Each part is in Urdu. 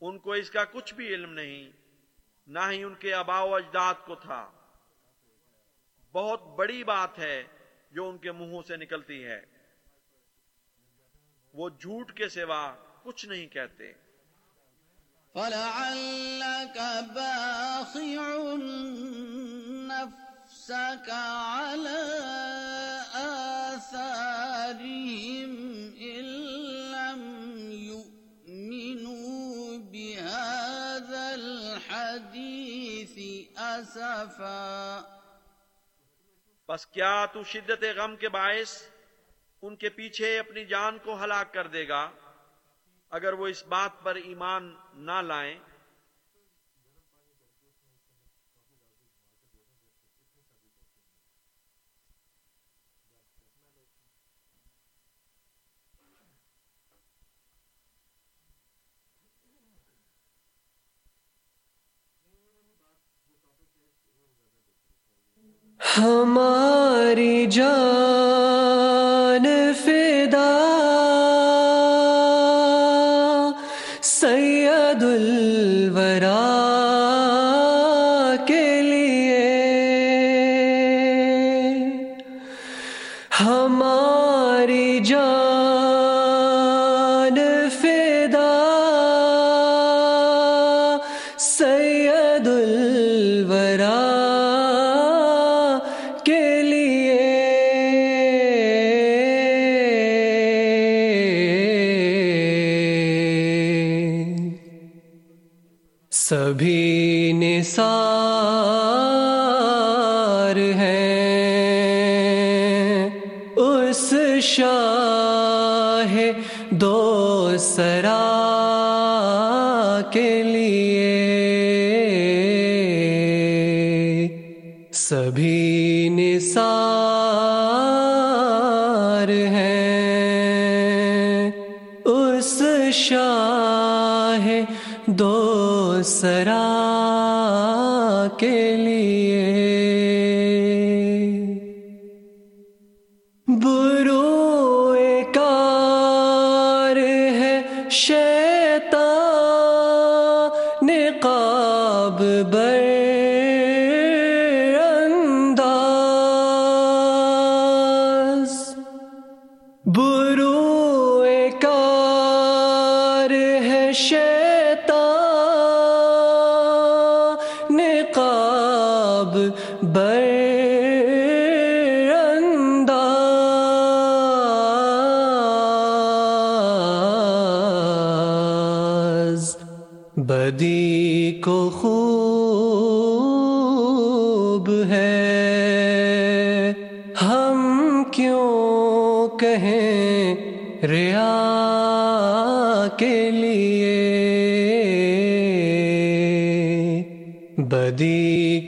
ان کو اس کا کچھ بھی علم نہیں نہ ہی ان کے آبا و اجداد کو تھا۔ بہت بڑی بات ہے جو ان کے منہوں سے نکلتی ہے۔ وہ جھوٹ کے سوا کچھ نہیں کہتے۔ فلعلك باخع نفسك على آثارهم أسفا بس کیا تو شدت غم کے باعث ان کے پیچھے اپنی جان کو ہلاک کر دے گا؟ اگر وہ اس بات پر ایمان نہ لائیں ہماری جان فدا سید اللہ سرا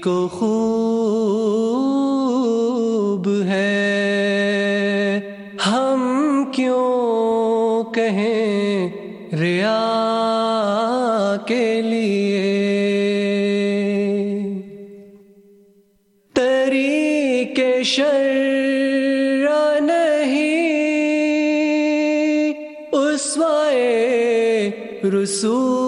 کو خوب ہے۔ ہم کیوں کہیں ریا کے لیے؟ طریق شر نہیں اسوائے رسول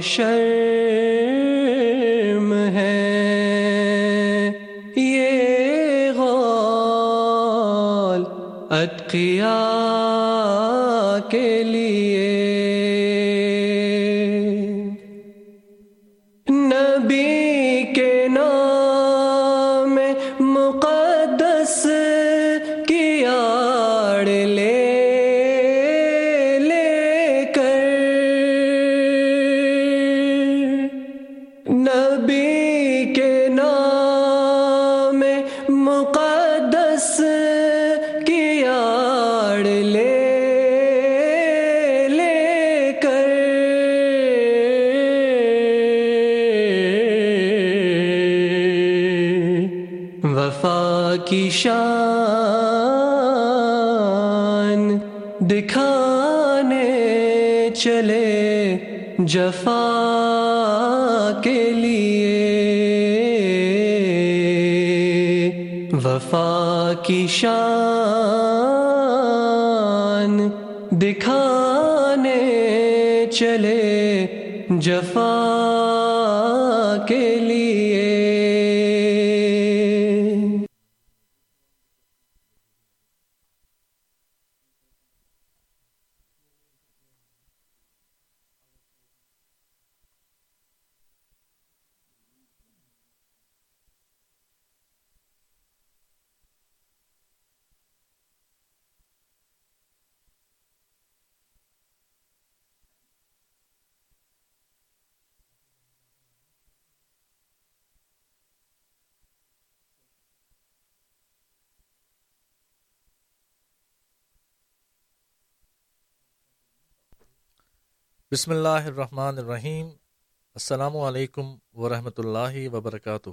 شر جفا کے لیے وفا کی شان بسم اللہ الرحمن الرحیم۔ السلام علیکم ورحمۃ اللہ وبرکاتہ۔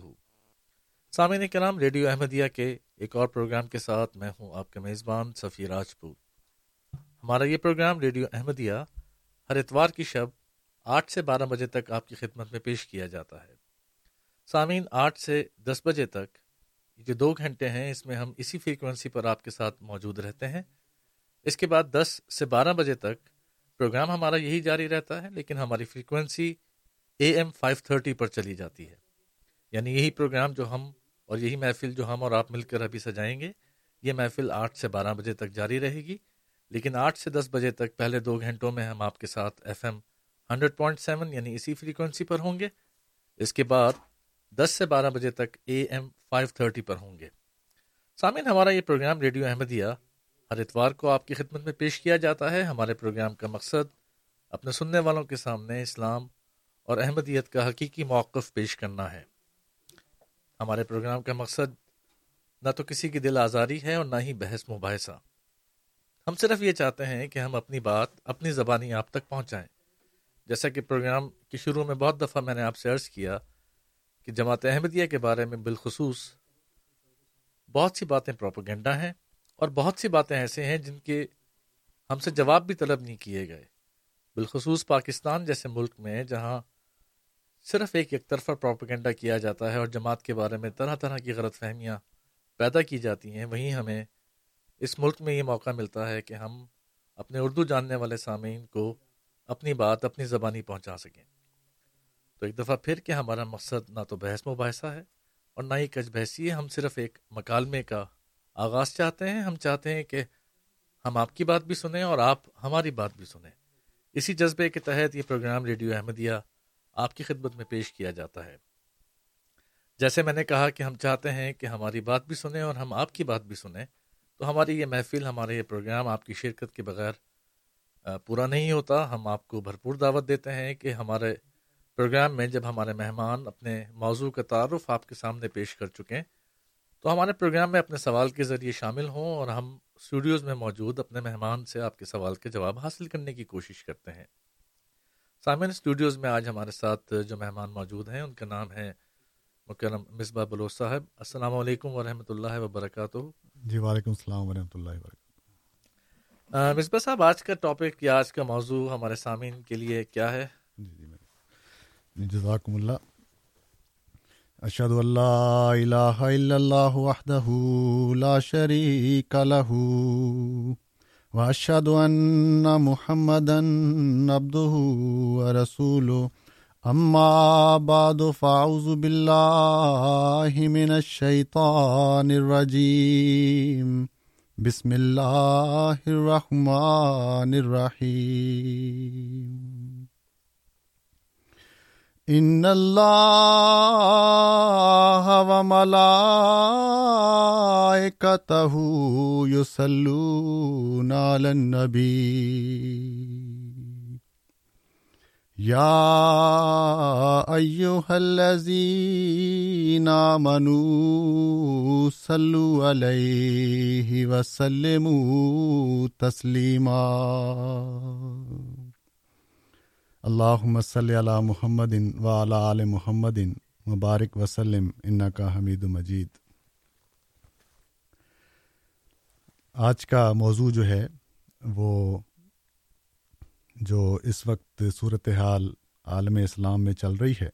سامعین کرام، ریڈیو احمدیہ کے ایک اور پروگرام کے ساتھ میں ہوں آپ کے میزبان صفی راجپوت ہمارا یہ پروگرام ریڈیو احمدیہ ہر اتوار کی شب آٹھ سے بارہ بجے تک آپ کی خدمت میں پیش کیا جاتا ہے۔ سامعین، آٹھ سے دس بجے تک جو دو گھنٹے ہیں، اس میں ہم اسی فریکوینسی پر آپ کے ساتھ موجود رہتے ہیں۔ اس کے بعد دس سے بارہ بجے تک پروگرام ہمارا یہی جاری رہتا ہے، لیکن ہماری frequency A M five thirty پر چلی جاتی ہے۔ یعنی یہی پروگرام جو ہم اور یہی محفل جو ہم اور آپ مل کر ابھی سجائیں گے، یہ محفل آٹھ سے بارہ بجے تک جاری رہے گی۔ لیکن آٹھ سے دس بجے تک پہلے دو گھنٹوں میں ہم آپ کے ساتھ F M hundred point seven یعنی اسی فریکوینسی پر ہوں گے۔ اس کے بعد دس سے بارہ بجے تک اے ایم فائیو تھرٹی پر ہوں گے۔ سامعین، ہمارا یہ پروگرام ریڈیو احمدیہ ہر اتوار کو آپ کی خدمت میں پیش کیا جاتا ہے۔ ہمارے پروگرام کا مقصد اپنے سننے والوں کے سامنے اسلام اور احمدیت کا حقیقی موقف پیش کرنا ہے۔ ہمارے پروگرام کا مقصد نہ تو کسی کی دل آزاری ہے اور نہ ہی بحث مباحثہ۔ ہم صرف یہ چاہتے ہیں کہ ہم اپنی بات، اپنی زبانی آپ تک پہنچائیں۔ جیسا کہ پروگرام کی شروع میں بہت دفعہ میں نے آپ سے عرض کیا کہ جماعت احمدیہ کے بارے میں بالخصوص بہت سی باتیں پروپوگنڈا ہیں۔ اور بہت سی باتیں ایسے ہیں جن کے ہم سے جواب بھی طلب نہیں کیے گئے۔ بالخصوص پاکستان جیسے ملک میں، جہاں صرف ایک یک طرفہ پروپیگنڈا کیا جاتا ہے اور جماعت کے بارے میں طرح طرح کی غلط فہمیاں پیدا کی جاتی ہیں، وہیں ہمیں اس ملک میں یہ موقع ملتا ہے کہ ہم اپنے اردو جاننے والے سامعین کو اپنی بات، اپنی زبانی پہنچا سکیں۔ تو ایک دفعہ پھر کہ ہمارا مقصد نہ تو بحث مباحثہ ہے اور نہ ہی کچھ بحثی ہے، ہم صرف ایک مکالمے کا آغاز چاہتے ہیں، ہم چاہتے ہیں کہ ہم آپ کی بات بھی سنیں اور آپ ہماری بات بھی سنیں۔ اسی جذبے کے تحت یہ پروگرام ریڈیو احمدیہ آپ کی خدمت میں پیش کیا جاتا ہے۔ جیسے میں نے کہا کہ ہم چاہتے ہیں کہ ہماری بات بھی سنیں اور ہم آپ کی بات بھی سنیں، تو ہماری یہ محفل، ہمارے یہ پروگرام آپ کی شرکت کے بغیر پورا نہیں ہوتا۔ ہم آپ کو بھرپور دعوت دیتے ہیں کہ ہمارے پروگرام میں جب ہمارے مہمان اپنے موضوع کا تعارف آپ کے سامنے پیش کر چکیں تو ہمارے پروگرام میں اپنے سوال کے ذریعے شامل ہوں اور ہم اسٹوڈیوز میں موجود اپنے مہمان سے آپ کے سوال کے جواب حاصل کرنے کی کوشش کرتے ہیں۔ سامعین اسٹوڈیوز میں آج ہمارے ساتھ جو مہمان موجود ہیں ان کا نام ہے مکرم مصباح بلوچ صاحب۔ السلام علیکم ورحمۃ اللہ وبرکاتہ۔ جی وعلیکم السلام ورحمۃ اللہ وبرکاتہ۔ مصباح صاحب آج کا ٹاپک یا آج کا موضوع ہمارے سامعین کے لیے کیا ہے؟ جی جی جزاکم اللہ۔ اشد اللہ الہ الا اللہ وحدہ لا شریک له واشهد ان محمدا عبده ورسوله. اما بعد فاعوذ بالله من الشیطان الرجیم بسم اللہ الرحمن الرحیم ان اللہ وملائکته يصلون على النبي يا ايها الذين امنوا صلوا عليه وسلموا تسليما اللہ صلی علی محمد و علی آل محمد مبارک وسلم ان کا حمید مجید۔ آج کا موضوع جو ہے وہ جو اس وقت صورت حال عالم اسلام میں چل رہی ہے،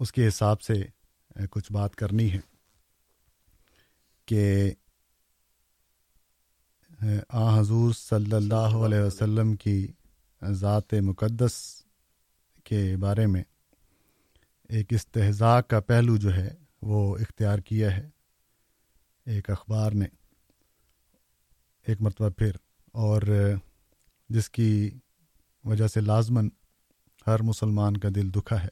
اس کے حساب سے کچھ بات کرنی ہے کہ آ حضور صلی اللہ علیہ وسلم کی ذات مقدس کے بارے میں ایک استحضاء کا پہلو جو ہے وہ اختیار کیا ہے۔ ایک اخبار نے ایک مرتبہ پھر اور جس کی وجہ سے لازمن ہر مسلمان کا دل دکھا ہے۔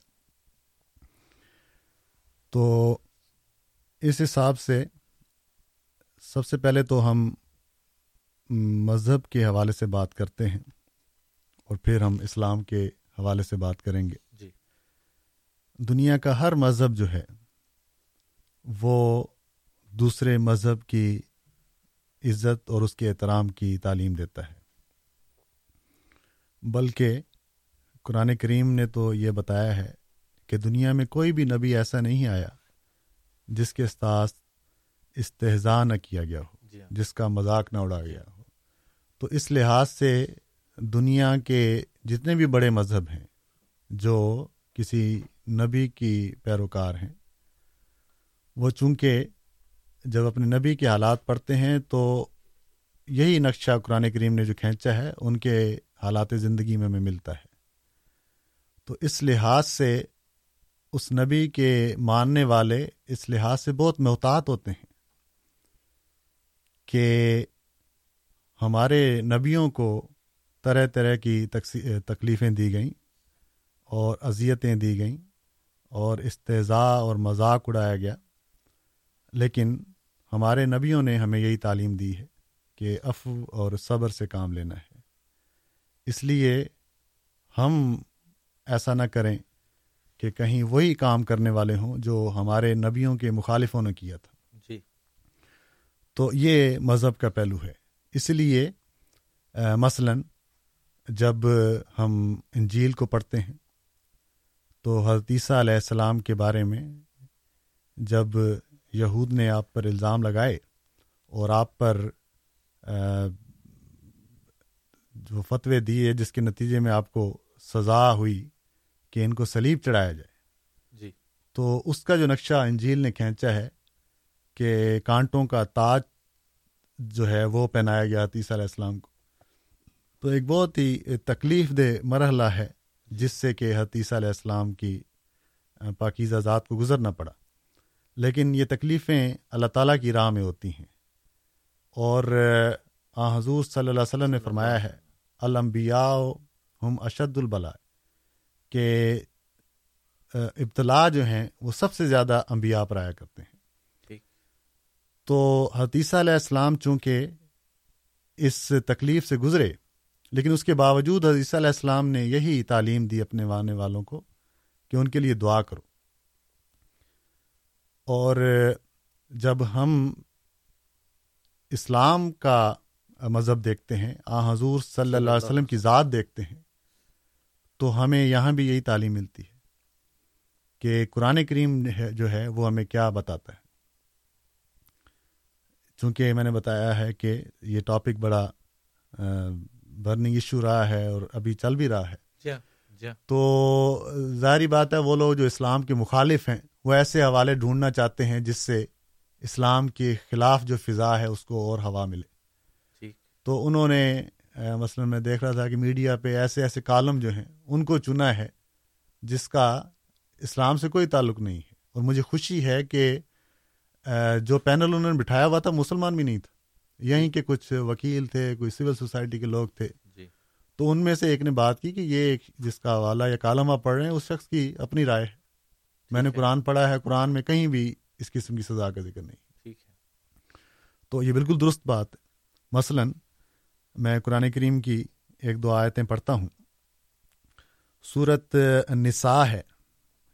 تو اس حساب سے سب سے پہلے تو ہم مذہب کے حوالے سے بات کرتے ہیں۔ اور پھر ہم اسلام کے حوالے سے بات کریں گے۔ جی۔ دنیا کا ہر مذہب جو ہے وہ دوسرے مذہب کی عزت اور اس کے احترام کی تعلیم دیتا ہے۔ بلکہ قرآن کریم نے تو یہ بتایا ہے کہ دنیا میں کوئی بھی نبی ایسا نہیں آیا جس کے ساتھ استحضاء نہ کیا گیا ہو جی ہاں۔ جس کا مذاق نہ اڑا گیا ہو۔ تو اس لحاظ سے دنیا کے جتنے بھی بڑے مذہب ہیں، جو کسی نبی کی پیروکار ہیں، وہ چونکہ جب اپنے نبی کے حالات پڑھتے ہیں، تو یہی نقشہ قرآن کریم نے جو کھینچا ہے، ان کے حالات زندگی میں ہمیں ملتا ہے۔ تو اس لحاظ سے اس نبی کے ماننے والے اس لحاظ سے بہت محتاط ہوتے ہیں کہ ہمارے نبیوں کو طرح طرح کی تکلیفیں دی گئیں اور اذیتیں دی گئیں اور استضاء اور مذاق اڑایا گیا۔ لیکن ہمارے نبیوں نے ہمیں یہی تعلیم دی ہے کہ افو اور صبر سے کام لینا ہے۔ اس لیے ہم ایسا نہ کریں کہ کہیں وہی کام کرنے والے ہوں جو ہمارے نبیوں کے مخالفوں نے کیا تھا۔ جی۔ تو یہ مذہب کا پہلو ہے۔ اس لیے مثلا جب ہم انجیل کو پڑھتے ہیں تو حدیثہ علیہ السلام کے بارے میں جب یہود نے آپ پر الزام لگائے اور آپ پر جو فتوے دیے جس کے نتیجے میں آپ کو سزا ہوئی کہ ان کو سلیب چڑھایا جائے جی۔ تو اس کا جو نقشہ انجیل نے کھینچا ہے کہ کانٹوں کا تاج جو ہے وہ پہنایا گیا علیہ السلام کو۔ تو ایک بہت ہی تکلیف دہ مرحلہ ہے جس سے کہ حتیثہ علیہ السلام کی پاکیزہ ذات کو گزرنا پڑا۔ لیکن یہ تکلیفیں اللہ تعالیٰ کی راہ میں ہوتی ہیں۔ اور آ حضور صلی اللہ علیہ وسلم نے فرمایا ہے الانبیاء ہم اشد البلا کہ ابتلا جو ہیں وہ سب سے زیادہ انبیاء پر آیا کرتے ہیں۔ تو حتیثہ علیہ السلام چونکہ اس تکلیف سے گزرے لیکن اس کے باوجود حدیثہ علیہ السلام نے یہی تعلیم دی اپنے وانے والوں کو کہ ان کے لیے دعا کرو۔ اور جب ہم اسلام کا مذہب دیکھتے ہیں، آ حضور صلی اللہ علیہ وسلم کی ذات دیکھتے ہیں، تو ہمیں یہاں بھی یہی تعلیم ملتی ہے کہ قرآن کریم جو ہے وہ ہمیں کیا بتاتا ہے۔ چونکہ میں نے بتایا ہے کہ یہ ٹاپک بڑا برننگ ایشو رہا ہے اور ابھی چل بھی رہا ہے۔ جی ہاں جی ہاں۔ تو ظاہری بات ہے وہ لوگ جو اسلام کے مخالف ہیں وہ ایسے حوالے ڈھونڈنا چاہتے ہیں جس سے اسلام کے خلاف جو فضا ہے اس کو اور ہوا ملے۔ تو انہوں نے مثلا میں دیکھ رہا تھا کہ میڈیا پہ ایسے ایسے کالم جو ہیں ان کو چنا ہے جس کا اسلام سے کوئی تعلق نہیں ہے۔ اور مجھے خوشی ہے کہ جو پینل انہوں نے بٹھایا ہوا تھا مسلمان بھی نہیں تھا۔ یہیں کے کچھ وکیل تھے کوئی سول سوسائٹی کے لوگ تھے۔ جی۔ تو ان میں سے ایک نے بات کی کہ یہ ایک جس کا حوالہ یا کالم آپ پڑھ رہے ہیں اس شخص کی اپنی رائے ہے۔ میں نے۔ قرآن پڑھا ہے قرآن میں کہیں بھی اس قسم کی سزا کا ذکر نہیں۔ ٹھیک ہے۔ تو یہ بالکل درست بات۔ ہے مثلا میں قرآن کریم کی ایک دو آیتیں پڑھتا ہوں۔ صورت نساء ہے۔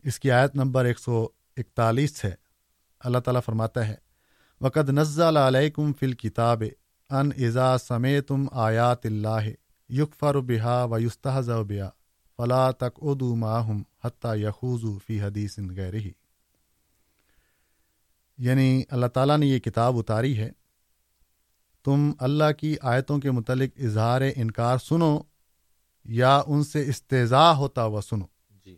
اس کی آیت نمبر ایک سو اکتالیس ہے۔ اللہ تعالیٰ فرماتا ہے وقد نزل علیکم فل کتاب ان ازا سمے تم آیات اللہ یقفر بحا و یستحز بیا فلا تک ادو ماہم حتیٰ یخوزو فی حدیث غیر ہی یعنی اللہ تعالیٰ نے یہ کتاب اتاری ہے۔ تم اللہ کی آیتوں کے متعلق اظہار انکار سنو یا ان سے استضاء ہوتا ہوا سنو۔ جی۔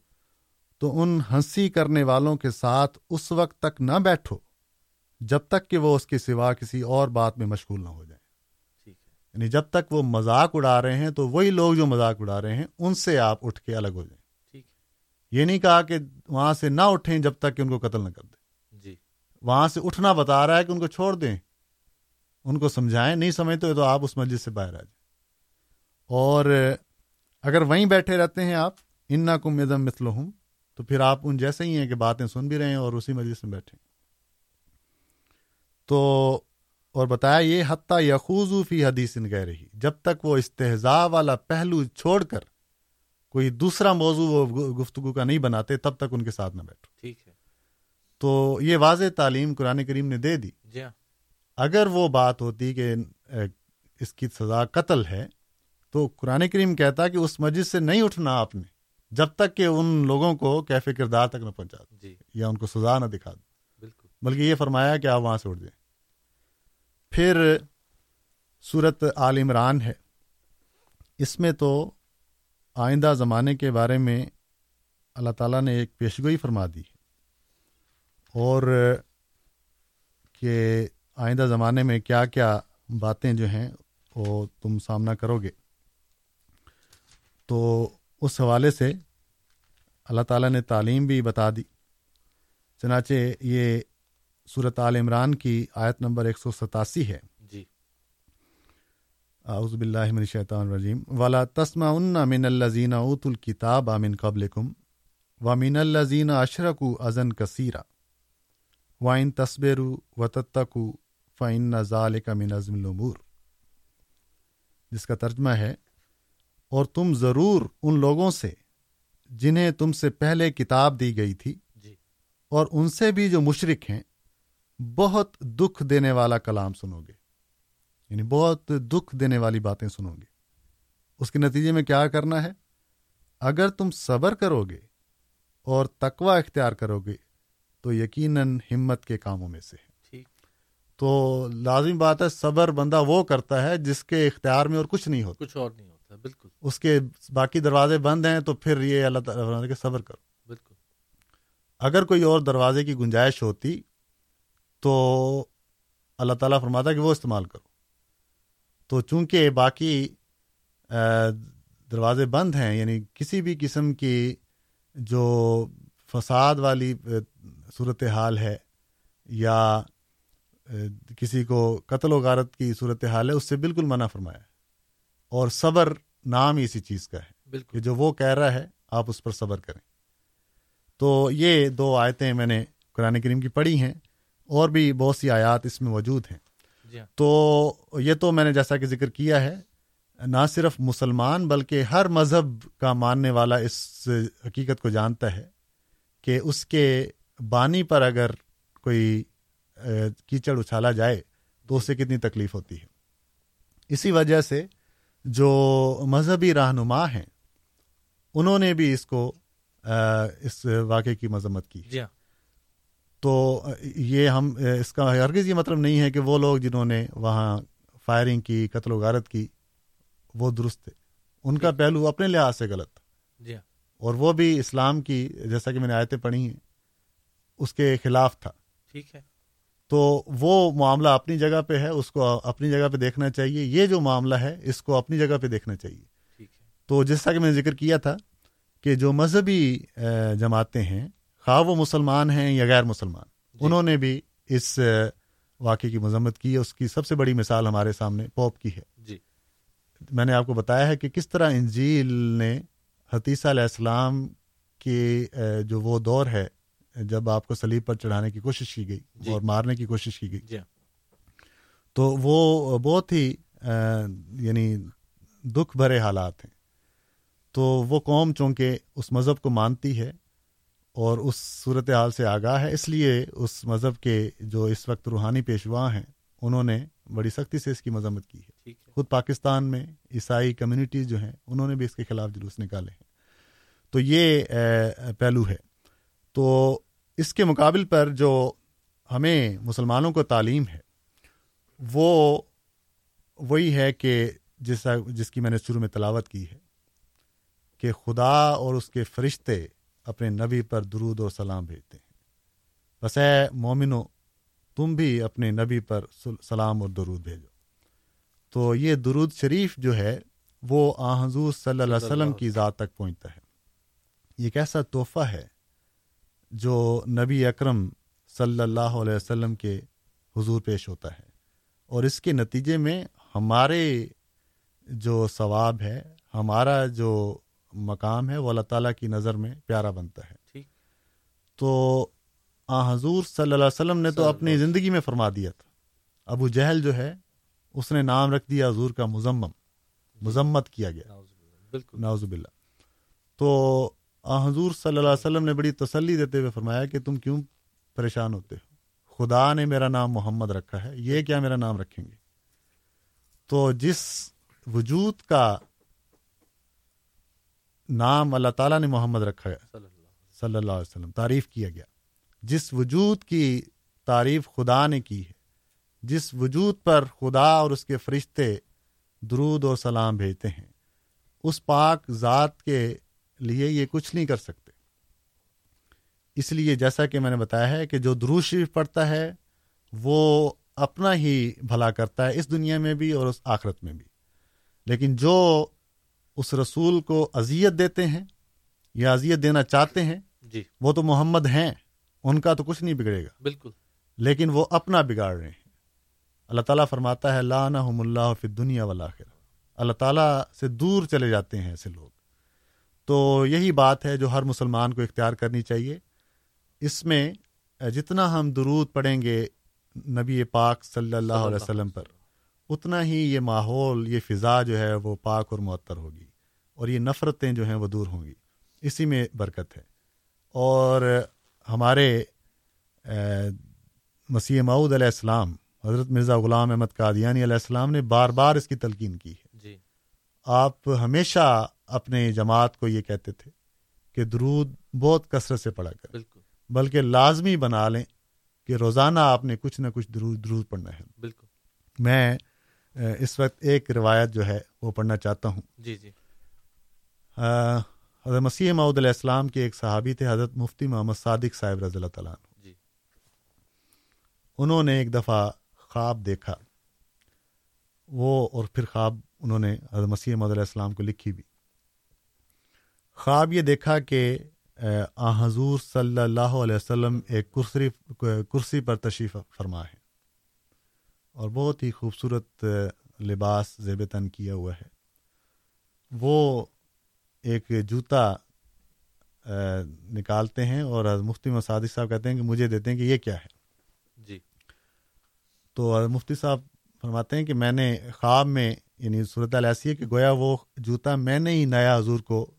تو ان ہنسی کرنے والوں کے ساتھ اس وقت تک نہ بیٹھو۔ جب تک کہ وہ اس کے سوا کسی اور بات میں مشغول نہ ہو جائیں۔ ٹھیک ہے۔ یعنی جب تک وہ مذاق اڑا رہے ہیں تو وہی لوگ جو مذاق اڑا رہے ہیں ان سے آپ اٹھ کے الگ ہو جائیں۔ ٹھیک یہ نہیں کہا کہ وہاں سے نہ اٹھیں جب تک کہ ان کو قتل نہ کر دیں۔ جی۔ وہاں سے اٹھنا بتا رہا ہے کہ ان کو چھوڑ دیں۔ ان کو سمجھائیں نہیں سمجھتے تو آپ اس مسجد سے باہر آ جائیں۔ اور اگر وہیں بیٹھے رہتے ہیں آپ ان نہ کم ادم مثل تو پھر آپ ان جیسے ہی ہیں کہ باتیں سن بھی رہے ہیں اور اسی مسجد میں بیٹھے تو اور بتایا یہ حتیٰ یخوز فی حدیث ان گئے رہی جب تک وہ استحضاء والا پہلو چھوڑ کر کوئی دوسرا موضوع وہ گفتگو کا نہیں بناتے تب تک ان کے ساتھ نہ بیٹھو۔ ٹھیک ہے۔ تو یہ واضح تعلیم قرآن کریم نے دے دی۔ جی ہاں۔ اگر وہ بات ہوتی کہ اس کی سزا قتل ہے تو قرآن کریم کہتا کہ اس مسجد سے نہیں اٹھنا آپ نے جب تک کہ ان لوگوں کو کیفے کردار تک نہ پہنچا دیں جی۔ یا ان کو سزا نہ دکھا بالکل بلکہ یہ فرمایا کہ آپ وہاں سے اٹھ جائیں۔ پھر صورت عال عمران ہے۔ اس میں تو آئندہ زمانے کے بارے میں اللہ تعالیٰ نے ایک پیشگوئی فرما دی ہے۔ اور کہ آئندہ زمانے میں کیا کیا باتیں جو ہیں وہ تم سامنا کرو گے۔ تو اس حوالے سے اللہ تعالیٰ نے تعلیم بھی بتا دی۔ چنانچہ یہ صورت عال عمران کی آیت نمبر ایک سو ستاسی ہے۔ جی۔ اعوذ باللہ من الشیطان الرجیم۔ ولا تسمعن من الذین اوتوا الکتاب من قبلکم ومن الذین اشرکوا اذن کثیرا وان تصبروا وتتقوا فإن ذلک من عزم الامور جس کا ترجمہ ہے اور تم ضرور ان لوگوں سے جنہیں تم سے پہلے کتاب دی گئی تھی جی۔ اور ان سے بھی جو مشرک ہیں بہت دکھ دینے والا کلام سنو گے۔ یعنی بہت دکھ دینے والی باتیں سنو گے۔ اس کے نتیجے میں کیا کرنا ہے؟ اگر تم صبر کرو گے اور تقوی اختیار کرو گے تو یقیناً ہمت کے کاموں میں سے ہے تو لازمی بات ہے صبر بندہ وہ کرتا ہے جس کے اختیار میں اور کچھ نہیں ہوتا۔ کچھ اور نہیں ہوتا بالکل۔ اس کے باقی دروازے بند ہیں تو پھر یہ اللہ تعالیٰ کہ صبر کرو۔ بالکل۔ اگر کوئی اور دروازے کی گنجائش ہوتی تو اللہ تعالیٰ فرماتا کہ وہ استعمال کرو۔ تو چونکہ باقی دروازے بند ہیں یعنی کسی بھی قسم کی جو فساد والی صورتحال ہے یا کسی کو قتل و غارت کی صورتحال ہے اس سے بالکل منع فرمایا۔ ہے اور صبر نام ہی اسی چیز کا ہے کہ بالکل جو وہ کہہ رہا ہے آپ اس پر صبر کریں۔ تو یہ دو آیتیں میں نے قرآن کریم کی پڑھی ہیں۔ اور بھی بہت سی آیات اس میں موجود ہیں۔ جی ہاں۔ تو یہ تو میں نے جیسا کہ ذکر کیا ہے نہ صرف مسلمان بلکہ ہر مذہب کا ماننے والا اس حقیقت کو جانتا ہے کہ اس کے بانی پر اگر کوئی کیچڑ اچھالا جائے تو اس سے کتنی تکلیف ہوتی ہے۔ اسی وجہ سے جو مذہبی رہنما ہیں انہوں نے بھی اس کو اس واقعے کی مذمت کی۔ جی ہاں۔ تو یہ ہم اس کا ہرگز یہ مطلب نہیں ہے کہ وہ لوگ جنہوں نے وہاں فائرنگ کی قتل و غارت کی وہ درست تھے۔ ان کا پہلو اپنے لحاظ سے غلط۔ تھا جی۔ اور وہ بھی اسلام کی جیسا کہ میں نے آیتیں پڑھی ہیں اس کے خلاف تھا۔ ٹھیک ہے۔ تو وہ معاملہ اپنی جگہ پہ ہے اس کو اپنی جگہ پہ دیکھنا چاہیے۔ یہ جو معاملہ ہے اس کو اپنی جگہ پہ دیکھنا چاہیے۔ تو جیسا کہ میں نے ذکر کیا تھا کہ جو مذہبی جماعتیں ہیں خواہ وہ مسلمان ہیں یا غیر مسلمان۔ جی۔ انہوں نے بھی اس واقعے کی مذمت کی ہے۔ اس کی سب سے بڑی مثال ہمارے سامنے پوپ کی ہے۔ جی۔ میں نے آپ کو بتایا ہے کہ کس طرح انجیل نے حتیثہ علیہ السلام کے جو وہ دور ہے جب آپ کو سلیب پر چڑھانے کی کوشش کی گئی جی۔ اور مارنے کی کوشش کی گئی۔ جی۔ تو وہ بہت ہی یعنی دکھ بھرے حالات ہیں۔ تو وہ قوم چونکہ اس مذہب کو مانتی ہے اور اس صورت حال سے آگاہ ہے اس لیے اس مذہب کے جو اس وقت روحانی پیشوا ہیں انہوں نے بڑی سختی سے اس کی مذمت کی ہے۔ خود پاکستان میں عیسائی کمیونٹیز جو ہیں انہوں نے بھی اس کے خلاف جلوس نکالے ہیں۔ تو یہ پہلو ہے۔ تو اس کے مقابل پر جو ہمیں مسلمانوں کو تعلیم ہے وہ وہی ہے کہ جیسا جس کی میں نے شروع میں تلاوت کی ہے کہ خدا اور اس کے فرشتے اپنے نبی پر درود اور سلام بھیجتے ہیں۔ بس اے مومنو، تم بھی اپنے نبی پر سلام اور درود بھیجو۔ تو یہ درود شریف جو ہے، وہ آ حضور صلی اللہ علیہ وسلم کی ذات تک پہنچتا ہے۔ یہ ایک ایسا تحفہ ہے جو نبی اکرم صلی اللہ علیہ وسلم کے حضور پیش ہوتا ہے۔ اور اس کے نتیجے میں ہمارے جو ثواب ہے، ہمارا جو مقام ہے وہ اللہ تعالیٰ کی نظر میں پیارا بنتا ہے۔ تو آ حضور صلی اللہ علیہ وسلم نے تو اپنی زندگی میں فرما دیا تھا۔ ابو جہل جو ہے اس نے نام رکھ دیا حضور کا مزمم مذمت کیا گیا۔ بالکل۔ ناوز باللہ۔ تو آ حضور صلی اللہ علیہ وسلم نے بڑی تسلی دیتے ہوئے فرمایا کہ تم کیوں پریشان ہوتے ہو؟ خدا نے میرا نام محمد رکھا ہے یہ کیا میرا نام رکھیں گے؟ تو جس وجود کا نام اللہ تعالیٰ نے محمد رکھا ہے۔ صلی اللہ علیہ وسلم۔ تعریف کیا گیا۔ جس وجود کی تعریف خدا نے کی ہے جس وجود پر خدا اور اس کے فرشتے درود اور سلام بھیجتے ہیں اس پاک ذات کے لیے یہ کچھ نہیں کر سکتے۔ اس لیے جیسا کہ میں نے بتایا ہے کہ جو درود شریف پڑھتا ہے وہ اپنا ہی بھلا کرتا ہے اس دنیا میں بھی اور اس آخرت میں بھی۔ لیکن جو اس رسول کو اذیت دیتے ہیں یا اذیت دینا چاہتے ہیں جی۔ وہ تو محمد ہیں ان کا تو کچھ نہیں بگڑے گا۔ بالکل۔ لیکن وہ اپنا بگاڑ رہے ہیں۔ اللہ تعالیٰ فرماتا ہے لانا اللہ فی دنیا والا اللہ تعالیٰ سے دور چلے جاتے ہیں ایسے لوگ۔ تو یہی بات ہے جو ہر مسلمان کو اختیار کرنی چاہیے۔ اس میں جتنا ہم درود پڑھیں گے نبی پاک صلی اللہ علیہ وسلم پر اتنا ہی یہ ماحول یہ فضا جو ہے وہ پاک اور معطر ہوگی۔ اور یہ نفرتیں جو ہیں وہ دور ہوں گی۔ اسی میں برکت ہے۔ اور ہمارے مسیح معود علیہ السلام حضرت مرزا غلام احمد قادیانی علیہ السلام نے بار بار اس کی تلقین کی ہے۔ جی۔ آپ ہمیشہ اپنے جماعت کو یہ کہتے تھے کہ درود بہت کثرت سے پڑھا کر بالکل۔ بلکہ لازمی بنا لیں کہ روزانہ آپ نے کچھ نہ کچھ درود درود پڑھنا ہے۔ بالکل۔ میں اس وقت ایک روایت جو ہے وہ پڑھنا چاہتا ہوں۔ جی جی۔ حضرت مسیح محدود علیہ السلام کے ایک صحابی تھے حضرت مفتی محمد صادق صاحب رضی اللہ تعالیٰ جی۔ انہوں نے ایک دفعہ خواب دیکھا۔ وہ اور پھر خواب انہوں نے حضرت مسیح محدود علیہ السلام کو لکھی بھی۔ خواب یہ دیکھا کہ آ حضور صلی اللہ علیہ وسلم ایک کرسی کرسی پر تشریف فرما ہے۔ اور بہت ہی خوبصورت لباس زیب تن کیا ہوا ہے۔ وہ ایک جوتا نکالتے ہیں اور مفتی مسادق صاحب کہتے ہیں کہ مجھے دیتے ہیں کہ یہ کیا ہے۔ جی۔ تو مفتی صاحب فرماتے ہیں کہ میں نے خواب میں یعنی صورت حال ایسی ہے کہ گویا وہ جوتا میں نے ہی نیا حضور کو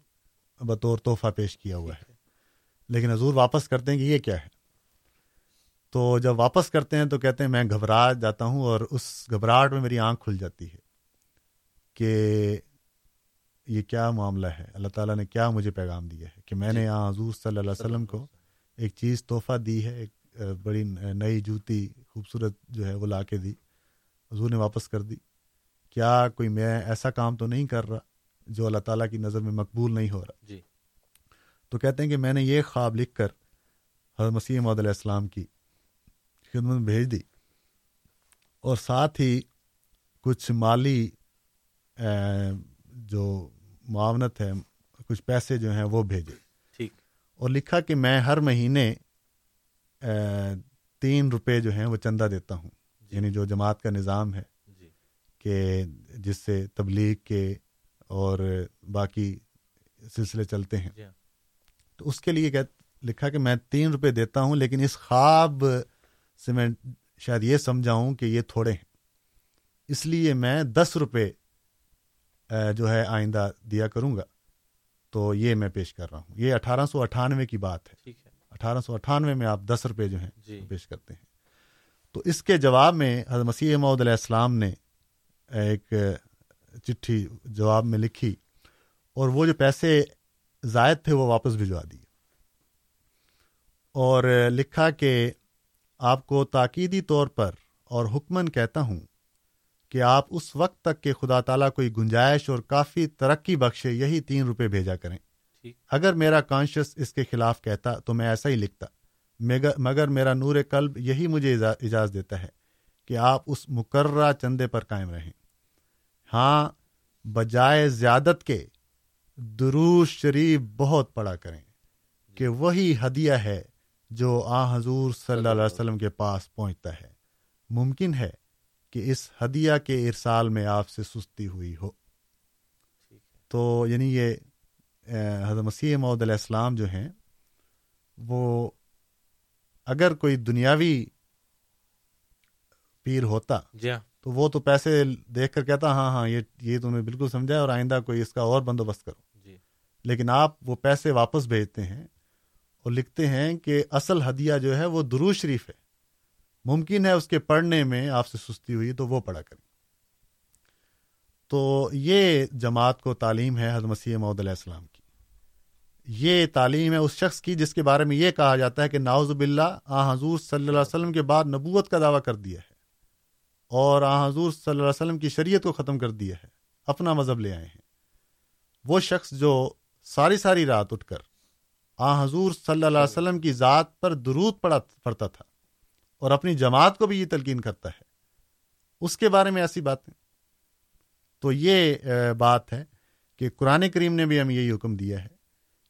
بطور تحفہ پیش کیا ہوا ہے۔ لیکن حضور واپس کرتے ہیں کہ یہ کیا ہے۔ تو جب واپس کرتے ہیں تو کہتے ہیں میں گھبرا جاتا ہوں اور اس گھبراہٹ میں میری آنکھ کھل جاتی ہے کہ یہ کیا معاملہ ہے؟ اللہ تعالیٰ نے کیا مجھے پیغام دیا ہے؟ کہ میں نے یہاں حضور صلی اللہ علیہ وسلم کو ایک چیز تحفہ دی ہے ایک بڑی نئی جوتی خوبصورت جو ہے وہ لا کے دی حضور نے واپس کر دی۔ کیا کوئی میں ایسا کام تو نہیں کر رہا جو اللہ تعالیٰ کی نظر میں مقبول نہیں ہو رہا؟ جی۔ تو کہتے ہیں کہ میں نے یہ خواب لکھ کر حضرت مسیح محدود علیہ السلام کی خدمت میں بھیج دی۔ اور ساتھ ہی کچھ مالی جو معاونت ہے کچھ پیسے جو ہیں وہ بھیجے۔ ٹھیک۔ اور لکھا کہ میں ہر مہینے تین روپے جو ہیں وہ چندہ دیتا ہوں۔ جی۔ یعنی جو جماعت کا نظام ہے جی۔ کہ جس سے تبلیغ کے اور باقی سلسلے چلتے ہیں۔ جی تو اس کے لیے لکھا کہ میں تین روپے دیتا ہوں لیکن اس خواب سے میں شاید یہ سمجھاؤں کہ یہ تھوڑے ہیں۔ اس لیے میں دس روپے جو ہے آئندہ دیا کروں گا۔ تو یہ میں پیش کر رہا ہوں۔ یہ اٹھارہ سو اٹھانوے کی بات ہے۔ اٹھارہ سو اٹھانوے میں آپ دس روپے جو ہیں جی۔ پیش کرتے ہیں۔ تو اس کے جواب میں حضرت مسیح محدود علیہ السلام نے ایک چٹھی جواب میں لکھی اور وہ جو پیسے زائد تھے وہ واپس بھجوا دیے۔ اور لکھا کہ آپ کو تاکیدی طور پر اور حکمن کہتا ہوں کہ آپ اس وقت تک کہ خدا تعالیٰ کوئی گنجائش اور کافی ترقی بخشے یہی تین روپے بھیجا کریں۔ اگر میرا کانشیس اس کے خلاف کہتا تو میں ایسا ہی لکھتا۔ مگر میرا نور قلب یہی مجھے اجا- اجازت دیتا ہے کہ آپ اس مقررہ چندے پر قائم رہیں۔ ہاں بجائے زیادت کے دروش شریف بہت پڑا کریں کہ وہی ہدیہ ہے جو آ حضور صلی اللہ علیہ وسلم کے پاس پہنچتا ہے۔ ممکن ہے کہ اس ہدیہ کے ارسال میں آپ سے سستی ہوئی ہو۔ تو یعنی یہ حضرت مسیح محدود علیہ السلام جو ہیں وہ اگر کوئی دنیاوی پیر ہوتا جی ہاں۔ تو وہ تو پیسے دیکھ کر کہتا ہاں ہاں یہ یہ تم نے بالکل سمجھا اور آئندہ کوئی اس کا اور بندوبست کرو۔ جی۔ لیکن آپ وہ پیسے واپس بھیجتے ہیں اور لکھتے ہیں کہ اصل ہدیہ جو ہے وہ درو شریف ہے۔ ممکن ہے اس کے پڑھنے میں آپ سے سستی ہوئی تو وہ پڑھا کریں۔ تو یہ جماعت کو تعلیم ہے حضرت مسیح محدود علیہ السلام کی۔ یہ تعلیم ہے اس شخص کی جس کے بارے میں یہ کہا جاتا ہے کہ ناوز باللہ، آ حضور صلی اللہ علیہ وسلم کے بعد نبوت کا دعویٰ کر دیا ہے اور آ حضور صلی اللہ علیہ وسلم کی شریعت کو ختم کر دیا ہے، اپنا مذہب لے آئے ہیں۔ وہ شخص جو ساری ساری رات اٹھ کر آ حضور صلی اللہ علیہ وسلم کی ذات پر درود پڑا پڑتا تھا۔ اور اپنی جماعت کو بھی یہ تلقین کرتا ہے۔ اس کے بارے میں ایسی باتیں۔ تو یہ بات ہے کہ قرآن کریم نے بھی ہمیں یہی حکم دیا ہے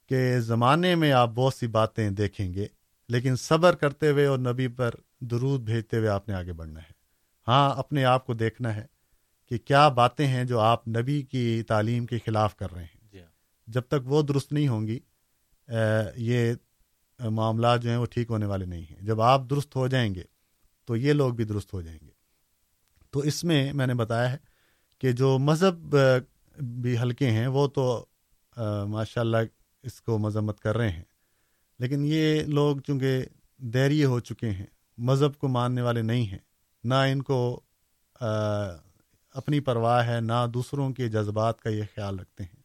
کہ زمانے میں آپ بہت سی باتیں دیکھیں گے لیکن صبر کرتے ہوئے اور نبی پر درود بھیجتے ہوئے آپ نے آگے بڑھنا ہے۔ ہاں اپنے آپ کو دیکھنا ہے کہ کیا باتیں ہیں جو آپ نبی کی تعلیم کے خلاف کر رہے ہیں۔ جی ہاں۔ جب تک وہ درست نہیں ہوں گی یہ معاملات جو ہیں وہ ٹھیک ہونے والے نہیں ہیں۔ جب آپ درست ہو جائیں گے تو یہ لوگ بھی درست ہو جائیں گے۔ تو اس میں میں نے بتایا ہے کہ جو مذہب بھی ہلکے ہیں، وہ تو ماشاء اللہ اس کو مذمت کر رہے ہیں۔ لیکن یہ لوگ چونکہ دیریے ہو چکے ہیں، مذہب کو ماننے والے نہیں ہیں۔ نہ ان کو اپنی پرواہ ہے، نہ دوسروں کے جذبات کا یہ خیال رکھتے ہیں۔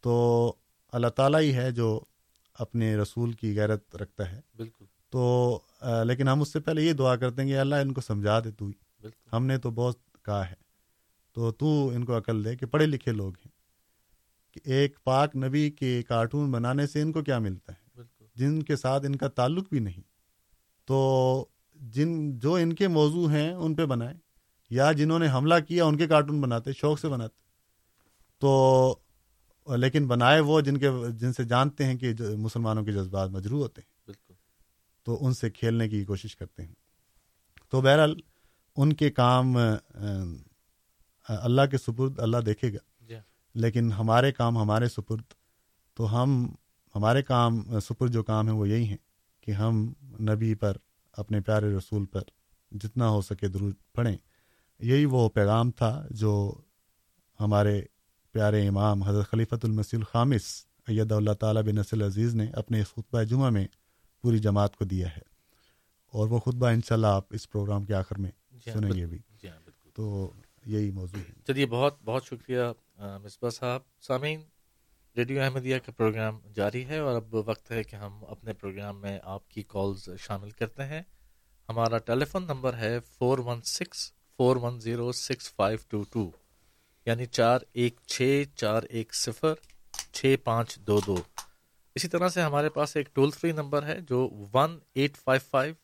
تو اللہ تعالیٰ ہی ہے جو اپنے رسول کی غیرت رکھتا ہے۔ بالکل۔ تو لیکن ہم اس سے پہلے یہ دعا کرتے ہیں کہ اللہ ان کو سمجھا دے تو۔ بالکل۔ ہم نے تو بہت کہا ہے۔ تو تو ان کو عقل دے کہ پڑھے لکھے لوگ ہیں۔ کہ ایک پاک نبی کے کارٹون بنانے سے ان کو کیا ملتا ہے؟ بالکل۔ جن کے ساتھ ان کا تعلق بھی نہیں۔ تو جن جو ان کے موضوع ہیں ان پہ بنائیں یا جنہوں نے حملہ کیا ان کے کارٹون بناتے شوق سے بناتے۔ تو لیکن بنائے وہ جن کے جن سے جانتے ہیں کہ مسلمانوں کے جذبات مجروح ہوتے ہیں۔ بالکل۔ تو ان سے کھیلنے کی کوشش کرتے ہیں۔ تو بہرحال ان کے کام اللہ کے سپرد اللہ دیکھے گا۔ جی ہاں۔ لیکن ہمارے کام ہمارے سپرد۔ تو ہم ہمارے کام سپرد جو کام ہیں وہ یہی ہیں کہ ہم نبی پر اپنے پیارے رسول پر جتنا ہو سکے درود پڑھیں۔ یہی وہ پیغام تھا جو ہمارے پیارے امام حضرت خلیفۃ المسیح الخامس اید اللہ تعالیٰ بن نسل عزیز نے اپنے اس خطبہ جمعہ میں پوری جماعت کو دیا ہے۔ اور وہ خطبہ انشاءاللہ آپ اس پروگرام کے آخر میں جی ہاں سنیں گے بھی۔ جی ہاں تو یہی موضوع ہے۔ چلیے بہت بہت شکریہ مصباح صاحب۔ سامعین ریڈیو احمدیہ کا پروگرام جاری ہے اور اب وقت ہے کہ ہم اپنے پروگرام میں آپ کی کالز شامل کرتے ہیں۔ ہمارا ٹیلی فون نمبر ہے four one six four one zero six five two two. یعنی چار ایک چھ، چار ایک صفر، چھ پانچ دو دو۔ اسی طرح سے ہمارے پاس ایک ٹول فری نمبر ہے جو one eight five five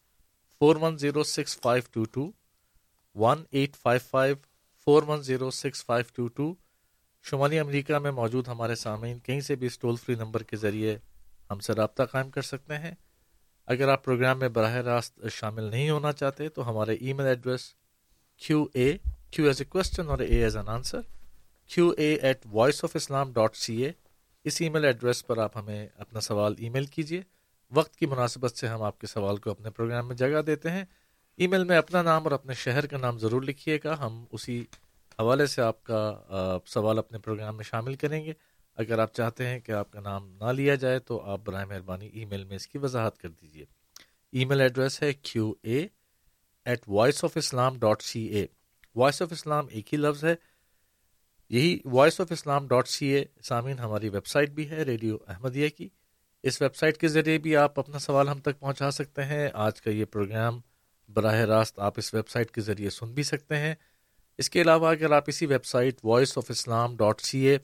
four one zero six five two two, one eight five five four one zero six five two two. شمالی امریکہ میں موجود ہمارے سامعین کہیں سے بھی اس ٹول فری نمبر کے ذریعے ہم سے رابطہ قائم کر سکتے ہیں۔ اگر آپ پروگرام میں براہ راست شامل نہیں ہونا چاہتے تو ہمارے email address Q A Q as a question اور A as an answer Q A at voice of Islam dot C A us email address پر آپ ہمیں اپنا سوال ای میل کیجیے وقت کی مناسبت سے ہم آپ کے سوال کو اپنے پروگرام میں جگہ دیتے ہیں. ای میل میں اپنا نام اور اپنے شہر کا نام ضرور لکھیے گا. ہم اسی حوالے سے آپ کا سوال اپنے پروگرام میں شامل کریں گے. اگر آپ چاہتے ہیں کہ آپ کا نام نہ لیا جائے تو آپ برائے مہربانی ای میل میں اس کی وضاحت کر دیجیے ای میل ایڈریس ہے Q A at voice of Islam dot C A voice of Islam ایک ہی لفظ ہے۔ یہی voice of Islam dot C A سامعین ہماری ویب سائٹ بھی ہے ریڈیو احمدیہ کی۔ اس ویب سائٹ کے ذریعے بھی آپ اپنا سوال ہم تک پہنچا سکتے ہیں۔ آج کا یہ پروگرام براہ راست آپ اس ویب سائٹ کے ذریعے سن بھی سکتے ہیں۔ اس کے علاوہ اگر آپ اسی website voice of Islam dot C A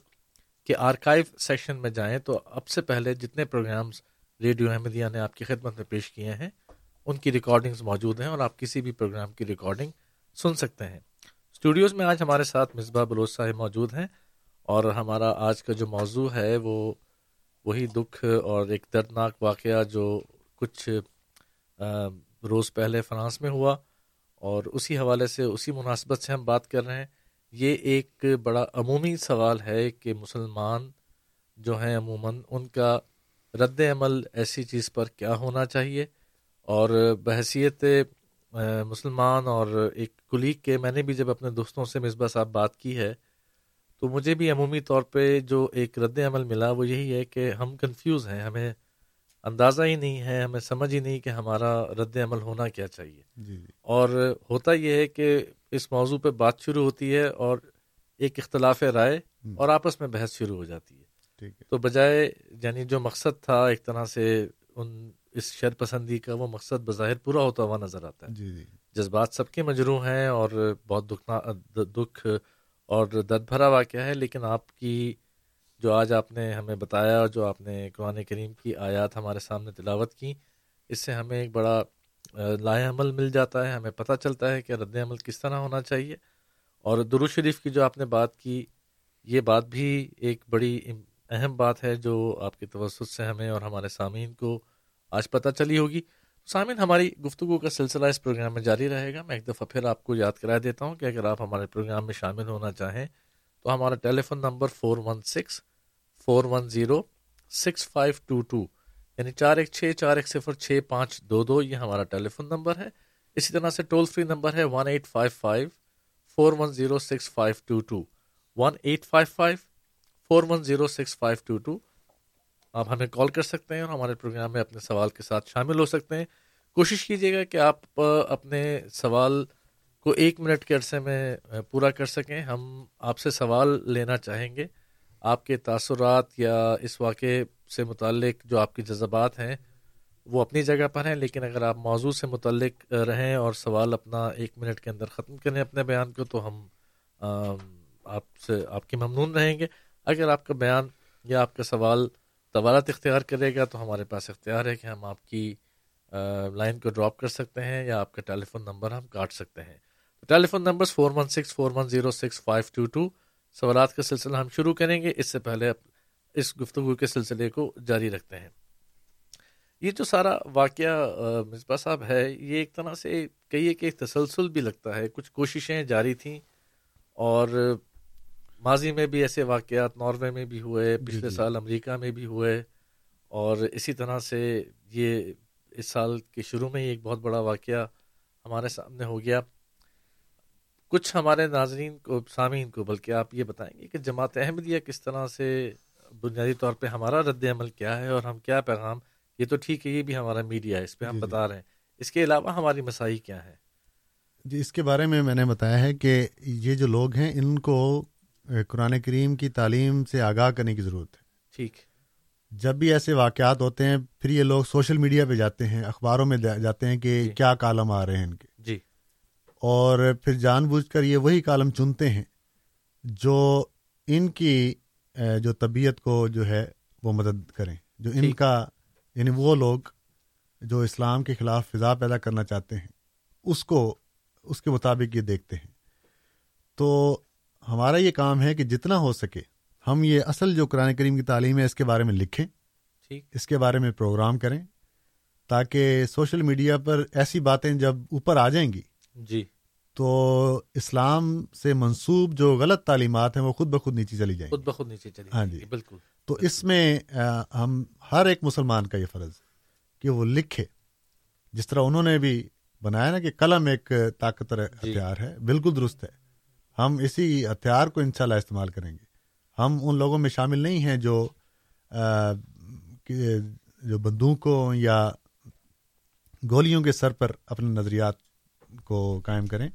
کے آرکائیو سیکشن میں جائیں تو اب سے پہلے جتنے پروگرامز ریڈیو احمدیہ نے آپ کی خدمت میں پیش کیے ہیں، ان کی ریکارڈنگز موجود ہیں اور آپ کسی بھی پروگرام کی ریکارڈنگ سن سکتے ہیں۔ اسٹوڈیوز میں آج ہمارے ساتھ مصباح بلوچ صاحب موجود ہیں اور ہمارا آج کا جو موضوع ہے وہ وہی دکھ اور ایک دردناک واقعہ جو کچھ روز پہلے فرانس میں ہوا اور اسی حوالے سے اسی مناسبت سے ہم بات کر رہے ہیں۔ یہ ایک بڑا عمومی سوال ہے کہ مسلمان جو ہیں عموماً، ان کا رد عمل ایسی چیز پر کیا ہونا چاہیے اور بحثیت مسلمان اور ایک کلیگ کے میں نے بھی جب اپنے دوستوں سے مصباح صاحب بات کی ہے تو مجھے بھی عمومی طور پہ جو ایک رد عمل ملا وہ یہی ہے کہ ہم کنفیوز ہیں ہمیں اندازہ ہی نہیں ہے ہمیں سمجھ ہی نہیں کہ ہمارا رد عمل ہونا کیا چاہیے۔ جی جی۔ اور ہوتا یہ ہے کہ اس موضوع پہ بات شروع ہوتی ہے اور ایک اختلاف رائے اور آپس میں بحث شروع ہو جاتی ہے۔ تو بجائے یعنی جو مقصد تھا ایک طرح سے ان اس شر پسندی کا وہ مقصد بظاہر پورا ہوتا ہوا نظر آتا ہے۔ جی جی۔ جذبات سب کے مجروح ہیں اور بہت دکھنا دکھ اور درد بھرا واقعہ ہے لیکن آپ کی جو آج آپ نے ہمیں بتایا جو آپ نے قرآن کریم کی آیات ہمارے سامنے تلاوت کی اس سے ہمیں ایک بڑا لائے عمل مل جاتا ہے۔ ہمیں پتہ چلتا ہے کہ رد عمل کس طرح ہونا چاہیے۔ اور درو شریف کی جو آپ نے بات کی یہ بات بھی ایک بڑی اہم بات ہے جو آپ کے توسط سے ہمیں اور ہمارے سامعین کو آج پتہ چلی ہوگی۔ سامعین، ہماری گفتگو کا سلسلہ اس پروگرام میں جاری رہے گا۔ میں ایک دفعہ پھر آپ کو یاد کرا دیتا ہوں کہ اگر آپ ہمارے پروگرام میں شامل ہونا چاہیں تو ہمارا telephone number four one six, four one zero, six five two two یعنی چار ایک چھ، چار ایک صفر، چھ پانچ دو دو، یہ ہمارا ٹیلی فون نمبر ہے۔ اسی طرح سے ٹول فری نمبر ہے one eight five five, four one zero six five two two, one eight five five, four one zero six five two two آپ ہمیں کال کر سکتے ہیں اور ہمارے پروگرام میں اپنے سوال کے ساتھ شامل ہو سکتے ہیں۔ کوشش کیجیے گا کہ آپ اپنے سوال کو ایک منٹ کے عرصے میں پورا کر سکیں۔ ہم آپ سے سوال لینا چاہیں گے۔ آپ کے تاثرات یا اس واقعے سے متعلق جو آپ کے جذبات ہیں، وہ اپنی جگہ پر ہیں، لیکن اگر آپ موضوع سے متعلق رہیں اور سوال اپنا ایک منٹ کے اندر ختم کریں اپنے بیان کو، تو ہم آپ سے، آپ کی ممنون رہیں گے۔ اگر آپ کا بیان یا آپ کا سوال طوالت اختیار کرے گا تو ہمارے پاس اختیار ہے کہ ہم آپ کی لائن کو ڈراپ کر سکتے ہیں یا آپ کا ٹیلی فون نمبر ہم کاٹ سکتے ہیں۔ Telephone number four one six, four one zero six, five two two, سوالات کا سلسلہ ہم شروع کریں گے۔ اس سے پہلے اس گفتگو کے سلسلے کو جاری رکھتے ہیں۔ یہ جو سارا واقعہ مصباح صاحب ہے، یہ ایک طرح سے کہیے کہ تسلسل بھی لگتا ہے۔ کچھ کوششیں جاری تھیں اور ماضی میں بھی ایسے واقعات ناروے میں بھی ہوئے جی، پچھلے جی۔ سال امریکہ میں بھی ہوئے اور اسی طرح سے یہ اس سال کے شروع میں ہی ایک بہت بڑا واقعہ ہمارے سامنے ہو گیا کچھ ہمارے ناظرین کو سامعین کو بلکہ آپ یہ بتائیں گے کہ جماعت احمدیہ کس طرح سے بنیادی طور پہ ہمارا رد عمل کیا ہے اور ہم کیا پیغام یہ تو ٹھیک ہے یہ بھی ہمارا میڈیا ہے اس پہ ہم جی، جی۔ بتا رہے ہیں اس کے علاوہ ہماری مسائی کیا ہے جی اس کے بارے میں میں نے بتایا ہے کہ یہ جو لوگ ہیں ان کو قرآن کریم کی تعلیم سے آگاہ کرنے کی ضرورت ہے۔ ٹھیک۔ جب بھی ایسے واقعات ہوتے ہیں پھر یہ لوگ سوشل میڈیا پہ جاتے ہیں اخباروں میں جاتے ہیں کہ جی۔ کیا کالم آ رہے ہیں ان کے۔ جی۔ اور پھر جان بوجھ کر یہ وہی کالم چنتے ہیں جو ان کی جو طبیعت کو جو ہے وہ مدد کریں۔ جو ان۔ کا یعنی وہ لوگ جو اسلام کے خلاف فضا پیدا کرنا چاہتے ہیں اس کو اس کے مطابق یہ دیکھتے ہیں۔ تو ہمارا یہ کام ہے کہ جتنا ہو سکے ہم یہ اصل جو قرآن کریم کی تعلیم ہے اس کے بارے میں لکھیں ٹھیک۔ اس کے بارے میں پروگرام کریں تاکہ سوشل میڈیا پر ایسی باتیں جب اوپر آ جائیں گی جی۔ تو اسلام سے منسوب جو غلط تعلیمات ہیں وہ خود بخود نیچے چلی جائیں خود بخود نیچے چلی ہاں جی۔ بالکل۔ تو اس میں ہم ہر ایک مسلمان کا یہ فرض ہے کہ وہ لکھے۔ جس طرح انہوں نے بھی بنایا نا کہ قلم ایک طاقتور جی۔ ہتھیار ہے بالکل درست ہے۔ ہم اسی ہتھیار کو انشاءاللہ استعمال کریں گے۔ ہم ان لوگوں میں شامل نہیں ہیں جو جو بندوقوں یا گولیوں کے سر پر اپنے نظریات کو قائم کریں۔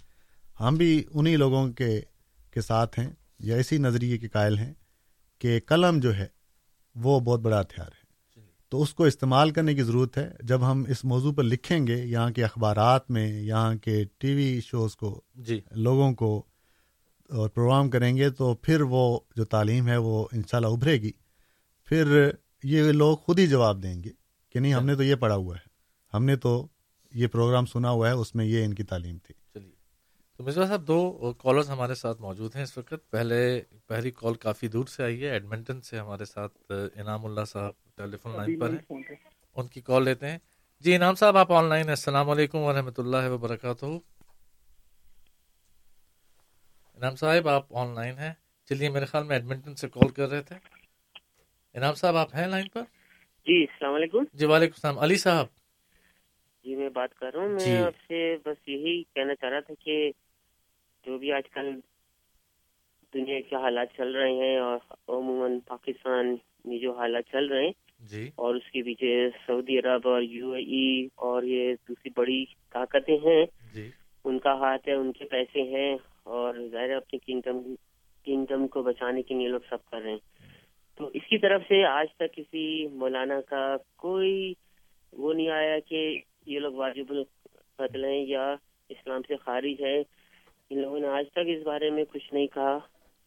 ہم بھی انہی لوگوں کے کے ساتھ ہیں یا اسی نظریے کے قائل ہیں کہ قلم جو ہے وہ بہت بڑا ہتھیار ہے۔ تو اس کو استعمال کرنے کی ضرورت ہے۔ جب ہم اس موضوع پر لکھیں گے یہاں کے اخبارات میں یہاں کے ٹی وی شوز کو جی۔ لوگوں کو اور پروگرام کریں گے تو پھر وہ جو تعلیم ہے وہ انشاءاللہ ابھرے گی۔ پھر یہ لوگ خود ہی جواب دیں گے کہ نہیں، ہم نے تو یہ پڑھا ہوا ہے۔ ہم نے تو یہ پروگرام سنا ہوا ہے، اس میں یہ ان کی تعلیم تھی۔ چلیے۔ تو مرزا صاحب، دو کالرز ہمارے ساتھ موجود ہیں اس وقت۔ پہلے، پہلی کال کافی دور سے آئی ہے، ایڈمنٹن سے ہمارے ساتھ انعام اللہ صاحب ٹیلی فون لائن پر ہیں۔ ان کی کال لیتے ہیں۔ جی انعام صاحب، آپ آن لائن السلام علیکم ورحمۃ اللہ وبرکاتہ۔ انعام صاحب آپ آن لائن ہیں۔ چلیے میرے خیال میں ایڈمنٹن سے کال کر رہے تھے۔ انعام صاحب آپ ہیں لائن پر؟ جی السلام علیکم۔ جی وعلیکم السلام۔ علی صاحب۔ جی میں بات کر رہا ہوں۔ جی۔ میں آپ سے بس یہی کہنا چاہ رہا تھا کہ جو بھی آج کل دنیا کے حالات چل رہے ہیں اور عموماً پاکستان میں جو حالات چل رہے ہیں جی۔ اور اس کے پیچھے سعودی عرب اور یو اے ای اور یہ دوسری بڑی طاقتیں ہیں جی۔ ان کا ہاتھ ہے ان کے پیسے ہیں۔ اور ظاہر ہے اپنی کنگڈم کنگڈم کو بچانے کے لیے لوگ سب کر رہے ہیں۔ تو اس کی طرف سے آج تک کسی مولانا کا کوئی وہ نہیں آیا کہ یہ لوگ واجب القتل ہیں یا اسلام سے خارج ہے ان لوگوں نے آج تک اس بارے میں کچھ نہیں کہا۔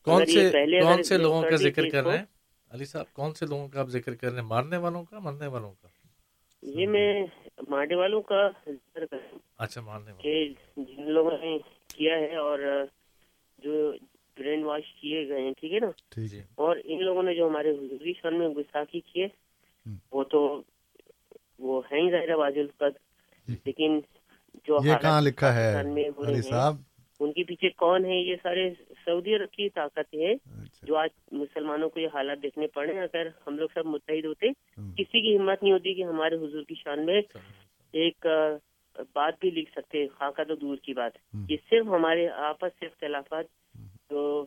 کون سے پہلے کون سے لوگوں کا ذکر کر رہے ہیں؟ علی صاحب کون سے لوگوں کا آپ ذکر کر رہے ہیں؟ مارنے والوں کا مرنے والوں کا؟ یہ میں مانڈے والوں کا ذکر کر رہا ہوں اچھا مارنے والوں کہ جن لوگوں نے کیا ہے اور جو برین واش کیے گئے ہیں ٹھیک ہے نا؟ جی۔ اور ان لوگوں نے جو ہمارے حضوری شان میں گستاخی کی ہے ہم۔ وہ تو وہ ہے ہی ظاہر واضح القد جی۔ لیکن جو یہ کہاں لکھا ہے؟ علی ہیں، صاحب۔ ان کے پیچھے کون ہے یہ سارے سعودی عرب کی طاقت ہے اچھا، جو آج مسلمانوں کو یہ حالات دیکھنے پڑے اگر ہم لوگ سب متحد ہوتے۔ کسی کی ہمت نہیں ہوتی کہ ہمارے حضور کی شان میں ایک بات بھی لکھ سکتے خاکہ تو دور کی بات۔ یہ صرف ہمارے آپس سے اختلافات جو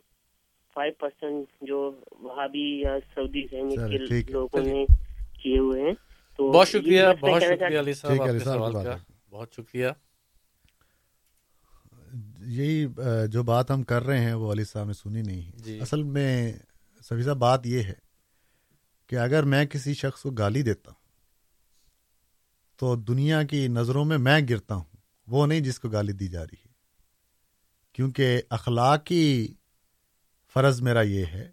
فائیو پرسینٹ جو وہابی یا سعودی ذہنی کے لوگوں۔ نے کیے ہوئے ہیں تو بہت شکریہ بہت شکریہ علی صاحب ٹھیک ہے، آپ علی کے صاحب، سوال بات کا ہے۔ بہت شکریہ یہی جو بات ہم کر رہے ہیں وہ علی صاحب نے سنی نہیں ہے جی۔ اصل میں سبھی صاحب بات یہ ہے کہ اگر میں کسی شخص کو گالی دیتا ہوں تو دنیا کی نظروں میں میں گرتا ہوں۔ وہ نہیں جس کو گالی دی جا رہی ہے۔ کیونکہ اخلاقی فرض میرا یہ ہے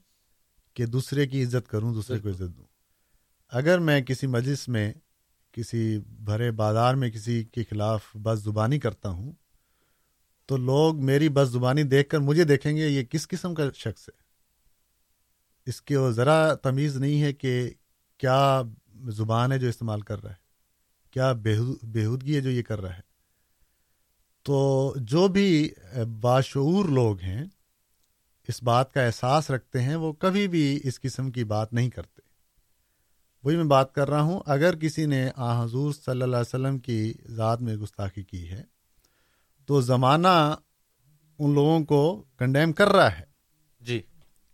کہ دوسرے کی عزت کروں، دوسرے کو عزت دوں۔ اگر میں کسی مجلس میں، کسی بھرے بازار میں کسی کے خلاف بس زبانی کرتا ہوں، تو لوگ میری بس زبانی دیکھ کر مجھے دیکھیں گے یہ کس قسم کا شخص ہے۔ اس کی وہ ذرا تمیز نہیں ہے کہ کیا زبان ہے جو استعمال کر رہا ہے۔ کیا بےحود- بےحودگی ہے جو یہ کر رہا ہے۔ تو جو بھی باشعور لوگ ہیں اس بات کا احساس رکھتے ہیں وہ کبھی بھی اس قسم کی بات نہیں کرتے۔ وہی میں بات کر رہا ہوں اگر کسی نے آ حضور صلی اللہ علیہ وسلم کی ذات میں گستاخی کی ہے تو زمانہ ان لوگوں کو کنڈیم کر رہا ہے۔ جی۔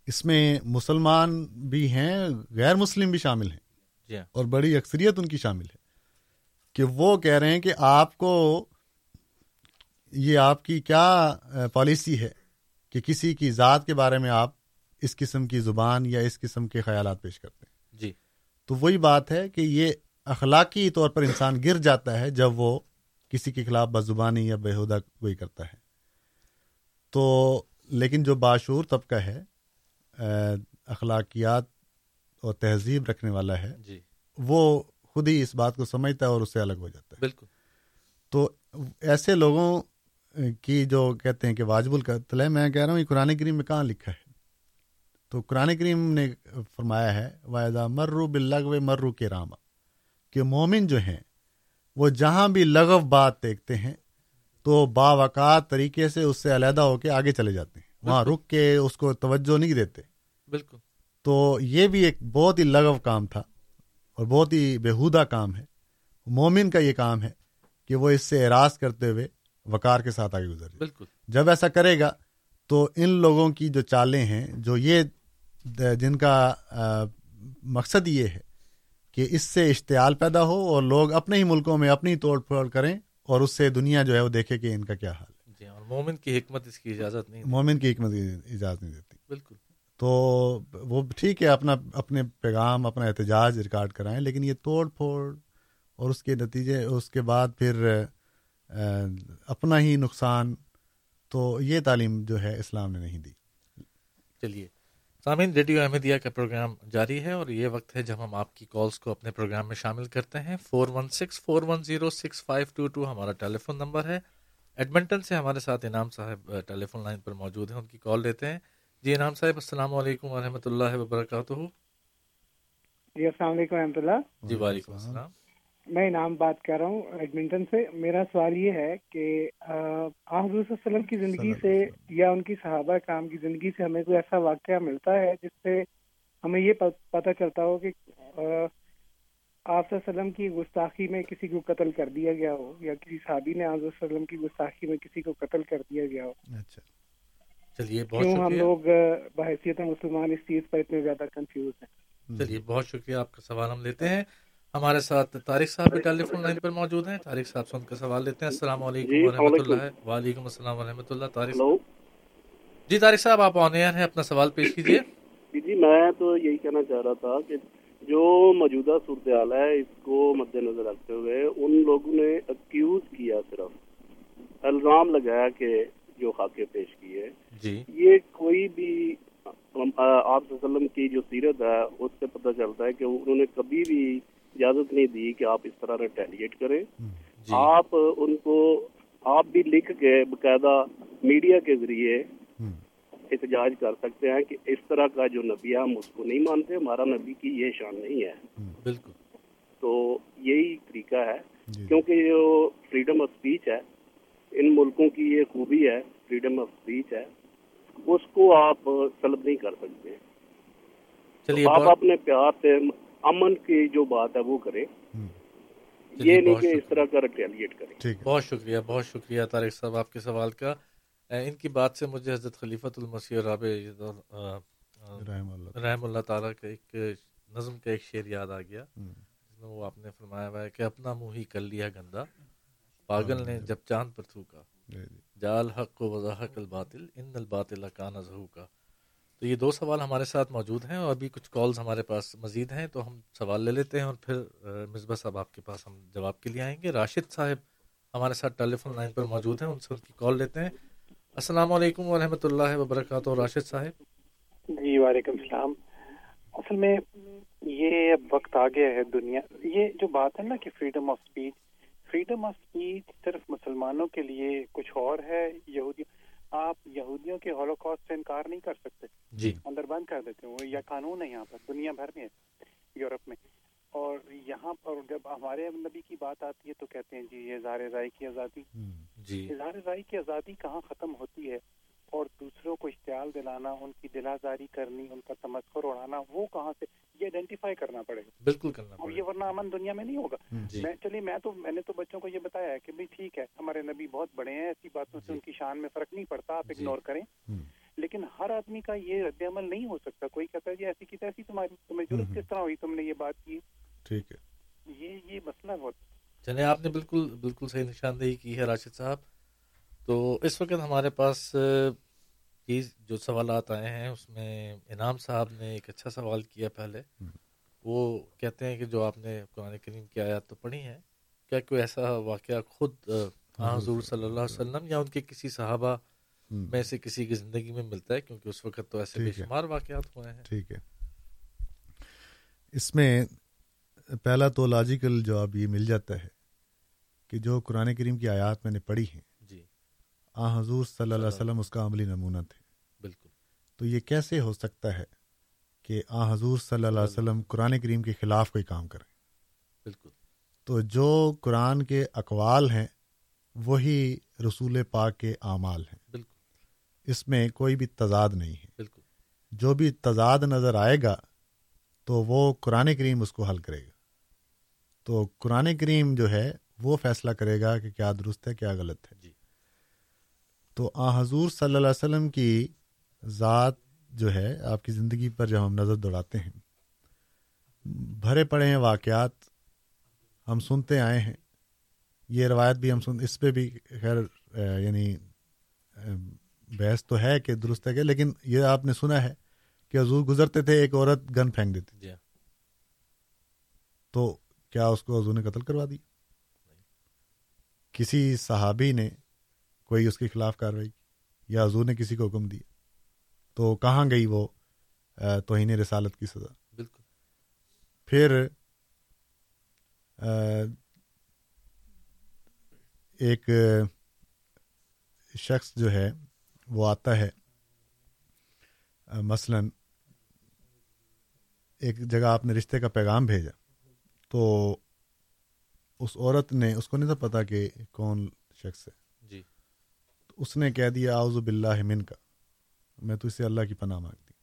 اس میں مسلمان بھی ہیں غیر مسلم بھی شامل ہیں۔ جی ہاں۔ اور بڑی اکثریت ان کی شامل ہے کہ وہ کہہ رہے ہیں کہ آپ کو یہ آپ کی کیا پالیسی ہے کہ کسی کی ذات کے بارے میں آپ اس قسم کی زبان یا اس قسم کے خیالات پیش کرتے ہیں۔ جی۔ تو وہی بات ہے کہ یہ اخلاقی طور پر انسان گر جاتا ہے جب وہ کسی کے خلاف بزبانی یا بےحدہ کوئی کرتا ہے۔ تو لیکن جو باشعور طبقہ ہے اخلاقیات اور تہذیب رکھنے والا ہے جی۔ وہ خود ہی اس بات کو سمجھتا ہے اور اس سے الگ ہو جاتا ہے۔ بالکل۔ تو ایسے لوگوں کی جو کہتے ہیں کہ واجب القتل ہے میں کہہ رہا ہوں یہ قرآن کریم میں کہاں لکھا ہے؟ تو قرآن کریم نے فرمایا ہے واحدہ مرو بلغو مرو کے راما کہ مومن جو ہیں وہ جہاں بھی لغو بات دیکھتے ہیں تو باوقات طریقے سے اس سے علیحدہ ہو کے آگے چلے جاتے ہیں۔ وہاں رک کے اس کو توجہ نہیں دیتے۔ بالکل۔ تو یہ بھی ایک بہت ہی لغو کام تھا۔ اور بہت ہی بےحودہ کام ہے۔ مومن کا یہ کام ہے کہ وہ اس سے اعراض کرتے ہوئے وقار کے ساتھ آگے گزر جائے۔ بالکل۔ جب ایسا کرے گا تو ان لوگوں کی جو چالیں ہیں جو یہ جن کا مقصد یہ ہے کہ اس سے اشتعال پیدا ہو اور لوگ اپنے ہی ملکوں میں اپنی توڑ پھوڑ کریں اور اس سے دنیا جو ہے وہ دیکھے کہ ان کا کیا حال ہے۔ جی ہاں اور مومن کی حکمت اس کی اجازت نہیں مومن کی حکمت اجازت نہیں دیتی۔ بالکل۔ تو وہ ٹھیک ہے، اپنا، اپنے پیغام، اپنا احتجاج ریکارڈ کرائیں، لیکن یہ توڑ پھوڑ اور اس کے نتیجے، اس کے بعد پھر اپنا ہی نقصان تو یہ تعلیم جو ہے اسلام نے نہیں دی۔ چلیے، سامعین، ریڈیو احمدیہ کا پروگرام جاری ہے اور یہ وقت ہے جب ہم آپ کی کالز کو اپنے پروگرام میں شامل کرتے ہیں۔ Four one six four one zero six five two two ہمارا ٹیلی فون نمبر ہے۔ ایڈمنٹن سے ہمارے ساتھ انعام صاحب ٹیلی فون لائن پر موجود ہیں، ان کی کال لیتے ہیں۔ جی انعام صاحب السلام علیکم ورحمۃ اللہ وبرکاتہ۔ جی السلام علیکم رحمۃ اللہ۔ جی وعلیکم السلام۔ میں انعام بات کر رہا ہوں ایڈمنٹن سے۔ میرا سوال یہ ہے کہ حضور صلی اللہ علیہ وسلم کی زندگی سے یا ان کی صحابہ کام کی زندگی سے ہمیں کوئی ایسا واقعہ ملتا ہے جس سے ہمیں یہ پتہ چلتا ہو کہ آپ وسلم کی گستاخی میں کسی کو قتل کر دیا گیا ہو یا کسی صحابی نے آضر وسلم کی گستاخی میں کسی کو قتل کر دیا گیا ہو؟ اچھا۔ چلیے کیوں ہم لوگ بحیثیت مسلمان اس چیز پر اتنے زیادہ کنفیوز ہیں؟ چلیے بہت شکریہ آپ کا سوال ہم لیتے ہیں۔ ہمارے ساتھ طارق صاحب بھی ٹیلی فون لائن پر موجود ہیں۔ طارق صاحب سے ان کا سوال لیتے ہیں۔ السلام علیکم جی، ورحمۃ اللہ۔ وعلیکم۔ السلام ورحمۃ اللہ طارق جی طارق صاحب آپ آن ایئر ہیں اپنا سوال پیش کیجیے۔ جی جی میں تو یہی کہنا چاہ رہا تھا کہ جو موجودہ صورتحال ہے اس کو مد نظر رکھتے ہوئے ان لوگوں نے اکیوز کیا صرف الزام لگایا کہ جو خاکے پیش کیے۔ جی۔ یہ کوئی بھی آپ وسلم کی جو سیرت ہے اس سے پتہ چلتا ہے کہ انہوں نے کبھی بھی اجازت نہیں دی کہ آپ اس طرح ریٹیلیٹ کریں۔ جی۔ آپ ان کو آپ بھی لکھ کے باقاعدہ میڈیا کے ذریعے احتجاج کر سکتے ہیں کہ اس طرح کا جو نبی ہے ہم اس کو نہیں مانتے ہمارا نبی کی یہ شان نہیں ہے۔ بالکل۔ تو یہی طریقہ ہے۔ جی۔ کیونکہ جو فریڈم آف اسپیچ ہے ان ملکوں کی یہ خوبی ہے فریڈم آف اسپیچ ہے۔ اس کو آپ سلب نہیں کر سکتے۔ چلیے آپ اپنے پیار سے امن کی جو بات ہے وہ کریں۔ یہ نہیں کہ اس۔ طرح کا ریٹیلیٹ کریں۔ بہت شکریہ بہت شکریہ طارق صاحب آپ کے سوال کا۔ ان کی بات سے مجھے حضرت خلیفۃ المسیح رابع رحم اللہ۔ رحم اللہ تعالیٰ کا ایک نظم کا ایک شعر یاد آ گیا۔ جس میں وہ آپ نے فرمایا ہوا ہے کہ اپنا منہ ہی کر لیا گندا پاگل نے جب چاند پر تھوکا۔ جی جی۔ جال حق و وضاحق الباطل، ان الباطل کان ظہو کا تو یہ دو سوال ہمارے ساتھ موجود ہیں اور ابھی کچھ کالز ہمارے پاس مزید ہیں، تو ہم سوال لے لیتے ہیں اور پھر مصباح صاحب آپ کے پاس ہم جواب کے لیے آئیں گے۔ راشد صاحب ہمارے ساتھ ٹیلی فون لائن پر موجود ہیں، ان سے ان کی کال لیتے ہیں۔ السلام علیکم ورحمۃ اللہ وبرکاتہ۔ راشد صاحب؟ جی وعلیکم السلام۔ اصل میں یہ اب وقت آ گیا ہے دنیا، یہ جو بات ہے نا کہ freedom of speech freedom of speech صرف مسلمانوں کے لیے کچھ اور ہے یہودی آپ یہودیوں کے ہولوکاسٹ سے انکار نہیں کر سکتے۔ جی۔ اندر بند کر دیتے ہیں وہ یہ قانون ہے یہاں پر دنیا بھر میں یورپ میں۔ اور یہاں پر جب ہمارے نبی کی بات آتی ہے تو کہتے ہیں جی یہ اظہار رائے کی آزادی۔ جی۔ اظہار رائے کی آزادی کہاں ختم ہوتی ہے؟ اور دوسروں کو اشتعال دلانا ان کی دل آزاری کرنی ان کا تمسخر اڑانا وہ کہاں سے؟ یہ آئیڈینٹیفائی کرنا پڑے۔ گا بالکل کرنا اور پڑے۔ یہ ورنہ امن دنیا میں نہیں ہوگا۔ جی۔ میں چلیے میں تو میں نے تو بچوں کو یہ بتایا ہے کہ بھائی ٹھیک ہے ہمارے نبی بہت بڑے ہیں ایسی باتوں سے جی۔ ان کی شان میں فرق نہیں پڑتا آپ جی۔ اگنور کریں۔ ہم، لیکن ہر آدمی کا یہ رد عمل نہیں ہو سکتا۔ کوئی کہتا ہے جی ایسی کی تیسی تمہاری تمہیں۔ ضرورت کس طرح ہوئی؟ تم نے یہ بات کی۔ ٹھیک ہے۔ یہ یہ مسئلہ بہت چلے آپ نے بالکل بالکل صحیح نشاندہی کی ہے راشد صاحب۔ تو اس وقت ہمارے پاس یہ جو سوالات آئے ہیں اس میں انعام صاحب نے ایک اچھا سوال کیا پہلے۔ وہ کہتے ہیں کہ جو آپ نے قرآن کریم کی آیات تو پڑھی ہیں کیا کوئی ایسا واقعہ خود آن حضور صلی اللہ علیہ وسلم یا ان کے کسی صحابہ میں سے کسی کی زندگی میں ملتا ہے؟ کیونکہ اس وقت تو ایسے بے۔ شمار واقعات ہوئے ہیں۔ ٹھیک ہے۔ اس میں پہلا تو لاجیکل جواب یہ مل جاتا ہے کہ جو قرآن کریم کی آیات میں نے پڑھی ہیں جی۔ آ حضور صلی اللہ علیہ وسلم اس کا عملی نمونہ تھے۔ تو یہ کیسے ہو سکتا ہے کہ آ حضور صلی اللہ علیہ وسلم قرآن کریم کے خلاف کوئی کام کریں؟ بالکل۔ تو جو قرآن کے اقوال ہیں وہی رسول پاک کے اعمال ہیں۔ بالکل۔ اس میں کوئی بھی تضاد نہیں ہے۔ بالکل۔ جو بھی تضاد نظر آئے گا تو وہ قرآن کریم اس کو حل کرے گا۔ تو قرآن کریم جو ہے وہ فیصلہ کرے گا کہ کیا درست ہے کیا غلط ہے۔ جی۔ تو آ حضور صلی اللہ علیہ وسلم کی ذات جو ہے آپ کی زندگی پر جب ہم نظر دوڑاتے ہیں بھرے پڑے ہیں واقعات ہم سنتے آئے ہیں۔ یہ روایت بھی ہم سن اس پہ بھی خیر یعنی بحث تو ہے کہ درست ہے کہ لیکن یہ آپ نے سنا ہے کہ حضور گزرتے تھے ایک عورت گن پھینک دیتی۔ جی ہاں۔ تو کیا اس کو حضور نے قتل کروا دی کسی صحابی نے کوئی اس کے خلاف کاروائی یا حضور نے کسی کو حکم دیا؟ تو کہاں گئی وہ توہین رسالت کی سزا؟ بالکل۔ پھر ایک شخص جو ہے وہ آتا ہے۔ مثلا ایک جگہ آپ نے رشتے کا پیغام بھیجا۔ تو اس عورت نے اس کو نہیں تھا پتا کہ کون شخص ہے۔ جی۔ تو اس نے کہہ دیا آؤز باللہ من کا میں تو اسے اللہ کی پناہ مانگتی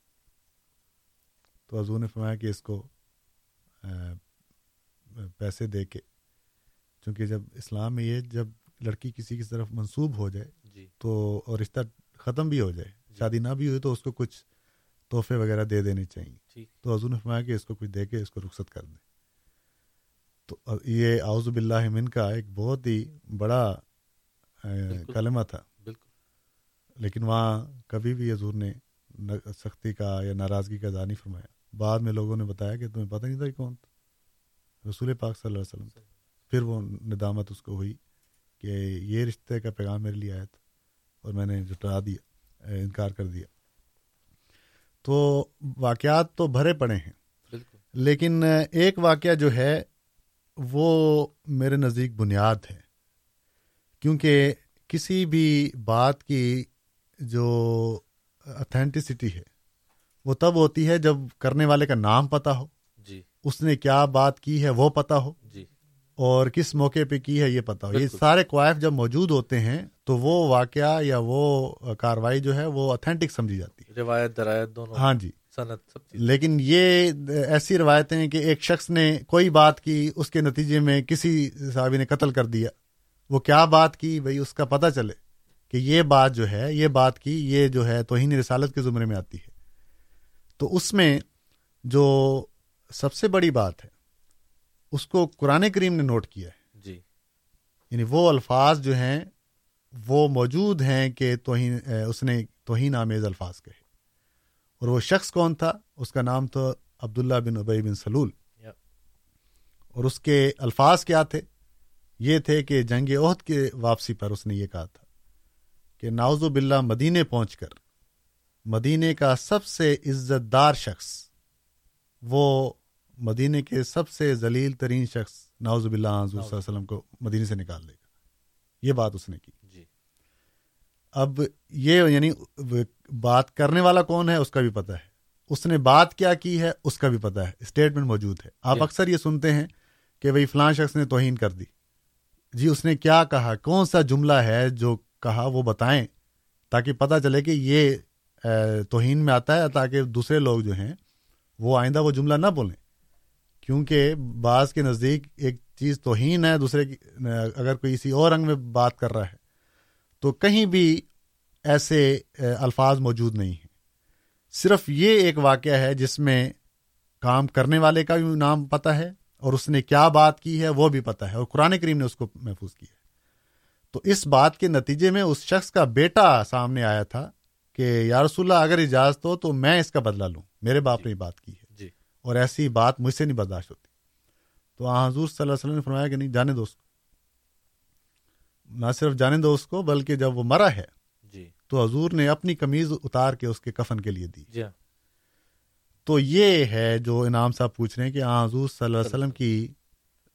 تو حضور نے فرمایا کہ اس کو پیسے دے کے چونکہ جب اسلام میں یہ جب لڑکی کسی کی طرف منسوب ہو جائے جی۔ تو اور رشتہ ختم بھی ہو جائے شادی نہ بھی ہوئی تو اس کو کچھ تحفے وغیرہ دے دینے چاہیے۔ تو حضور نے فرمایا کہ اس کو کچھ دے کے اس کو رخصت کر دیں۔ تو یہ اعوذ باللہ من کا ایک بہت ہی بڑا کلمہ تھا۔ لیکن وہاں کبھی بھی حضور نے سختی کا یا ناراضگی کا اظہار نہیں فرمایا۔ بعد میں لوگوں نے بتایا کہ تمہیں پتہ نہیں تھا کہ کون تھا۔ رسول پاک صلی اللہ علیہ وسلم پھر وہ ندامت اس کو ہوئی کہ یہ رشتے کا پیغام میرے لیے آیا تھا اور میں نے جٹا دیا انکار کر دیا۔ تو واقعات تو بھرے پڑے ہیں۔ بالکل۔ لیکن ایک واقعہ جو ہے وہ میرے نزدیک بنیاد ہے۔ کیونکہ کسی بھی بات کی جو اتھینٹسٹی ہے وہ تب ہوتی ہے جب کرنے والے کا نام پتا ہو۔ جی۔ اس نے کیا بات کی ہے وہ پتا ہو۔ جی۔ اور کس موقع پہ کی ہے یہ پتا ہو۔ یہ۔ سارے کوائف جب موجود ہوتے ہیں تو وہ واقعہ یا وہ کاروائی جو ہے وہ اتھینٹک سمجھی جاتی ہے۔ روایت درایت دونوں۔ ہاں جی۔ صنعت سب چیز۔ لیکن یہ ایسی روایتیں ہیں کہ ایک شخص نے کوئی بات کی اس کے نتیجے میں کسی صحابی نے قتل کر دیا وہ کیا بات کی بھائی اس کا پتہ چلے۔ کہ یہ بات جو ہے یہ بات کی یہ جو ہے توہین رسالت کے زمرے میں آتی ہے۔ تو اس میں جو سب سے بڑی بات ہے اس کو قرآن کریم نے نوٹ کیا ہے۔ جی۔ یعنی وہ الفاظ جو ہیں وہ موجود ہیں کہ توہین اس نے توہین آمیز الفاظ کہے۔ اور وہ شخص کون تھا؟ اس کا نام تو عبداللہ بن ابئی بن سلول۔ اور اس کے الفاظ کیا تھے؟ یہ تھے کہ جنگ عہد کے واپسی پر اس نے یہ کہا تھا۔ کہ ناوز باللہ مدینے پہنچ کر مدینے کا سب سے عزت دار شخص وہ مدینے کے سب سے ذلیل ترین شخص ناوز باللہ حضور صلی اللہ علیہ وسلم کو مدینے سے نکال دے گا۔ یہ بات اس نے کی۔ جی۔ اب یہ یعنی بات کرنے والا کون ہے اس کا بھی پتہ ہے۔ اس نے بات کیا کی ہے اس کا بھی پتہ ہے۔ اسٹیٹمنٹ موجود ہے۔ آپ جی۔ اکثر یہ سنتے ہیں کہ بھائی فلاں شخص نے توہین کر دی۔ جی اس نے کیا کہا؟ کون سا جملہ ہے جو کہا، وہ بتائیں تاکہ پتہ چلے کہ یہ توہین میں آتا ہے تاکہ دوسرے لوگ جو ہیں، وہ آئندہ وہ جملہ نہ بولیں۔ کیونکہ بعض کے نزدیک ایک چیز توہین ہے، دوسرے کی، اگر کوئی اسی اور رنگ میں بات کر رہا ہے، تو کہیں بھی ایسے الفاظ موجود نہیں ہیں۔ صرف یہ ایک واقعہ ہے جس میں کام کرنے والے کا بھی نام پتہ ہے اور اس نے کیا بات کی ہے وہ بھی پتہ ہے اور قرآن کریم نے اس کو محفوظ کیا۔ ہے تو اس بات کے نتیجے میں اس شخص کا بیٹا سامنے آیا تھا کہ یا رسول اللہ اگر اجازت ہو تو میں اس کا بدلہ لوں۔ میرے باپ نے یہ بات کی ہے۔ جی۔ اور ایسی بات مجھ سے نہیں برداشت ہوتی۔ تو حضور صلی اللہ علیہ وسلم نے فرمایا کہ نہیں جانے دو اس کو۔ نہ صرف جانے دو اس کو بلکہ جب وہ مرا ہے جی۔ تو حضور نے اپنی قمیض اتار کے اس کے کفن کے لیے دی۔ جی ہاں۔ تو یہ ہے جو انعام صاحب پوچھ رہے ہیں کہ حضور صلی اللہ علیہ وسلم کی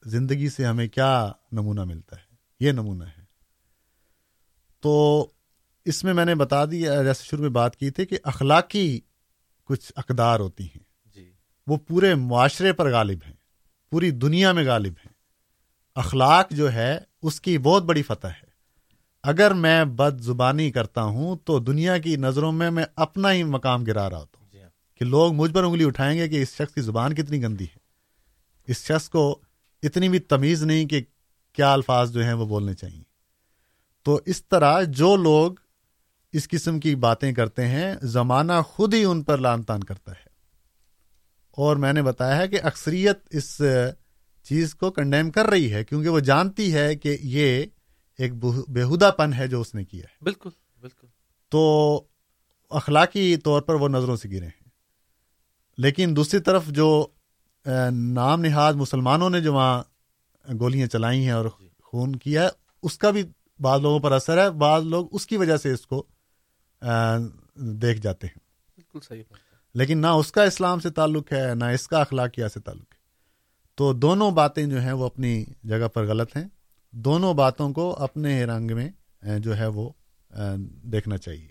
زندگی سے ہمیں کیا نمونہ ملتا ہے؟ یہ نمونہ ہے۔ تو اس میں میں نے بتا دی جیسے شروع میں بات کی تھی کہ اخلاقی کچھ اقدار ہوتی ہیں۔ جی۔ وہ پورے معاشرے پر غالب ہیں پوری دنیا میں غالب ہیں۔ اخلاق جو ہے اس کی بہت بڑی فتح ہے۔ اگر میں بد زبانی کرتا ہوں تو دنیا کی نظروں میں میں اپنا ہی مقام گرا رہا ہوتا ہوں۔ جی ہاں۔ کہ لوگ مجھ پر انگلی اٹھائیں گے کہ اس شخص کی زبان کتنی گندی ہے۔ اس شخص کو اتنی بھی تمیز نہیں کہ کیا الفاظ جو ہیں وہ بولنے چاہیے۔ تو اس طرح جو لوگ اس قسم کی باتیں کرتے ہیں زمانہ خود ہی ان پر لان تان کرتا ہے۔ اور میں نے بتایا ہے کہ اکثریت اس چیز کو کنڈیم کر رہی ہے کیونکہ وہ جانتی ہے کہ یہ ایک بےحدہ پن ہے جو اس نے کیا ہے۔ بالکل بالکل۔ تو اخلاقی طور پر وہ نظروں سے گرے ہیں۔ لیکن دوسری طرف جو نام نہاد مسلمانوں نے جو وہاں گولیاں چلائی ہیں اور خون کیا ہے اس کا بھی بعض لوگوں پر اثر ہے بعض لوگ اس کی وجہ سے اس کو دیکھ جاتے ہیں۔ بالکل صحیح لیکن نہ اس کا اسلام سے تعلق ہے نہ اس کا اخلاقیہ سے تعلق ہے۔ تو دونوں باتیں جو ہیں وہ اپنی جگہ پر غلط ہیں۔ دونوں باتوں کو اپنے رنگ میں جو ہے وہ دیکھنا چاہیے۔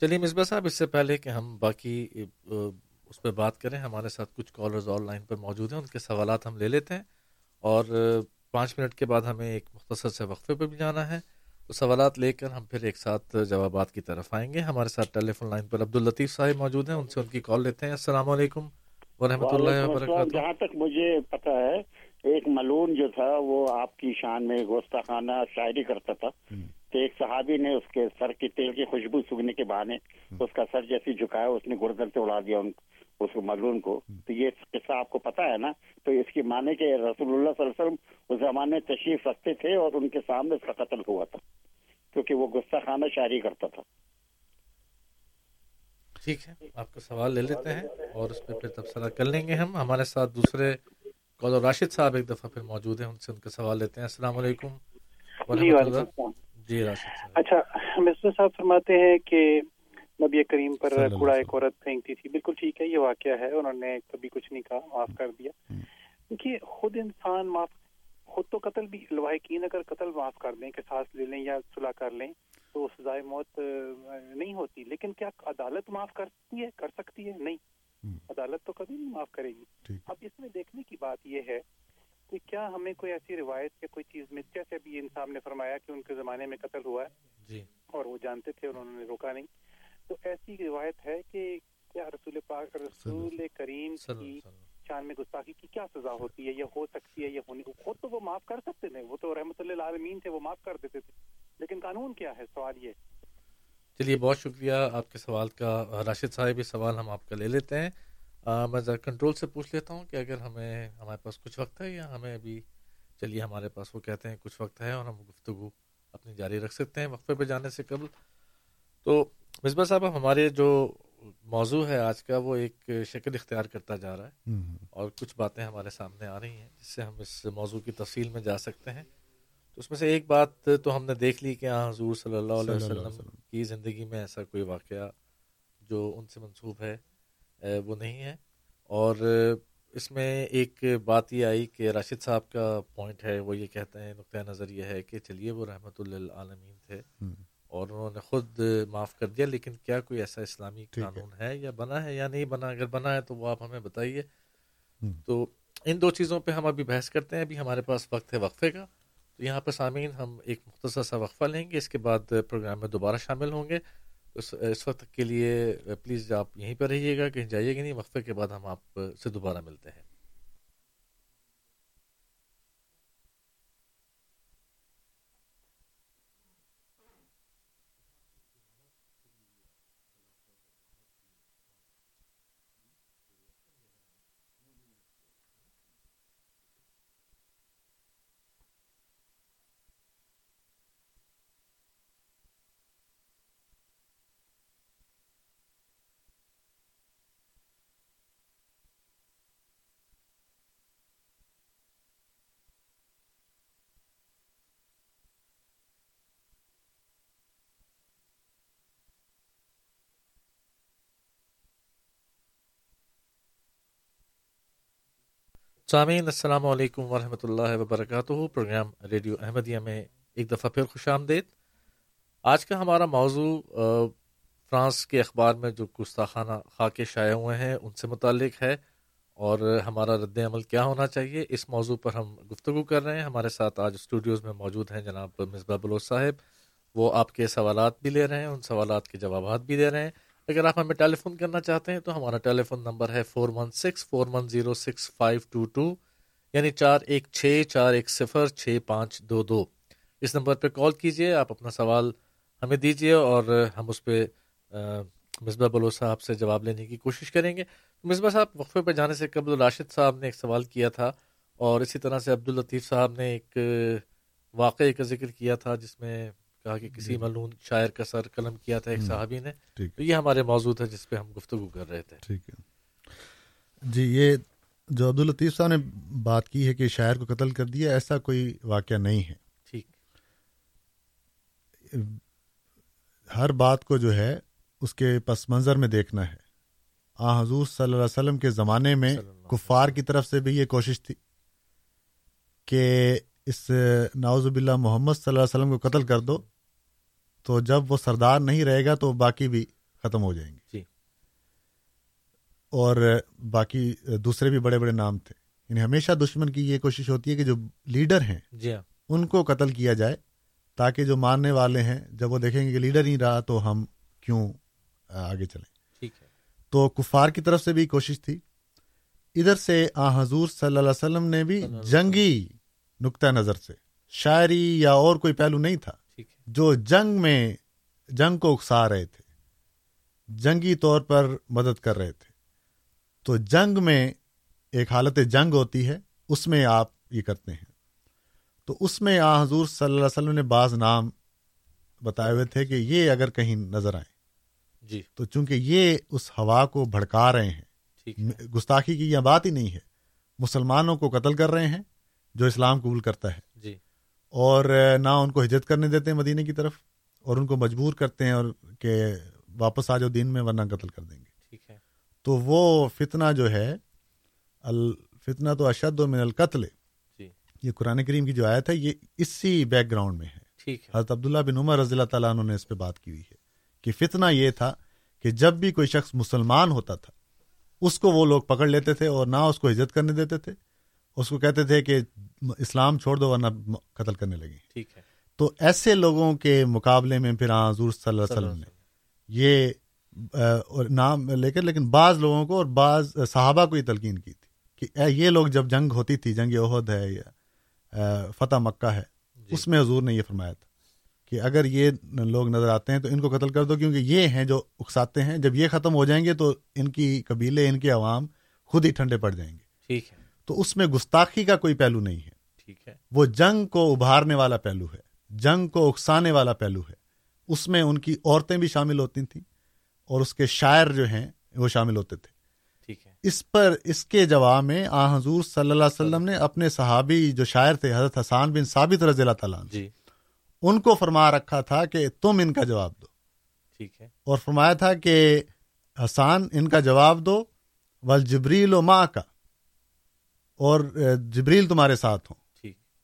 چلیے مصباح صاحب اس سے پہلے کہ ہم باقی اس پہ بات کریں ہمارے ساتھ کچھ کالرز آن لائن پر موجود ہیں ان کے سوالات ہم لے لیتے ہیں۔ اور پانچ منٹ کے بعد ہمیں ایک مختصر سے وقفے پہ بھی جانا ہے۔ تو سوالات لے کر ہم پھر ایک ساتھ جوابات کی طرف آئیں گے۔ ہمارے ساتھ ٹیلی فون لائن پر عبد الطیف صاحب موجود ہیں ان سے ان کی کال لیتے ہیں۔ السلام علیکم ورحمۃ اللہ وبرکاتہ۔ جہاں تک مجھے پتا ہے ایک ملون جو تھا وہ آپ کی شان میں گوستاخانہ شاعری کرتا تھا تو ایک صحابی نے اس کے سر کی تیل کی خوشبو سگنے کے بہانے اس کا سر جیسی جھکایا اس نے گردن سے اڑا دیا اس ملون کو تو یہ قصہ آپ کو پتا ہے نا؟ تو اس کی مانے کے رسول اللہ صلی اللہ علیہ وسلم اس زمانے تشریف رکھتے تھے اور ان کے سامنے اس کا قتل ہوا تھا کیونکہ وہ گستاخانہ شاعری کرتا تھا۔ ٹھیک ہے آپ کا سوال لے لیتے ہیں اور اس پہ پھر تبصرہ کر لیں گے ہم۔ ہمارے ساتھ دوسرے کال راشد صاحب ایک دفعہ پھر موجود ہیں ان سے ان کا سوال لیتے ہیں۔ السلام علیکم۔ جی, جی راشد صاحب۔ اچھا مصر صاحب فرماتے ہیں کہ نبی کریم پر کوڑا ایک عورت پھینکتی تھی۔ بالکل ٹھیک ہے یہ واقعہ ہے انہوں نے کبھی کچھ نہیں کہا معاف کر دیا۔ کیونکہ خود انسان معاف خود تو قتل بھی لواحقین اگر قتل معاف کر دیں کہ سانس لے لیں یا صلاح کر لیں تو سزائے موت نہیں ہوتی۔ لیکن کیا عدالت معاف کرتی ہے کر سکتی ہے؟ نہیں۔ عدالت تو کبھی نہیں معاف کرے گی۔ اب اس میں دیکھنے کی بات یہ ہے کہ کیا ہمیں کوئی ایسی روایت یا کوئی چیز مل جیسے ابھی انسان نے فرمایا کہ ان کے زمانے میں قتل ہوا ہے جی۔ اور وہ جانتے تھے اور انہوں نے روکا نہیں۔ تو ایسی روایت ہے کہ کیا رسول پاک رسول کریم کی شان میں گستاخی کی کیا سزا ہوتی ہے؟ یہ ہو سکتی ہے یہ ہونی خود تو وہ معاف کر سکتے تھے وہ تو رحمت اللہ عالمین تھے وہ معاف کر دیتے تھے۔ لیکن قانون کیا ہے؟ سوال یہ چلیے بہت شکریہ آپ کے سوال کا۔ راشد صاحب یہ سوال ہم آپ کا لے لیتے ہیں۔ میں ذرا کنٹرول سے پوچھ لیتا ہوں کہ اگر ہمیں ہمارے پاس کچھ وقت ہے یا ہمیں ابھی چلیے ہمارے پاس وہ کہتے ہیں کچھ وقت ہے اور ہم گفتگو اپنی جاری رکھ سکتے ہیں وقفے پہ جانے سے قبل۔ تو مصباح صاحب ہمارے جو موضوع ہے آج کا وہ ایک شکل اختیار کرتا جا رہا ہے اور کچھ باتیں ہمارے سامنے آ رہی ہیں جس سے ہم اس موضوع کی تفصیل میں جا سکتے ہیں۔ تو اس میں سے ایک بات تو ہم نے دیکھ لی کہ ہاں حضور صلی اللہ علیہ وسلم کی زندگی میں ایسا کوئی واقعہ جو ان سے منسوب ہے وہ نہیں ہے۔ اور اس میں ایک بات یہ آئی کہ راشد صاحب کا پوائنٹ ہے وہ یہ کہتے ہیں نقطۂ نظر یہ ہے کہ چلیے وہ رحمۃ اللہ عالمین تھے۔ اور انہوں نے خود معاف کر دیا لیکن کیا کوئی ایسا اسلامی قانون ہے یا بنا ہے یا نہیں بنا؟ اگر بنا ہے تو وہ آپ ہمیں بتائیے۔ تو ان دو چیزوں پہ ہم ابھی بحث کرتے ہیں۔ ابھی ہمارے پاس وقت ہے وقفے کا۔ تو یہاں پہ سامعین ہم ایک مختصر سا وقفہ لیں گے۔ اس کے بعد پروگرام میں دوبارہ شامل ہوں گے۔ اس اس وقت کے لیے پلیز آپ یہیں پہ رہیے گا کہیں جائیے گا نہیں وقفے کے بعد ہم آپ سے دوبارہ ملتے ہیں۔ سامعین، السلام علیکم ورحمۃ اللہ وبرکاتہ۔ پروگرام ریڈیو احمدیہ میں ایک دفعہ پھر خوش آمدید۔ آج کا ہمارا موضوع فرانس کے اخبار میں جو گستاخانہ خاکے شائع ہوئے ہیں، ان سے متعلق ہے۔ اور ہمارا رد عمل کیا ہونا چاہیے؟ اس موضوع پر ہم گفتگو کر رہے ہیں۔ ہمارے ساتھ آج اسٹوڈیوز میں موجود ہیں جناب مصباح بلوچ صاحب۔ وہ آپ کے سوالات بھی لے رہے ہیں، ان سوالات کے جوابات بھی دے رہے ہیں۔ اگر آپ ہمیں ٹیلی فون کرنا چاہتے ہیں تو ہمارا ٹیلی فون نمبر ہے four one six, four one zero six, five two two یعنی چار ایک چھ، چار ایک صفر، چھ پانچ دو دو۔ اس نمبر پہ کال کیجیے آپ اپنا سوال ہمیں دیجیے اور ہم اس پہ مصباح بلو صاحب سے جواب لینے کی کوشش کریں گے۔ مصباح صاحب، وقفے پہ جانے سے قبل راشد صاحب نے ایک سوال کیا تھا اور اسی طرح سے عبد الطیف صاحب نے ایک واقعے کا ذکر کیا تھا جس میں کہا کہ کسی جی۔ ملون شاعر کا سر قلم کیا تھا ایک صحابی نے تو یہ ہمارے موضوع تھا جس پہ ہم گفتگو کر رہے تھے۔ ٹھیک ہے۔ جی یہ جو عبد الطیف صاحب نے بات کی ہے کہ شاعر کو قتل کر دیا ایسا کوئی واقعہ نہیں ہے۔ ٹھیک۔ ہر بات کو جو ہے اس کے پس منظر میں دیکھنا ہے۔ آ حضور صلی اللہ علیہ وسلم کے زمانے میں کفار کی طرف سے بھی یہ کوشش تھی کہ اس ناوز باللہ محمد صلی اللہ علیہ وسلم کو قتل کر دو۔ تو جب وہ سردار نہیں رہے گا تو باقی بھی ختم ہو جائیں گے۔ جی۔ اور باقی دوسرے بھی بڑے بڑے نام تھے۔ یعنی ہمیشہ دشمن کی یہ کوشش ہوتی ہے کہ جو لیڈر ہیں جی ہاں۔ ان کو قتل کیا جائے تاکہ جو ماننے والے ہیں جب وہ دیکھیں گے کہ لیڈر نہیں رہا تو ہم کیوں آگے چلیں۔ ٹھیک ہے۔ تو کفار کی طرف سے بھی کوشش تھی۔ ادھر سے آ حضور صلی اللہ علیہ وسلم نے بھی جنگی نقطۂ نظر سے شاعری یا اور کوئی پہلو نہیں تھا۔ جو جنگ میں جنگ کو اکسا رہے تھے جنگی طور پر مدد کر رہے تھے۔ تو جنگ میں ایک حالت جنگ ہوتی ہے اس میں آپ یہ کرتے ہیں۔ تو اس میں آ حضور صلی اللہ علیہ وسلم نے بعض نام بتائے ہوئے تھے کہ یہ اگر کہیں نظر آئیں جی۔ تو چونکہ یہ اس ہوا کو بھڑکا رہے ہیں گستاخی کی یہ بات ہی نہیں ہے مسلمانوں کو قتل کر رہے ہیں جو اسلام قبول کرتا ہے۔ اور نہ ان کو ہجرت کرنے دیتے ہیں مدینے کی طرف اور ان کو مجبور کرتے ہیں اور کہ واپس آ جاؤ دین میں ورنہ قتل کر دیں گے۔ ٹھیک ہے۔ تو وہ فتنہ جو ہے الفتنہ تو اشد و من القتل۔ جی۔ یہ قرآن کریم کی جو آیت ہے یہ اسی بیک گراؤنڈ میں ہے۔ ٹھیک حضرت عبداللہ بن عمر رضی اللہ تعالیٰ عنہ نے اس پہ بات کی ہوئی ہے کہ فتنہ یہ تھا کہ جب بھی کوئی شخص مسلمان ہوتا تھا اس کو وہ لوگ پکڑ لیتے تھے اور نہ اس کو عزت کرنے دیتے تھے۔ اس کو کہتے تھے کہ اسلام چھوڑ دو ورنہ قتل کرنے لگے ٹھیک ہے۔ تو ایسے لوگوں کے مقابلے میں پھر حضور صلی اللہ علیہ وسلم نے یہ اور نام لے کر لیکن بعض لوگوں کو اور بعض صحابہ کو یہ تلقین کی تھی کہ یہ لوگ جب جنگ ہوتی تھی جنگ عہد ہے یا فتح مکہ ہے جی۔ اس میں حضور نے یہ فرمایا تھا کہ اگر یہ لوگ نظر آتے ہیں تو ان کو قتل کر دو کیونکہ یہ ہیں جو اکساتے ہیں جب یہ ختم ہو جائیں گے تو ان کی قبیلے ان کے عوام خود ہی ٹھنڈے پڑ جائیں گے۔ ٹھیک ہے۔ تو اس میں گستاخی کا کوئی پہلو نہیں ہے۔ ٹھیک ہے۔ وہ جنگ کو ابھارنے والا پہلو ہے جنگ کو اکسانے والا پہلو ہے۔ اس میں ان کی عورتیں بھی شامل ہوتی تھیں اور اس کے شاعر جو ہیں وہ شامل ہوتے تھے۔ ٹھیک ہے۔ اس پر اس کے جواب میں آ حضور صلی اللہ علیہ وسلم نے اپنے صحابی جو شاعر تھے حضرت حسان بن ثابت رضی اللہ تعالیٰ جی۔ ان کو فرما رکھا تھا کہ تم ان کا جواب دو۔ ٹھیک ہے۔ اور فرمایا تھا کہ حسان ان کا جواب دو ول جبریل و ماں کا اور جبریل تمہارے ساتھ ہوں۔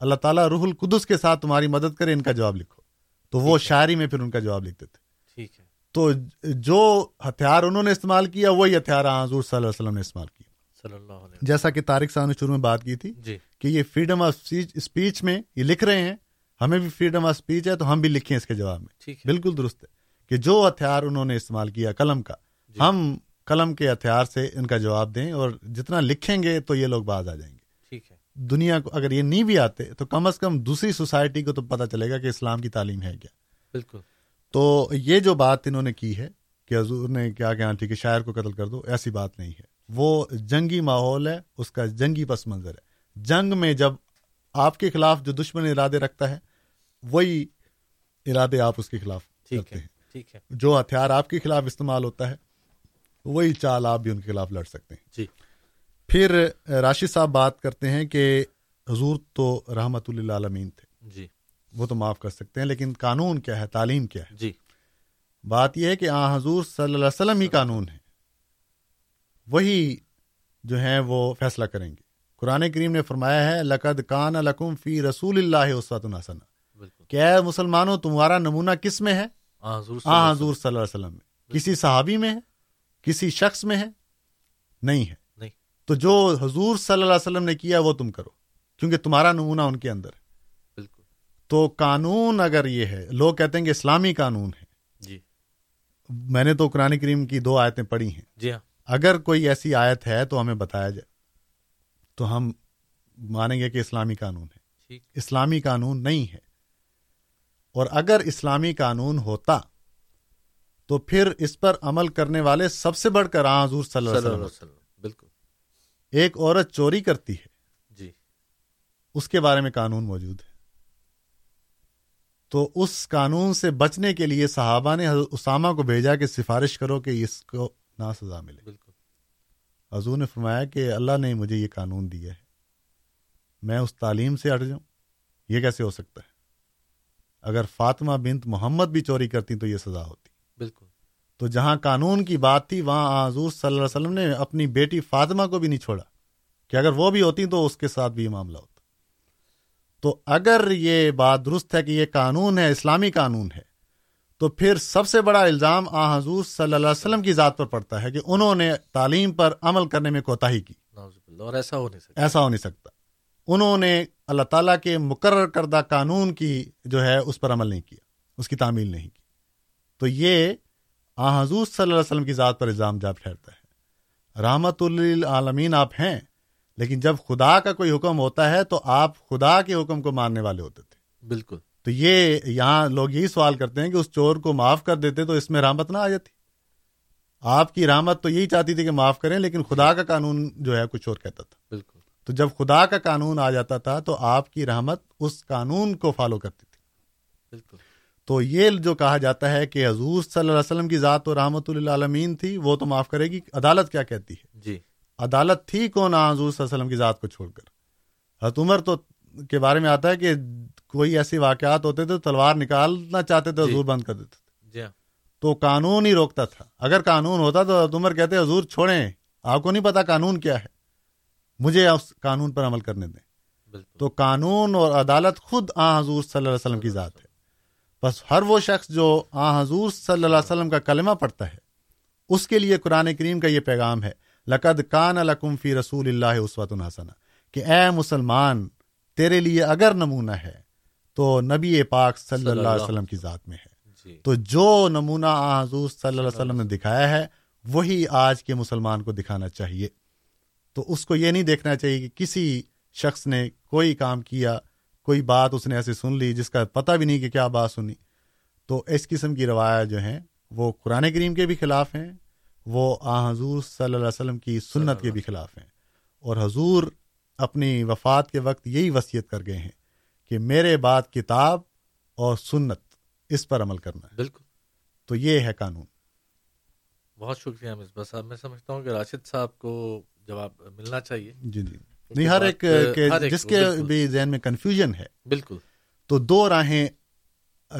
اللہ تعالیٰ روح القدس کے ساتھ تمہاری مدد کرے ان کا جواب لکھو۔ تو وہ شاعری میں پھر ان کا جواب لکھتے تھے۔ ٹھیک ہے۔ تو جو ہتھیار انہوں نے استعمال کیا وہی ہتھیار حضور صلی اللہ علیہ وسلم نے استعمال کیا۔ صلی اللہ علیہ جیسا کہ طارق صاحب نے شروع میں بات کی تھی جی۔ کہ یہ فریڈم آف اسپیچ میں یہ لکھ رہے ہیں ہمیں بھی فریڈم آف اسپیچ ہے تو ہم بھی لکھیں اس کے جواب میں۔ بالکل درست ہے کہ جو ہتھیار انہوں نے استعمال کیا قلم کا جی۔ ہم قلم کے ہتھیار سے ان کا جواب دیں اور جتنا لکھیں گے تو یہ لوگ باز آ جائیں گے۔ دنیا کو اگر یہ نہیں بھی آتے تو کم از کم دوسری سوسائٹی کو تو پتہ چلے گا کہ اسلام کی تعلیم ہے کیا۔ بالکل۔ تو یہ جو بات انہوں نے کی ہے کہ حضور نے کیا کہ ہاں ٹھیک ہے شاعر کو قتل کر دو ایسی بات نہیں ہے۔ وہ جنگی ماحول ہے اس کا جنگی پس منظر ہے۔ جنگ میں جب آپ کے خلاف جو دشمن ارادے رکھتا ہے وہی ارادے آپ اس کے خلاف کرتے ہیں۔ ٹھیک ہے۔ جو ہتھیار آپ کے خلاف استعمال ہوتا ہے وہی چال آپ بھی ان کے خلاف لڑ سکتے ہیں۔ جی۔ پھر راشد صاحب بات کرتے ہیں کہ حضور تو رحمت اللہ عالمین تھے۔ جی۔ وہ تو معاف کر سکتے ہیں لیکن قانون کیا ہے؟ تعلیم کیا ہے؟ جی۔ بات یہ ہے کہ آ حضور صلی اللہ علیہ وسلم ہی قانون ہے۔ وہی جو ہیں وہ فیصلہ کریں گے۔ قرآن کریم نے فرمایا ہے لقد کان لکم فی رسول اللہ وسعت الحسن اے مسلمانوں تمہارا نمونہ کس میں ہے؟ آ حضور صلی اللہ علیہ وسلم۔ میں کسی صحابی میں ہے؟ کسی شخص میں ہے؟ نہیں ہے۔ تو جو حضور صلی اللہ علیہ وسلم نے کیا وہ تم کرو کیونکہ تمہارا نمونہ ان کے اندر ہے۔ بالکل۔ تو قانون اگر یہ ہے لوگ کہتے ہیں کہ اسلامی قانون ہے۔ جی۔ میں نے تو قرآن کریم کی دو آیتیں پڑھی ہیں۔ جی ہاں۔ اگر کوئی ایسی آیت ہے تو ہمیں بتایا جائے۔ تو ہم مانیں گے کہ اسلامی قانون ہے۔ اسلامی قانون نہیں ہے۔ اور اگر اسلامی قانون ہوتا تو پھر اس پر عمل کرنے والے سب سے بڑھ کر آن حضور صلی اللہ علیہ وسلم۔ ایک عورت چوری کرتی ہے۔ جی۔ اس کے بارے میں قانون موجود ہے۔ تو اس قانون سے بچنے کے لیے صحابہ نے حضرت اسامہ کو بھیجا کہ سفارش کرو کہ اس کو نہ سزا ملے۔ بالکل۔ حضور نے فرمایا کہ اللہ نے مجھے یہ قانون دیا ہے۔ میں اس تعلیم سے ہٹ جاؤں۔ یہ کیسے ہو سکتا ہے؟ اگر فاطمہ بنت محمد بھی چوری کرتی تو یہ سزا ہوتی۔ بالکل۔ تو جہاں قانون کی بات تھی وہاں حضور صلی اللہ علیہ وسلم نے اپنی بیٹی فاطمہ کو بھی نہیں چھوڑا۔ کہ اگر وہ بھی ہوتی تو اس کے ساتھ بھی یہ معاملہ ہوتا۔ تو اگر یہ بات درست ہے کہ یہ قانون ہے اسلامی قانون ہے تو پھر سب سے بڑا الزام آ حضور صلی اللہ علیہ وسلم کی ذات پر پڑتا ہے کہ انہوں نے تعلیم پر عمل کرنے میں کوتاہی کی۔ اور ایسا ہو نہیں سکتا۔ ایسا ہو نہیں سکتا۔ انہوں نے اللہ تعالیٰ کے مقرر کردہ قانون کی جو ہے اس پر عمل نہیں کیا اس کی تعمیل نہیں کی۔ تو یہ آ حضور صلی اللہ علیہ وسلم کی ذات پر الزام جاب ٹھہرتا ہے۔ رحمت العالمین آپ ہیں لیکن جب خدا کا کوئی حکم ہوتا ہے تو آپ خدا کے حکم کو ماننے والے ہوتے تھے۔ بالکل۔ تو یہ یہاں لوگ یہی سوال کرتے ہیں کہ اس چور کو معاف کر دیتے تو اس میں رحمت نہ آ جاتی۔ آپ کی رحمت تو یہی چاہتی تھی کہ معاف کریں لیکن خدا کا قانون جو ہے کچھ اور کہتا تھا۔ بالکل۔ تو جب خدا کا قانون آ جاتا تھا تو آپ کی رحمت اس قانون کو فالو کرتی تھی۔ بالکل۔ تو یہ جو کہا جاتا ہے کہ حضور صلی اللہ علیہ وسلم کی ذات و رحمت اللہ تھی وہ تو معاف کرے گی۔ عدالت کیا کہتی ہے؟ جی۔ عدالت تھی کون حضور صلی اللہ علیہ وسلم کی ذات کو چھوڑ کر؟ حضرت عمر تو کے بارے میں آتا ہے کہ کوئی ایسے واقعات ہوتے تھے تلوار نکالنا چاہتے تھے جی۔ حضور بند کر دیتے تھے۔ جی ہاں۔ تو قانون ہی روکتا تھا۔ اگر قانون ہوتا تو حضرت عمر کہتے حضور چھوڑیں آپ کو نہیں پتا قانون کیا ہے۔ مجھے اس قانون پر عمل کرنے دیں۔ تو قانون اور عدالت خود آ حضور صلی اللہ علیہ وسلم کی ذات ہے۔ بس ہر وہ شخص جو آ حضور صلی اللہ علیہ وسلم کا کلمہ پڑھتا ہے اس کے لیے قرآن کریم کا یہ پیغام ہے لقد کان القم فی رسول اللہ عصوت الحسن کہ اے مسلمان تیرے لیے اگر نمونہ ہے تو نبی پاک صلی اللہ علیہ وسلم کی ذات میں ہے جی۔ تو جو نمونہ آ حضور صلی اللہ علیہ وسلم نے دکھایا ہے وہی آج کے مسلمان کو دکھانا چاہیے تو اس کو یہ نہیں دیکھنا چاہیے کہ کسی شخص نے کوئی کام کیا کوئی بات اس نے ایسے سن لی جس کا پتہ بھی نہیں کہ کیا بات سنی۔ تو اس قسم کی روایت جو ہیں وہ قرآن کریم کے بھی خلاف ہیں وہ آ حضور صلی اللہ علیہ وسلم کی سنت کے بھی خلاف ہیں۔ اور حضور اپنی وفات کے وقت یہی وصیت کر گئے ہیں کہ میرے بعد کتاب اور سنت اس پر عمل کرنا ہے۔ بالکل۔ تو یہ ہے قانون۔ بہت شکریہ مصباح صاحب۔ میں سمجھتا ہوں کہ راشد صاحب کو جواب ملنا چاہیے۔ جی جی۔ نہیں ہر ایک جس کے بھی ذہن میں کنفیوژن ہے بالکل۔ تو دو راہیں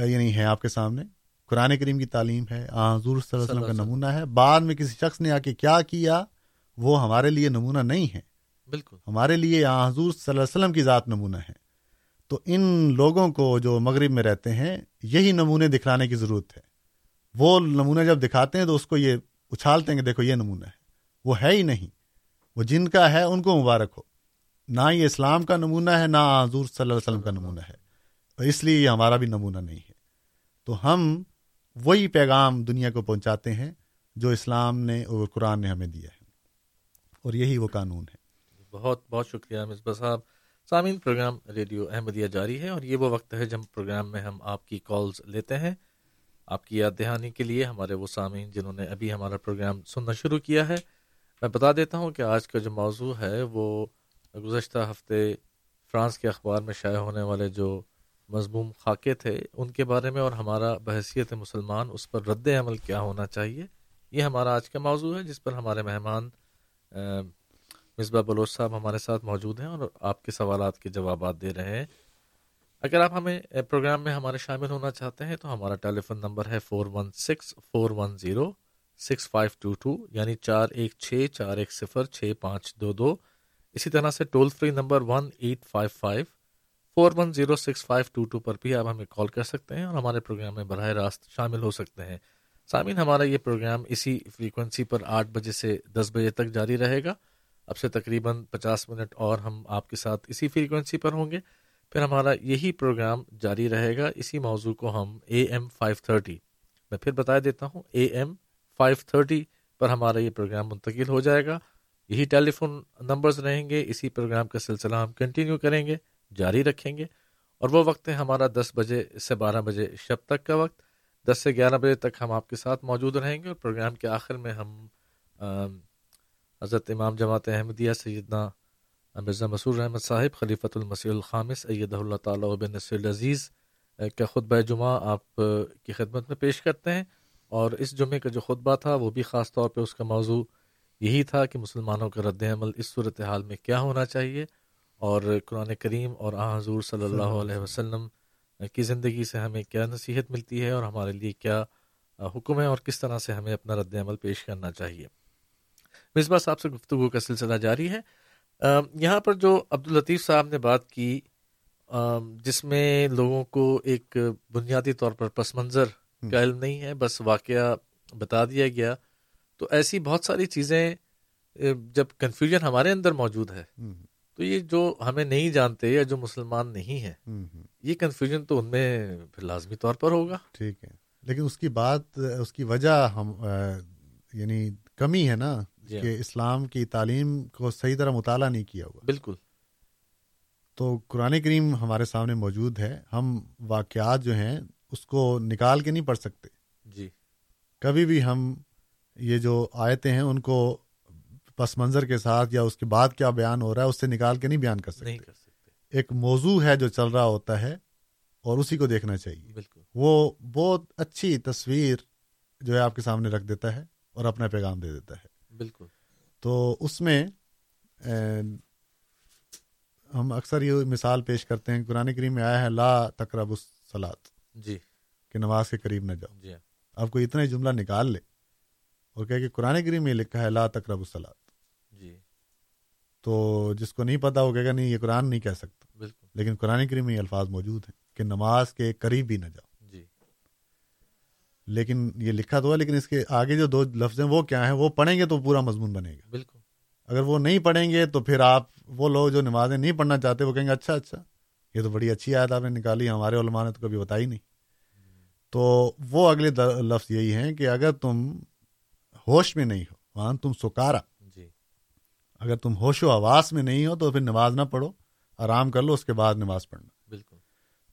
یعنی ہیں آپ کے سامنے۔ قرآن کریم کی تعلیم ہے حضور صلی اللہ علیہ وسلم کا نمونہ ہے۔ بعد میں کسی شخص نے آ کے کیا کیا وہ ہمارے لیے نمونہ نہیں ہے۔ بالکل۔ ہمارے لیے حضور صلی اللہ علیہ وسلم کی ذات نمونہ ہے۔ تو ان لوگوں کو جو مغرب میں رہتے ہیں یہی نمونے دکھلانے کی ضرورت ہے۔ وہ نمونے جب دکھاتے ہیں تو اس کو یہ اچھالتے ہیں کہ دیکھو یہ نمونہ ہے۔ وہ ہے ہی نہیں۔ وہ جن کا ہے ان کو مبارک ہو۔ نہ یہ اسلام کا نمونہ ہے، نہ حضور صلی اللہ علیہ وسلم کا نمونہ ہے۔ اور اس لیے یہ ہمارا بھی نمونہ نہیں ہے۔ تو ہم وہی پیغام دنیا کو پہنچاتے ہیں جو اسلام نے اور قرآن نے ہمیں دیا ہے۔ اور یہی وہ قانون ہے۔ بہت بہت شکریہ مصباح صاحب۔ سامعین، پروگرام ریڈیو احمدیہ جاری ہے اور یہ وہ وقت ہے جب پروگرام میں ہم آپ کی کالز لیتے ہیں۔ آپ کی یاد دہانی کے لیے ہمارے وہ سامعین جنہوں نے ابھی ہمارا پروگرام سننا شروع کیا ہے، میں بتا دیتا ہوں کہ آج کا جو موضوع ہے وہ گزشتہ ہفتے فرانس کے اخبار میں شائع ہونے والے جو مضموم خاکے تھے، ان کے بارے میں اور ہمارا بحثیت مسلمان، اس پر رد عمل کیا ہونا چاہیے؟ یہ ہمارا آج کا موضوع ہے، جس پر ہمارے مہمان مصباح بلوچ صاحب ہمارے ساتھ موجود ہیں اور آپ کے سوالات کے جوابات دے رہے ہیں۔ اگر آپ ہمیں پروگرام میں ہمارے شامل ہونا چاہتے ہیں تو ہمارا ٹیلی فون نمبر ہے four one six four one zero six five two two یعنی چار ایک چھ، چار ایک صفر، چھ پانچ دو دو۔ اسی طرح سے toll free number one eight five five four one zero six five two two پر بھی آپ ہمیں کال کر سکتے ہیں اور ہمارے پروگرام میں براہ راست شامل ہو سکتے ہیں۔ سامعین، ہمارا یہ پروگرام اسی فریکوینسی پر آٹھ بجے سے دس بجے تک جاری رہے گا۔ اب سے تقریباً پچاس منٹ اور ہم آپ کے ساتھ اسی فریکوینسی پر ہوں گے۔ پھر ہمارا یہی پروگرام جاری رہے گا۔ اسی موضوع کو ہم اے ایم فائیو تھرٹی، میں پھر بتا دیتا ہوں، اے ایم فائیو تھرٹی پر ہمارا یہ پروگرام منتقل ہو جائے گا۔ یہی ٹیلی فون نمبرز رہیں گے، اسی پروگرام کا سلسلہ ہم کنٹینیو کریں گے، جاری رکھیں گے، اور وہ وقت ہے ہمارا دس بجے سے بارہ بجے شب تک کا وقت۔ دس سے گیارہ بجے تک ہم آپ کے ساتھ موجود رہیں گے اور پروگرام کے آخر میں ہم حضرت امام جماعت احمدیہ سیدنا مرزا مسور احمد صاحب، خلیفۃ المسیح الخامس، ایدہ اللہ تعالیٰ بن نصر العزیز کا خطبہ جمعہ آپ کی خدمت میں پیش کرتے ہیں۔ اور اس جمعے کا جو خطبہ تھا وہ بھی خاص طور پہ اس کا موضوع یہی تھا کہ مسلمانوں کا رد عمل اس صورت حال میں کیا ہونا چاہیے اور قرآن کریم اور آ حضور صلی اللہ علیہ وسلم کی زندگی سے ہمیں کیا نصیحت ملتی ہے اور ہمارے لیے کیا حکم ہے اور کس طرح سے ہمیں اپنا رد عمل پیش کرنا چاہیے۔ مصباح صاحب سے گفتگو کا سلسلہ جاری ہے۔ یہاں پر جو عبدالطیف صاحب نے بات کی جس میں لوگوں کو ایک بنیادی طور پر پس منظر کا علم نہیں ہے بس واقعہ بتا دیا گیا۔ تو ایسی بہت ساری چیزیں جب کنفیوژن ہمارے اندر موجود ہے تو یہ جو ہمیں نہیں جانتے یا جو مسلمان نہیں ہیں یہ کنفیوژن تو ان میں پھر لازمی طور پر ہوگا۔ ٹھیک ہے۔ لیکن اس کی بات اس کی وجہ ہم یعنی کمی ہے نا جی کہ اسلام کی تعلیم کو صحیح طرح مطالعہ نہیں کیا ہوا۔ بالکل۔ تو قرآن کریم ہمارے سامنے موجود ہے۔ ہم واقعات جو ہیں اس کو نکال کے نہیں پڑھ سکتے۔ جی۔ کبھی بھی ہم یہ جو آیتیں ہیں ان کو پس منظر کے ساتھ یا اس کے بعد کیا بیان ہو رہا ہے اس سے نکال کے نہیں بیان کر سکتے, نہیں کر سکتے۔ ایک موضوع ہے جو چل رہا ہوتا ہے اور اسی کو دیکھنا چاہیے۔ بالکل۔ وہ بہت اچھی تصویر جو ہے آپ کے سامنے رکھ دیتا ہے اور اپنا پیغام دے دیتا ہے۔ بالکل۔ تو اس میں ہم اکثر یہ مثال پیش کرتے ہیں قرآن کریم میں آیا ہے لا تقرب السلاد جی۔ کہ نماز کے قریب نہ جاؤ۔ جی آپ کو اتنا ہی جملہ نکال لے۔ اور کہ قرآن کریم میں لکھا ہے لا تقرب السلاد جی۔ تو جس کو نہیں پتا وہ کہے گا نہیں یہ قرآن نہیں کہہ سکتا۔ بالکل۔ لیکن قرآن کریم میں یہ الفاظ موجود ہیں کہ نماز کے قریب بھی نہ جاؤ۔ جی۔ لیکن یہ لکھا تو ہے لیکن اس کے آگے جو دو لفظ ہیں وہ کیا ہیں؟ وہ پڑھیں گے تو پورا مضمون بنے گا۔ بالکل۔ اگر وہ نہیں پڑھیں گے تو پھر آپ وہ لوگ جو نمازیں نہیں پڑھنا چاہتے وہ کہیں گے اچھا اچھا۔ یہ تو بڑی اچھی آیت آپ نے نکالی ہمارے علماء نے تو کبھی بتائی نہیں۔ تو وہ اگلے لفظ یہی ہیں کہ اگر تم ہوش میں نہیں ہو۔ وہاں تم سکارا۔ جی۔ اگر تم ہوش و آواز میں نہیں ہو تو پھر نماز نہ پڑھو۔ آرام کر لو اس کے بعد نماز پڑھنا۔ بالکل۔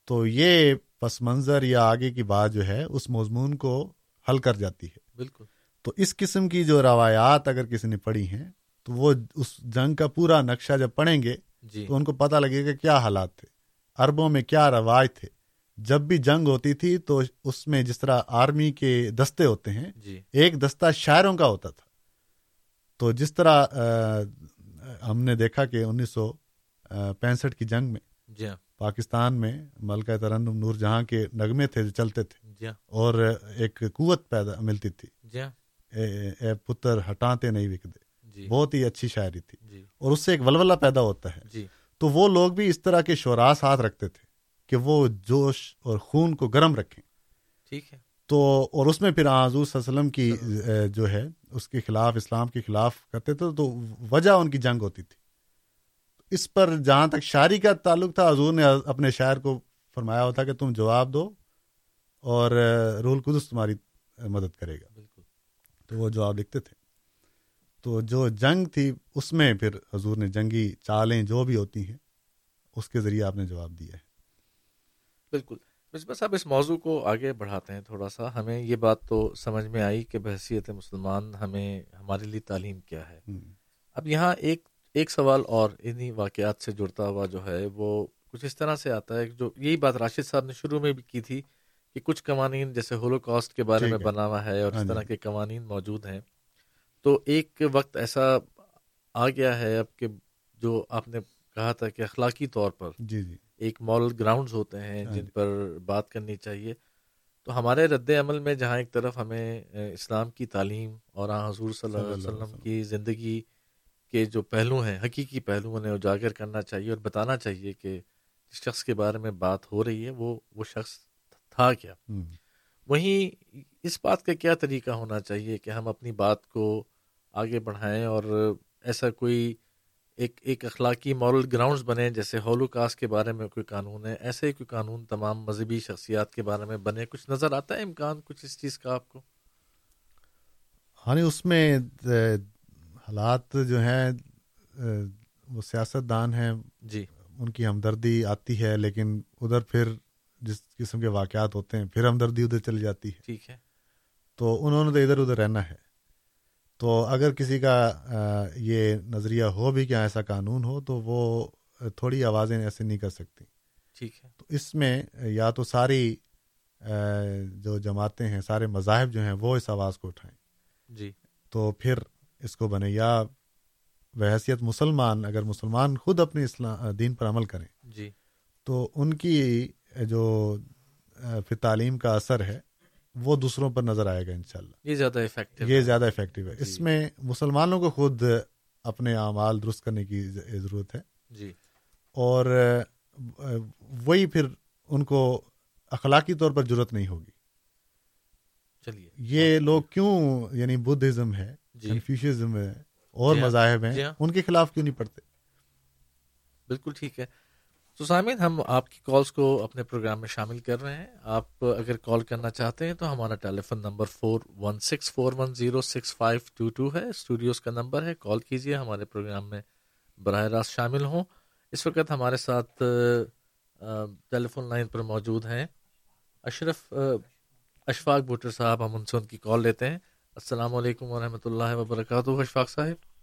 تو یہ پس منظر یا آگے کی بات جو ہے اس مضمون کو حل کر جاتی ہے۔ بالکل۔ تو اس قسم کی جو روایات اگر کسی نے پڑھی ہیں تو وہ اس جنگ کا پورا نقشہ جب پڑھیں گے جی۔ تو ان کو پتہ لگے گا کیا حالات تھے۔ عربوں میں کیا رواج تھے۔ جب بھی جنگ ہوتی تھی تو اس میں جس طرح آرمی کے دستے ہوتے ہیں جی۔ ایک دستہ شاعروں کا ہوتا تھا۔ تو جس طرح ہم نے دیکھا کہ انیس سو پینسٹھ کی جنگ میں جی ہاں۔ پاکستان میں ملکہ ترنم نور جہاں کے نغمے تھے جو چلتے تھے جی ہاں۔ اور ایک قوت پیدا ملتی تھی۔ جی ہاں۔ اے پتر ہٹاتے نہیں وکدے جی۔ بہت ہی اچھی شاعری تھی۔ جی۔ اور اس سے ایک ولولہ پیدا ہوتا ہے۔ جی۔ تو وہ لوگ بھی اس طرح کے شعراء ساتھ رکھتے تھے۔ کہ وہ جوش اور خون کو گرم رکھیں۔ ٹھیک ہے۔ تو اور اس میں پھر حضور صلی اللہ علیہ وسلم کی جو ہے اس کے خلاف اسلام کے خلاف کرتے تھے تو وجہ ان کی جنگ ہوتی تھی۔ اس پر جہاں تک شاعری کا تعلق تھا حضور نے اپنے شاعر کو فرمایا ہوتا کہ تم جواب دو اور رول قدس تمہاری مدد کرے گا۔ بالکل۔ تو وہ جواب لکھتے تھے۔ تو جو جنگ تھی اس میں پھر حضور نے جنگی چالیں جو بھی ہوتی ہیں اس کے ذریعے آپ نے جواب دیا ہے۔ بالکل۔ مصباح صاحب اس موضوع کو آگے بڑھاتے ہیں تھوڑا سا۔ ہمیں یہ بات تو سمجھ میں آئی کہ بحثیت مسلمان ہمیں ہمارے لیے تعلیم کیا ہے۔ اب یہاں ایک ایک سوال اور انہی واقعات سے جڑتا ہوا جو ہے وہ کچھ اس طرح سے آتا ہے۔ جو یہی بات راشد صاحب نے شروع میں بھی کی تھی کہ کچھ قوانین جیسے ہولو کاسٹ کے بارے میں بنا ہوا ہے اور اس طرح کے قوانین موجود ہیں۔ تو ایک وقت ایسا آ گیا ہے اب کہ جو آپ نے کہا تھا کہ اخلاقی طور پر جی جی۔ ایک مورل گراؤنڈز ہوتے ہیں جن پر بات کرنی چاہیے۔ تو ہمارے رد عمل میں جہاں ایک طرف ہمیں اسلام کی تعلیم اور حضور صلی اللہ علیہ وسلم کی زندگی کے جو پہلو ہیں حقیقی پہلو انہیں اجاگر کرنا چاہیے اور بتانا چاہیے کہ جس شخص کے بارے میں بات ہو رہی ہے وہ وہ شخص تھا کیا؟ وہیں اس بات کا کیا طریقہ ہونا چاہیے کہ ہم اپنی بات کو آگے بڑھائیں اور ایسا کوئی ایک ایک اخلاقی مورل گراؤنڈز بنے جیسے ہولو کاسٹ کے بارے میں کوئی قانون ہے ایسے ہی کوئی قانون تمام مذہبی شخصیات کے بارے میں بنے کچھ نظر آتا ہے امکان کچھ اس چیز کا آپ کو؟ ہاں اس میں حالات جو ہیں وہ سیاست دان ہیں جی۔ ان کی ہمدردی آتی ہے لیکن ادھر پھر جس قسم کے واقعات ہوتے ہیں پھر ہمدردی ادھر چلی جاتی ہے۔ ٹھیک ہے۔ تو انہوں نے تو ادھر ادھر رہنا ہے۔ تو اگر کسی کا یہ نظریہ ہو بھی کہ ایسا قانون ہو تو وہ تھوڑی آوازیں ایسے نہیں کر سکتی۔ ٹھیک ہے۔ تو اس میں یا تو ساری جو جماعتیں ہیں سارے مذاہب جو ہیں وہ اس آواز کو اٹھائیں۔ جی۔ تو پھر اس کو بنے یا بحیثیت مسلمان اگر مسلمان خود اپنے اسلام دین پر عمل کریں جی۔ تو ان کی جو پھر تعلیم کا اثر ہے وہ دوسروں پر نظر آئے گا انشاءاللہ۔ یہ زیادہ افیکٹو یہ زیادہ افیکٹو ہے۔ جی۔ اس میں مسلمانوں کو خود اپنے اعمال درست کرنے کی ضرورت ہے۔ جی۔ اور وہی پھر ان کو اخلاقی طور پر ضرورت نہیں ہوگی۔ چلیے۔ یہ لوگ کیوں یعنی بدھزم ہے جی۔ کنفیوشزم ہے اور جی ہاں، مذاہب جی ہیں ہاں۔ ان کے خلاف کیوں نہیں پڑھتے؟ بالکل ٹھیک ہے۔ تو سامعین، ہم آپ کی کالز کو اپنے پروگرام میں شامل کر رہے ہیں۔ آپ اگر کال کرنا چاہتے ہیں تو ہمارا telephone number four one six four one zero six five two two ہے۔ اسٹوڈیوز کا نمبر ہے۔ کال کیجیے، ہمارے پروگرام میں براہ راست شامل ہوں۔ اس وقت ہمارے ساتھ ٹیلی فون لائن پر موجود ہیں۔ اشرف اشفاق بوٹر صاحب، ہم ان سے ان کی کال لیتے ہیں۔ السلام علیکم ورحمۃ اللہ وبرکاتہ۔ اشفاق صاحب۔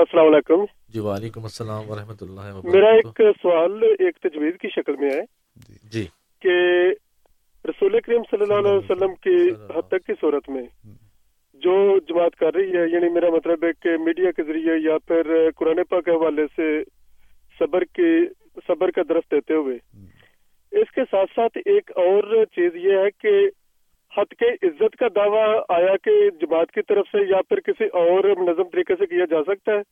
السلام علیکم۔ جی وعلیکم السلام ورحمۃ اللہ وبرکاتہ۔ میرا ایک سوال ایک تجویز کی شکل میں ہے جی۔ کہ رسول کریم صلی اللہ علیہ وسلم کی حد تک کی صورت میں جو جماعت کر رہی ہے یعنی میرا مطلب ہے کہ میڈیا کے ذریعے یا پھر قرآن پاک کے حوالے سے صبر کی صبر کا درخت دیتے ہوئے۔ اس کے ساتھ ساتھ ایک اور چیز یہ ہے کہ حد کے عزت کا دعویٰ آیا کہ جماعت کی طرف سے یا پھر کسی اور منظم طریقے سے کیا جا سکتا ہے؟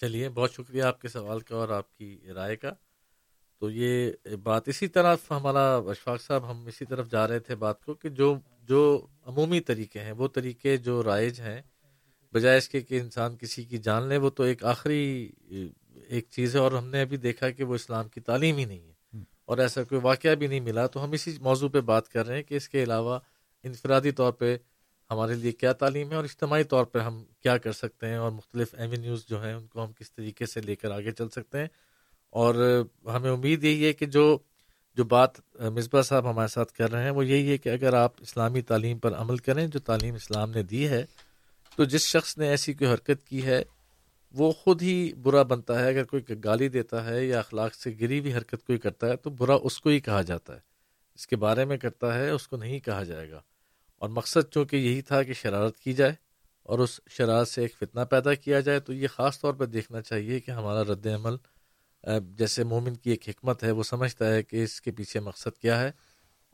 چلیے، بہت شکریہ آپ کے سوال کا اور آپ کی رائے کا۔ تو یہ بات اسی طرح ہمارا اشفاق صاحب، ہم اسی طرف جا رہے تھے بات کو کہ جو جو عمومی طریقے ہیں، وہ طریقے جو رائج ہیں، بجائے اس کے کہ انسان کسی کی جان لے، وہ تو ایک آخری ایک چیز ہے اور ہم نے ابھی دیکھا کہ وہ اسلام کی تعلیم ہی نہیں ہے۔ اور ایسا کوئی واقعہ بھی نہیں ملا، تو ہم اسی موضوع پہ بات کر رہے ہیں کہ اس کے علاوہ انفرادی طور پہ ہمارے لیے کیا تعلیم ہے اور اجتماعی طور پہ ہم کیا کر سکتے ہیں اور مختلف ایونیوز جو ہیں، ان کو ہم کس طریقے سے لے کر آگے چل سکتے ہیں۔ اور ہمیں امید یہی ہے کہ جو جو بات مصباح صاحب ہمارے ساتھ کر رہے ہیں، وہ یہی ہے کہ اگر آپ اسلامی تعلیم پر عمل کریں، جو تعلیم اسلام نے دی ہے، تو جس شخص نے ایسی کوئی حرکت کی ہے وہ خود ہی برا بنتا ہے، اگر کوئی گالی دیتا ہے یا اخلاق سے گری ہوئی حرکت کوئی کرتا ہے تو برا اس کو ہی کہا جاتا ہے۔ اس کے بارے میں کرتا ہے، اس کو نہیں کہا جائے گا۔ اور مقصد چونکہ یہی تھا کہ شرارت کی جائے اور اس شرارت سے ایک فتنہ پیدا کیا جائے، تو یہ خاص طور پر دیکھنا چاہیے کہ ہمارا رد عمل جیسے مومن کی ایک حکمت ہے، وہ سمجھتا ہے کہ اس کے پیچھے مقصد کیا ہے۔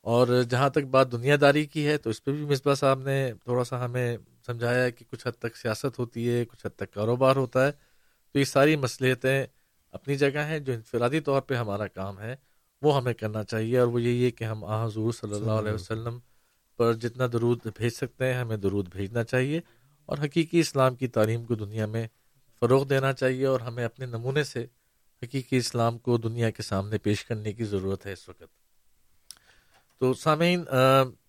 اور جہاں تک بات دنیا داری کی ہے، تو اس پہ بھی مصباح صاحب نے تھوڑا سا ہمیں سمجھایا کہ کچھ حد تک سیاست ہوتی ہے کچھ حد تک کاروبار ہوتا ہے۔ تو یہ ساری مصلحتیں اپنی جگہ ہیں جو انفرادی طور پہ ہمارا کام ہے وہ ہمیں کرنا چاہیے۔ اور وہ یہی ہے کہ ہم آ حضور صلی اللہ علیہ وسلم پر جتنا درود بھیج سکتے ہیں ہمیں درود بھیجنا چاہیے۔ اور حقیقی اسلام کی تعلیم کو دنیا میں فروغ دینا چاہیے اور ہمیں اپنے نمونے سے حقیقی اسلام کو دنیا کے سامنے پیش کرنے کی ضرورت ہے اس وقت۔ تو سامعین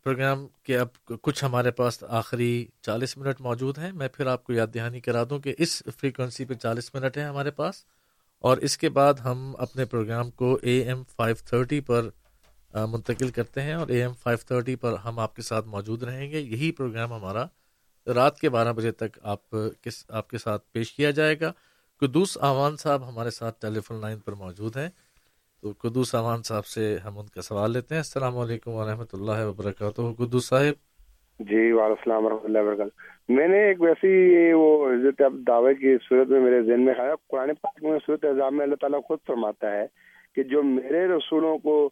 پروگرام کے اب کچھ ہمارے پاس آخری چالیس منٹ موجود ہیں، میں پھر آپ کو یاد دہانی کرا دوں کہ اس فریکوینسی پہ چالیس منٹ ہیں ہمارے پاس، اور اس کے بعد ہم اپنے پروگرام کو اے ایم فائیو تھرٹی پر منتقل کرتے ہیں، اور اے ایم فائیو تھرٹی پر ہم آپ کے ساتھ موجود رہیں گے۔ یہی پروگرام ہمارا رات کے بارہ بجے تک آپ کس، آپ کے ساتھ پیش کیا جائے گا۔ قدوس آوان صاحب ہمارے ساتھ ٹیلی فون لائن پر موجود ہیں۔ تو قدوس امان صاحب سے ہم ان کا سوال لیتے ہیں۔ السلام علیکم ورحمۃ اللہ وبرکاتہ۔ قدوس صاحب۔ جی وعلیکم السلام ورحمۃ اللہ وبرکاتہ۔ میں نے ایک ویسی وہ عزت اب دعوے کی صورت میں میرے ذہن میں خیال قرآن پاک میں صورت اعظام میں اللہ تعالیٰ خود فرماتا ہے کہ جو میرے رسولوں کو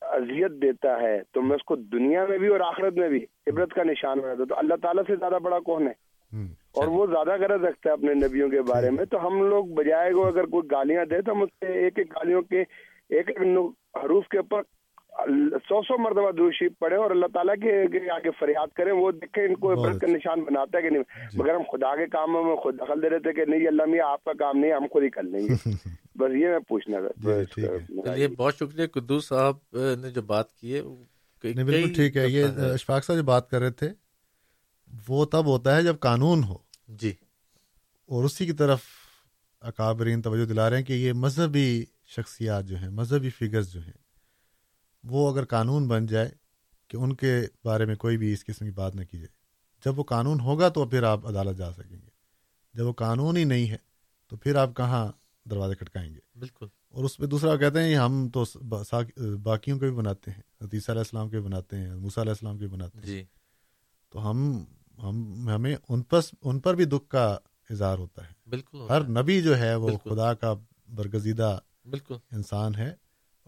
اذیت دیتا ہے تو میں اس کو دنیا میں بھی اور آخرت میں بھی عبرت کا نشان بنا تو اللہ تعالیٰ سے زیادہ بڑا کون ہے؟ اور وہ زیادہ غرض رکھتا ہے اپنے نبیوں کے بارے میں۔ تو ہم لوگ بجائے کو اگر کوئی گالیاں دے تو ہم اس سے ایک ایک گالیوں کے ایک ایک حروف کے اوپر سو سو مرتبہ دوشی پڑھے اور اللہ تعالیٰ کے آگے فریاد کریں وہ دیکھیں ان کو عبرت کا نشان بناتا ہے کہ نہیں۔ مگر ہم خدا کے کاموں میں خود دخل دے رہے تھے کہ نہیں اللہ میاں آپ کا کام نہیں ہم خود ہی کر لیں گے۔ بس یہ میں پوچھنا تھا۔ چلیے بہت شکریہ۔ قدوس صاحب نے جو بات کی ہے بالکل ٹھیک ہے۔ یہ اشفاق صاحب جو بات کر رہے تھے وہ تب ہوتا ہے جب قانون ہو۔ جی۔ اور اسی کی طرف اکابرین توجہ دلا رہے ہیں کہ یہ مذہبی شخصیات جو ہیں مذہبی فگرز جو ہیں وہ اگر قانون بن جائے کہ ان کے بارے میں کوئی بھی اس قسم کی بات نہ کی جائے۔ جب وہ قانون ہوگا تو پھر آپ عدالت جا سکیں گے۔ جب وہ قانون ہی نہیں ہے تو پھر آپ کہاں دروازے کھٹکائیں گے؟ بالکل۔ اور اس پہ دوسرا کہتے ہیں ہم تو باقیوں کے بھی بناتے ہیں۔ حتیثہ علیہ السلام کے بناتے ہیں موسیٰ علیہ السلام کے بناتے ہیں۔ جی۔ تو ہم ہم ہمیں ان پر ان پر بھی دکھ کا اظہار ہوتا ہے۔ بالکل ہر نبی جو ہے وہ. خدا کا برگزیدہ بالکل۔ انسان ہے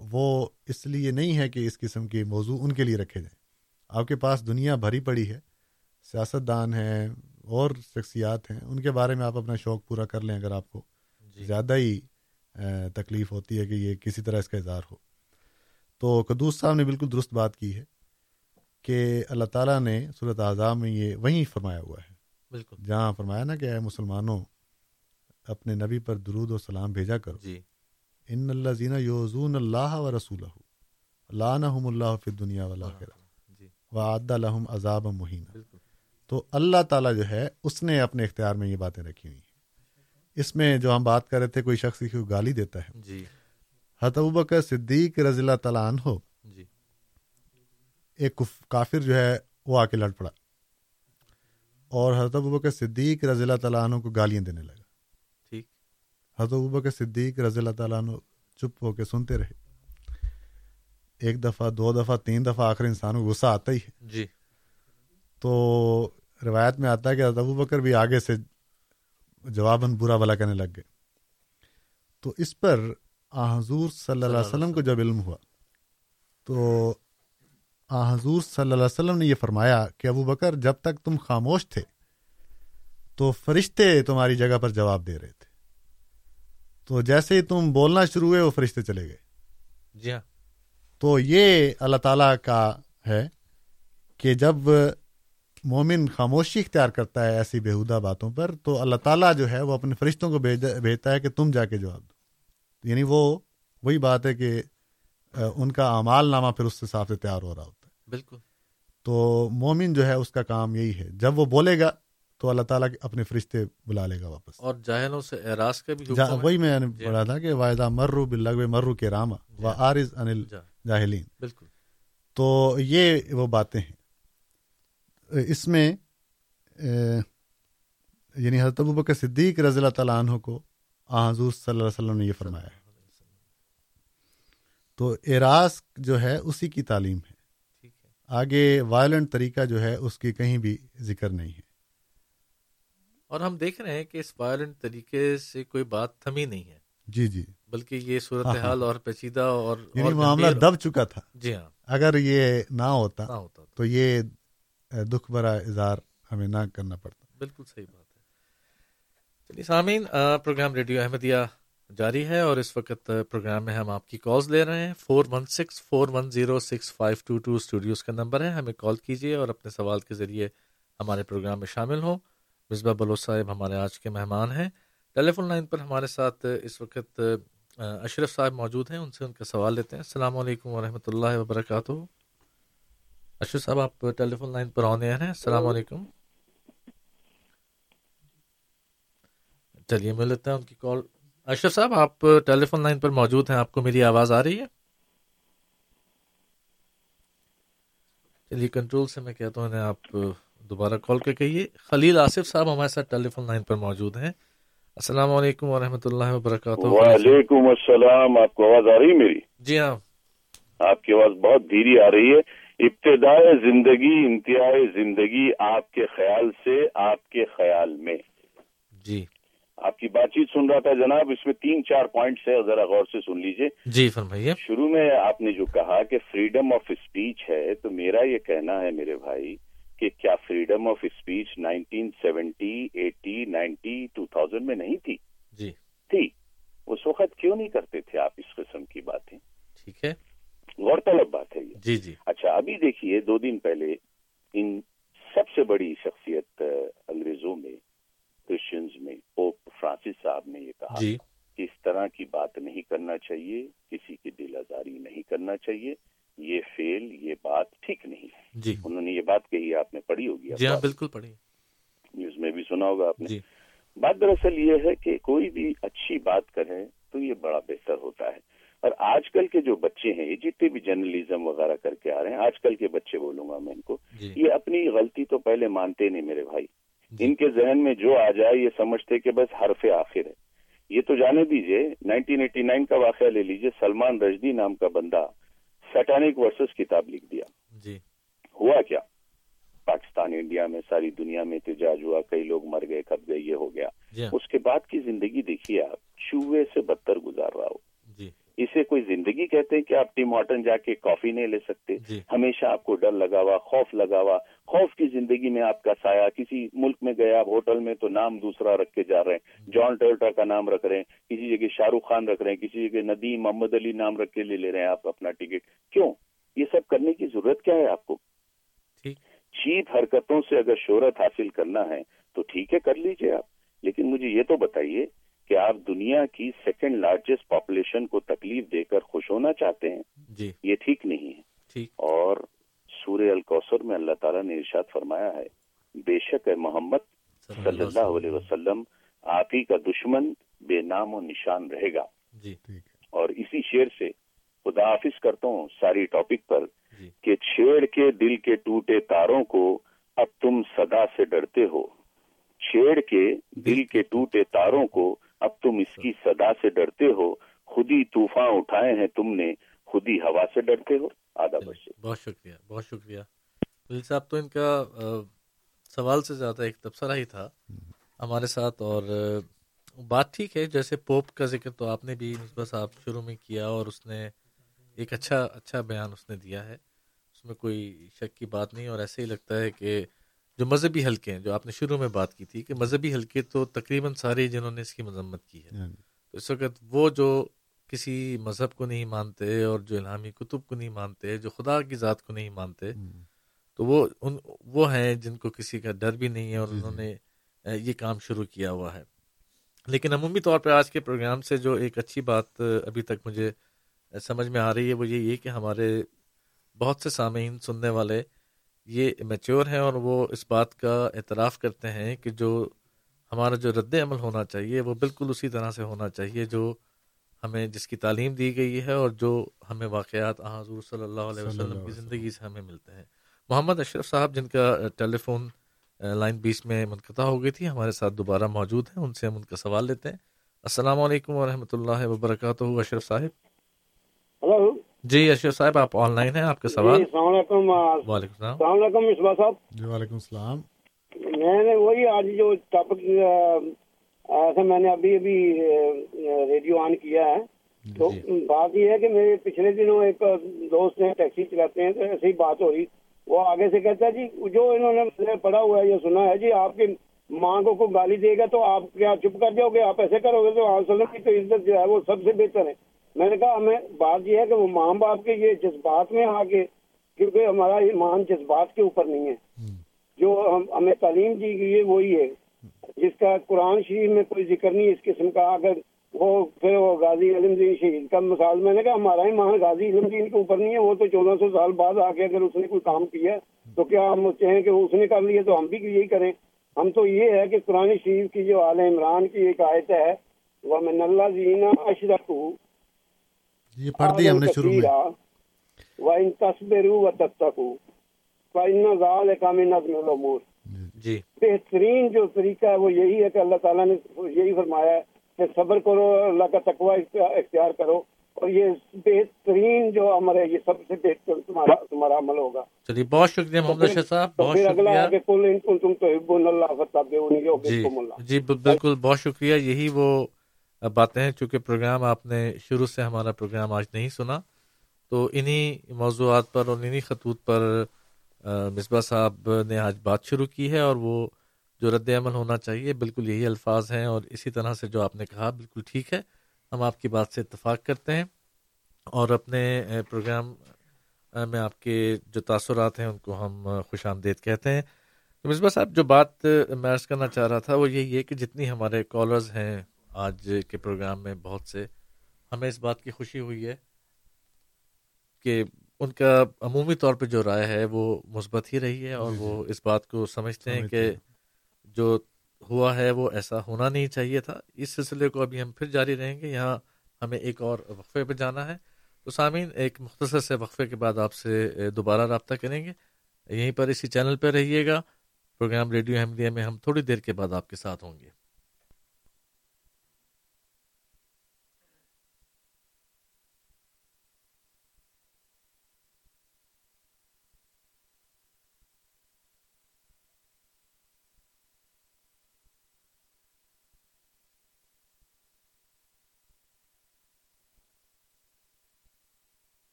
وہ اس لیے نہیں ہے کہ اس قسم کے موضوع ان کے لیے رکھے جائیں۔ آپ کے پاس دنیا بھری پڑی ہے سیاست دان ہیں اور شخصیات ہیں ان کے بارے میں آپ اپنا شوق پورا کر لیں اگر آپ کو جی۔ زیادہ ہی تکلیف ہوتی ہے کہ یہ کسی طرح اس کا اظہار ہو۔ تو قدوس صاحب نے بالکل درست بات کی ہے کہ اللہ تعالیٰ نے صورت اعظام میں یہ وہیں فرمایا ہوا ہے۔ بالکل۔ جہاں فرمایا نا کہ اے مسلمانوں اپنے نبی پر درود و سلام بھیجا کرو۔ جی۔ ان اللہ زینہ یوزون اللہ و رسول اللہ اللہ فی دنیا والا جی. و عد الحم عذاب مہین تو اللہ تعالیٰ جو ہے اس نے اپنے اختیار میں یہ باتیں رکھی ہوئی ہیں۔ اس میں جو ہم بات کر رہے تھے کوئی شخص کی گالی دیتا ہے۔ جی. حتب صدیق رضی اللہ تعالیٰ عنہ جی. ایک کافر جو ہے وہ آ کے لڑ پڑا۔ اور حضرت ابوبکر صدیق رضی اللہ تعالیٰ عنہ کو گالیاں دینے لگا۔ حضرت ابوبکر صدیق رضی اللہ تعالیٰ عنہ چپ ہو کے سنتے رہے۔ ایک دفعہ دو دفعہ تین دفعہ آخر انسان کو غصہ آتا ہی ہے۔ جی۔ تو روایت میں آتا ہے کہ حضرت ابو بکر بھی آگے سے جواباً برا بلا کرنے لگ گئے۔ تو اس پر حضور صلی اللہ علیہ وسلم کو جب علم ہوا تو حضور صلی اللہ علیہ وسلم نے یہ فرمایا کہ ابو بکر جب تک تم خاموش تھے تو فرشتے تمہاری جگہ پر جواب دے رہے تھے۔ تو جیسے ہی تم بولنا شروع ہوئے وہ فرشتے چلے گئے۔ جی ہاں۔ تو یہ اللہ تعالیٰ کا ہے کہ جب مومن خاموشی اختیار کرتا ہے ایسی بےحدہ باتوں پر تو اللہ تعالیٰ جو ہے وہ اپنے فرشتوں کو بھیجتا ہے کہ تم جا کے جواب دو۔ یعنی وہ وہی بات ہے کہ ان کا اعمال نامہ پھر اس سے صاف سے تیار ہو رہا ہوتا ہے۔ بالکل۔ تو مومن جو ہے اس کا کام یہی ہے۔ جب وہ بولے گا تو اللہ تعالیٰ اپنے فرشتے بلا لے گا واپس۔ اور جاہلوں سے اعراض کا بھی جا وہی میں نے جی۔ پڑھا تھا کہ واحدہ مرو بلغ مرو کے راما و آرز انل جاہلین بالکل۔ تو یہ وہ باتیں ہیں۔ اس میں یعنی حضرت ابو بکر صدیق رضی اللہ تعالیٰ عنہ کو حضور صلی اللہ علیہ وسلم نے یہ فرمایا ہے۔ تو اعراض جو ہے اسی کی تعلیم ہے۔ آگے وائلنٹ طریقہ جو ہے اس کی کہیں بھی ذکر نہیں ہے۔ اور ہم دیکھ رہے ہیں کہ اس وائلنٹ طریقے سے کوئی بات تھمی نہیں ہے۔ جی جی۔ بلکہ یہ صورتحال ہاں، ہاں۔ اور پیچیدہ اور یعنی معاملہ دب چکا تھا۔ جی ہاں۔ اگر یہ نہ ہوتا تو۔ یہ دکھ برا اظہار ہمیں نہ کرنا پڑتا۔ بالکل صحیح بات ہے۔ چلیے سامعین پروگرام ریڈیو احمدیہ جاری ہے اور اس وقت پروگرام میں ہم آپ کی کالز لے رہے ہیں۔ Four one six four one zero six five two two studios کا نمبر ہے۔ ہمیں کال کیجیے اور اپنے سوال کے ذریعے ہمارے پروگرام میں شامل ہوں۔ مصباح بلوچ صاحب ہمارے آج کے مہمان ہیں۔ ٹیلی فون لائن پر ہمارے ساتھ اس وقت اشرف صاحب موجود ہیں ان سے ان کا سوال لیتے ہیں۔ السلام علیکم ورحمۃ اللہ وبرکاتہ۔ اشرف صاحب آپ ٹیلی فون لائن پر آنے ہیں۔ السلام علیکم۔ چلیے مل لیتے ہیں ان کی کال۔ اشرف صاحب آپ ٹیلی فون لائن پر موجود ہیں آپ کو میری آواز آ رہی ہے؟ چلیے کنٹرول سے میں کہتا ہوں آپ دوبارہ کال کر کہیے۔ خلیل آصف صاحب ہمارے ساتھ ٹیلی فون لائن پر موجود ہیں۔ السلام علیکم ورحمۃ اللہ وبرکاتہ۔ وعلیکم السلام آپ کو آواز آ رہی میری؟ جی ہاں۔ آپ کی آواز بہت دھیری آ رہی ہے۔ ابتدائے زندگی انتہائی زندگی آپ کے خیال سے آپ کے خیال میں۔ جی۔ آپ کی بات چیت سن رہا تھا جناب اس میں تین چار پوائنٹس ہے ذرا غور سے سن لیجیے۔ جی فرمائیے۔ شروع میں آپ نے جو کہا کہ فریڈم آف اسپیچ ہے تو میرا یہ کہنا ہے میرے بھائی کہ کیا freedom of speech nineteen seventy eighty ninety two thousand میں نہیں تھی؟ جی۔ تھی۔ اس وقت کیوں نہیں کرتے تھے آپ اس قسم کی باتیں؟ ٹھیک ہے۔ غور طلب بات ہے یہ۔ جی جی۔ اچھا ابھی دیکھیے دو دن پہلے ان سب سے بڑی شخصیت انگریزوں میں کرسچنز میں پوپ فرانسس صاحب نے یہ کہا جی۔ کہ اس طرح کی بات نہیں کرنا چاہیے کسی کی دل آزاری نہیں کرنا چاہیے۔ یہ فیل یہ بات ٹھیک نہیں۔ ہے جی۔ انہوں نے یہ بات کہی آپ نے پڑھی ہوگی۔ جی ہاں بالکل پڑھی۔ نیوز میں بھی سنا ہوگا آپ نے۔ جی۔ بات دراصل یہ ہے کہ کوئی بھی اچھی بات کرے تو یہ بڑا بہتر ہوتا ہے۔ اور آج کل کے جو بچے ہیں یہ جتنے بھی جرنلزم وغیرہ کر کے آ رہے ہیں آج کل کے بچے بولوں گا میں ان کو جی۔ یہ اپنی غلطی تو پہلے مانتے نہیں میرے بھائی۔ ان کے ذہن میں جو آ جائے یہ سمجھتے کہ بس حرف آخر ہے۔ یہ تو جانے دیجیے نائنٹین ایٹی نائن کا واقعہ لے لیجیے سلمان رشدی نام کا بندہ۔ سیٹانک ورسز کتاب لکھ دیا۔ جی۔ ہوا کیا؟ پاکستان انڈیا میں ساری دنیا میں احتجاج ہوا کئی لوگ مر گئے کب گئے یہ ہو گیا۔ جی۔ اس کے بعد کی زندگی دیکھیے آپ چوہے سے بدتر گزار رہا ہو۔ اسے کوئی زندگی کہتے ہیں کہ آپ ٹیم ہارٹن جا کے کافی نہیں لے سکتے؟ جی۔ ہمیشہ آپ کو ڈر لگا ہوا خوف لگا ہوا خوف کی زندگی میں آپ کا سایہ کسی ملک میں گئے آپ ہوٹل میں تو نام دوسرا رکھ کے جا رہے ہیں۔ جان ٹرٹا کا نام رکھ رہے ہیں کسی جگہ شاہ رخ خان رکھ رہے ہیں کسی جگہ ندیم محمد علی نام رکھ کے لے لے رہے ہیں آپ اپنا ٹکٹ۔ کیوں؟ یہ سب کرنے کی ضرورت کیا ہے آپ کو؟ ٹھیک چیپ حرکتوں سے اگر شہرت حاصل کرنا ہے تو ٹھیک ہے کر لیجیے آپ۔ لیکن مجھے یہ تو بتائیے کہ آپ دنیا کی سیکنڈ لارجسٹ پاپولیشن کو تکلیف دے کر خوش ہونا چاہتے ہیں جی۔ یہ ٹھیک نہیں ہے۔ ٹھیک۔ اور سورہ الکوثر میں اللہ تعالیٰ نے ارشاد فرمایا ہے بے شک ہے محمد صلی اللہ علیہ وسلم آپ ہی کا دشمن بے نام و نشان رہے گا۔ جی۔ اور اسی شعر سے خدا حافظ کرتا ہوں ساری ٹاپک پر جی۔ کہ چھیڑ کے دل کے ٹوٹے تاروں کو اب تم صدا سے ڈرتے ہو۔ چھیڑ کے دل کے ٹوٹے تاروں کو اب تم اس کی صدا سے ڈرتے ہو خود ہی طوفان اٹھائے ہیں تم نے خود ہی ہوا سے ڈرتے ہو۔ آدھا بچے بہت شکریہ بہت شکریہ۔ دل صاحب تو ان کا سوال سے زیادہ ایک تبصرہ ہی تھا۔ ہمارے ساتھ اور بات ٹھیک ہے جیسے پوپ کا ذکر تو آپ نے بھی نسبت صاحب شروع میں کیا اور اس نے ایک اچھا اچھا بیان اس نے دیا ہے۔ اس میں کوئی شک کی بات نہیں اور ایسے ہی لگتا ہے کہ جو مذہبی حلقے ہیں جو آپ نے شروع میں بات کی تھی کہ مذہبی حلقے تو تقریباً سارے جنہوں نے اس کی مذمت کی ہے۔ تو اس وقت وہ جو کسی مذہب کو نہیں مانتے اور جو الہامی کتب کو نہیں مانتے جو خدا کی ذات کو نہیں مانتے تو وہ ان وہ ہیں جن کو کسی کا ڈر بھی نہیں ہے اور انہوں نے یہ کام شروع کیا ہوا ہے۔ لیکن عمومی طور پہ آج کے پروگرام سے جو ایک اچھی بات ابھی تک مجھے سمجھ میں آ رہی ہے وہ یہ یہ کہ ہمارے بہت سے سامعین سننے والے یہ میچور ہیں اور وہ اس بات کا اعتراف کرتے ہیں کہ جو ہمارا جو رد عمل ہونا چاہیے وہ بالکل اسی طرح سے ہونا چاہیے جو ہمیں جس کی تعلیم دی گئی ہے اور جو ہمیں واقعات حضور صلی اللہ علیہ وسلم کی۔ زندگی سے ہمیں ملتے ہیں۔ محمد اشرف صاحب جن کا ٹیلی فون لائن بیچ میں منقطع ہو گئی تھی ہمارے ساتھ دوبارہ موجود ہیں ان سے ہم ان کا سوال لیتے ہیں۔ السلام علیکم ورحمۃ اللہ وبرکاتہ اشرف صاحب۔ ہلو۔ جی اشرف صاحب آپ آن لائن ہیں؟ آپ سوال جی السلام علیکم وعلیکم السلام۔ السلام علیکم مصباح صاحب۔ جی وعلیکم السلام۔ میں نے وہی آج جو ٹاپک ایسا میں نے ابھی ابھی ریڈیو آن کیا ہے۔ تو بات یہ ہے کہ میرے پچھلے دنوں ایک دوست ہیں ٹیکسی چلاتے ہیں تو ایسی ہی بات ہو رہی۔ وہ آگے سے کہتا ہے جی جو انہوں نے پڑھا ہوا ہے یہ سنا ہے جی آپ کی ماں کو کوئی گالی دے گا تو آپ کیا چپ کر جاؤ گے؟ آپ ایسے کرو گے تو آپ وسلم کی تو عزت جو ہے وہ سب سے بہتر ہے۔ میں نے کہا ہمیں بات یہ ہے کہ وہ ماں باپ کے یہ جذبات میں آ کے کیونکہ ہمارا ایمان جذبات کے اوپر نہیں ہے۔ جو ہم ہمیں تعلیم دی گئی ہے وہی ہے۔ جس کا قرآن شریف میں کوئی ذکر نہیں اس قسم کا اگر وہ پھر وہ غازی علم دین شہید کا مثال میں نے کہا ہمارا ایمان غازی علم دین کے اوپر نہیں ہے وہ تو چودہ سو سال بعد آ کے اگر اس نے کوئی کام کیا تو کیا ہم چاہیں کہ اس نے کر لیے؟ تو ہم بھی یہی کریں۔ ہم تو یہ ہے کہ قرآن شریف کی جو عال عمران کی ایک آیت ہے وہ من اللہ زینا اشرکو یہ پڑھ دی ہم نے شروع میں۔ وَإِن تَصْبِرُوا وَتَتَّقُوا فَإِنَّ ذَلِكَ مِنْ عَزْمِ الْأُمُورِ۔ جی۔ بہترین جو طریقہ ہے وہ یہی ہے کہ اللہ تعالیٰ نے یہی فرمایا ہے کہ صبر کرو اللہ کا تقوی اختیار کرو اور یہ بہترین جو عمل ہے یہ سب سے بہتر تمہارا تمہارا عمل ہوگا۔ چلیے بہت شکریہ محمد اشرف صاحب تو بہت پھر اگلا ہے شکریہ۔ کہ کل ان اللہ فتبعونی جی جی بالکل بہت شکریہ۔ یہی وہ باتیں ہیں، چونکہ پروگرام آپ نے شروع سے ہمارا پروگرام آج نہیں سنا، تو انہی موضوعات پر اور انہی خطوط پر مصباح صاحب نے آج بات شروع کی ہے اور وہ جو رد عمل ہونا چاہیے، بالکل یہی الفاظ ہیں اور اسی طرح سے جو آپ نے کہا، بالکل ٹھیک ہے۔ ہم آپ کی بات سے اتفاق کرتے ہیں اور اپنے پروگرام میں آپ کے جو تاثرات ہیں، ان کو ہم خوش آمدید کہتے ہیں۔ مصباح صاحب، جو بات میں عرض کرنا چاہ رہا تھا، وہ یہی ہے کہ جتنی ہمارے کالرز ہیں آج کے پروگرام میں بہت سے ہمیں اس بات کی خوشی ہوئی ہے کہ ان کا عمومی طور پہ جو رائے ہے وہ مثبت ہی رہی ہے اور جی، وہ جی۔ اس بات کو سمجھتے ہیں کہ۔ جو ہوا ہے وہ ایسا ہونا نہیں چاہیے تھا۔ اس سلسلے کو ابھی ہم پھر جاری رہیں گے۔ یہاں ہمیں ایک اور وقفے پہ جانا ہے۔ تو سامعین ایک مختصر سے وقفے کے بعد آپ سے دوبارہ رابطہ کریں گے۔ یہیں پر اسی چینل پہ رہیے گا۔ پروگرام ریڈیو احمدیہ میں ہم تھوڑی دیر کے بعد آپ کے ساتھ ہوں گے۔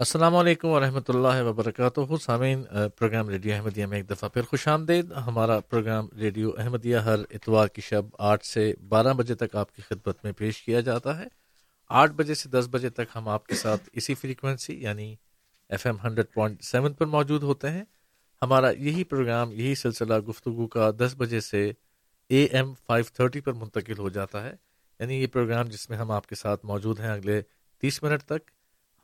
السلام علیکم ورحمۃ اللہ وبرکاتہ۔ سامعین پروگرام ریڈیو احمدیہ میں ایک دفعہ پھر خوش آمدید۔ ہمارا پروگرام ریڈیو احمدیہ ہر اتوار کی شب آٹھ سے بارہ بجے تک آپ کی خدمت میں پیش کیا جاتا ہے۔ آٹھ بجے سے دس بجے تک ہم آپ کے ساتھ اسی فریکوینسی یعنی F M hundred point seven پر موجود ہوتے ہیں۔ ہمارا یہی پروگرام، یہی سلسلہ گفتگو کا دس بجے سے اے ایم فائیو تھرٹی پر منتقل ہو جاتا ہے۔ یعنی یہ پروگرام جس میں ہم آپ کے ساتھ موجود ہیں اگلے تیس منٹ تک۔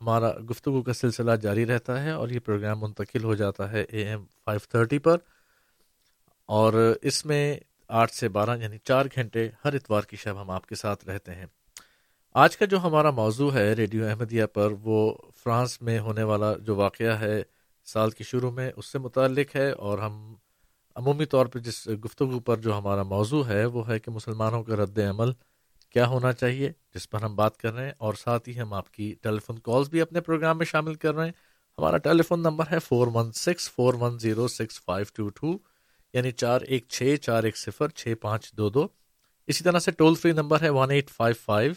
ہمارا گفتگو کا سلسلہ جاری رہتا ہے اور یہ پروگرام منتقل ہو جاتا ہے اے ایم فائیو تھرٹی پر اور اس میں آٹھ سے بارہ یعنی چار گھنٹے ہر اتوار کی شب ہم آپ کے ساتھ رہتے ہیں۔ آج کا جو ہمارا موضوع ہے ریڈیو احمدیہ پر وہ فرانس میں ہونے والا جو واقعہ ہے سال کے شروع میں اس سے متعلق ہے اور ہم عمومی طور پر جس گفتگو پر جو ہمارا موضوع ہے وہ ہے کہ مسلمانوں کا رد عمل کیا ہونا چاہیے جس پر ہم بات کر رہے ہیں؟ اور ساتھ ہی ہم آپ کی ٹیلی فون کالز بھی اپنے پروگرام میں شامل کر رہے ہیں۔ ہمارا ٹیلی فون نمبر ہے four one six four one zero six five two two یعنی چار ایک چھ، چار ایک صفر، چھ پانچ دو دو۔ اسی طرح سے ٹول فری نمبر ہے one eight five five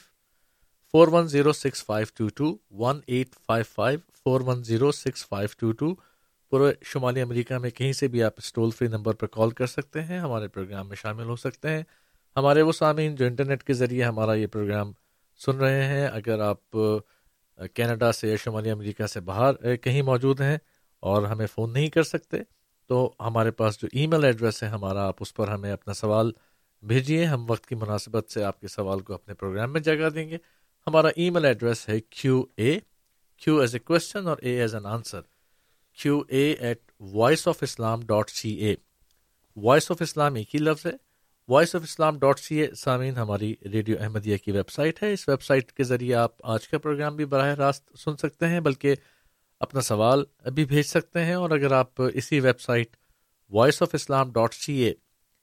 four one zero six five two two one eight five five four one zero six five two two پورے شمالی امریکہ میں کہیں سے بھی آپ اس ٹول فری نمبر پر کال کر سکتے ہیں، ہمارے پروگرام میں شامل ہو سکتے ہیں۔ ہمارے وہ سامعین جو انٹرنیٹ کے ذریعے ہمارا یہ پروگرام سن رہے ہیں، اگر آپ کینیڈا سے یا شمالی امریکہ سے باہر کہیں موجود ہیں اور ہمیں فون نہیں کر سکتے، تو ہمارے پاس جو ای میل ایڈریس ہے ہمارا، آپ اس پر ہمیں اپنا سوال بھیجیے، ہم وقت کی مناسبت سے آپ کے سوال کو اپنے پروگرام میں جگہ دیں گے۔ ہمارا ای میل ایڈریس ہے Q A, Q as a question اور a as an answer, Q A at voice of Islam dot C A. Voice of Islam ایک ہی لفظ ہے voice of Islam dot C A سامعین، ہماری ریڈیو احمدیہ کی ویب سائٹ ہے۔ اس ویب سائٹ کے ذریعے آپ آج کا پروگرام بھی براہ راست سن سکتے ہیں، بلکہ اپنا سوال بھی بھیج سکتے ہیں۔ اور اگر آپ اسی website voice of Islam dot C A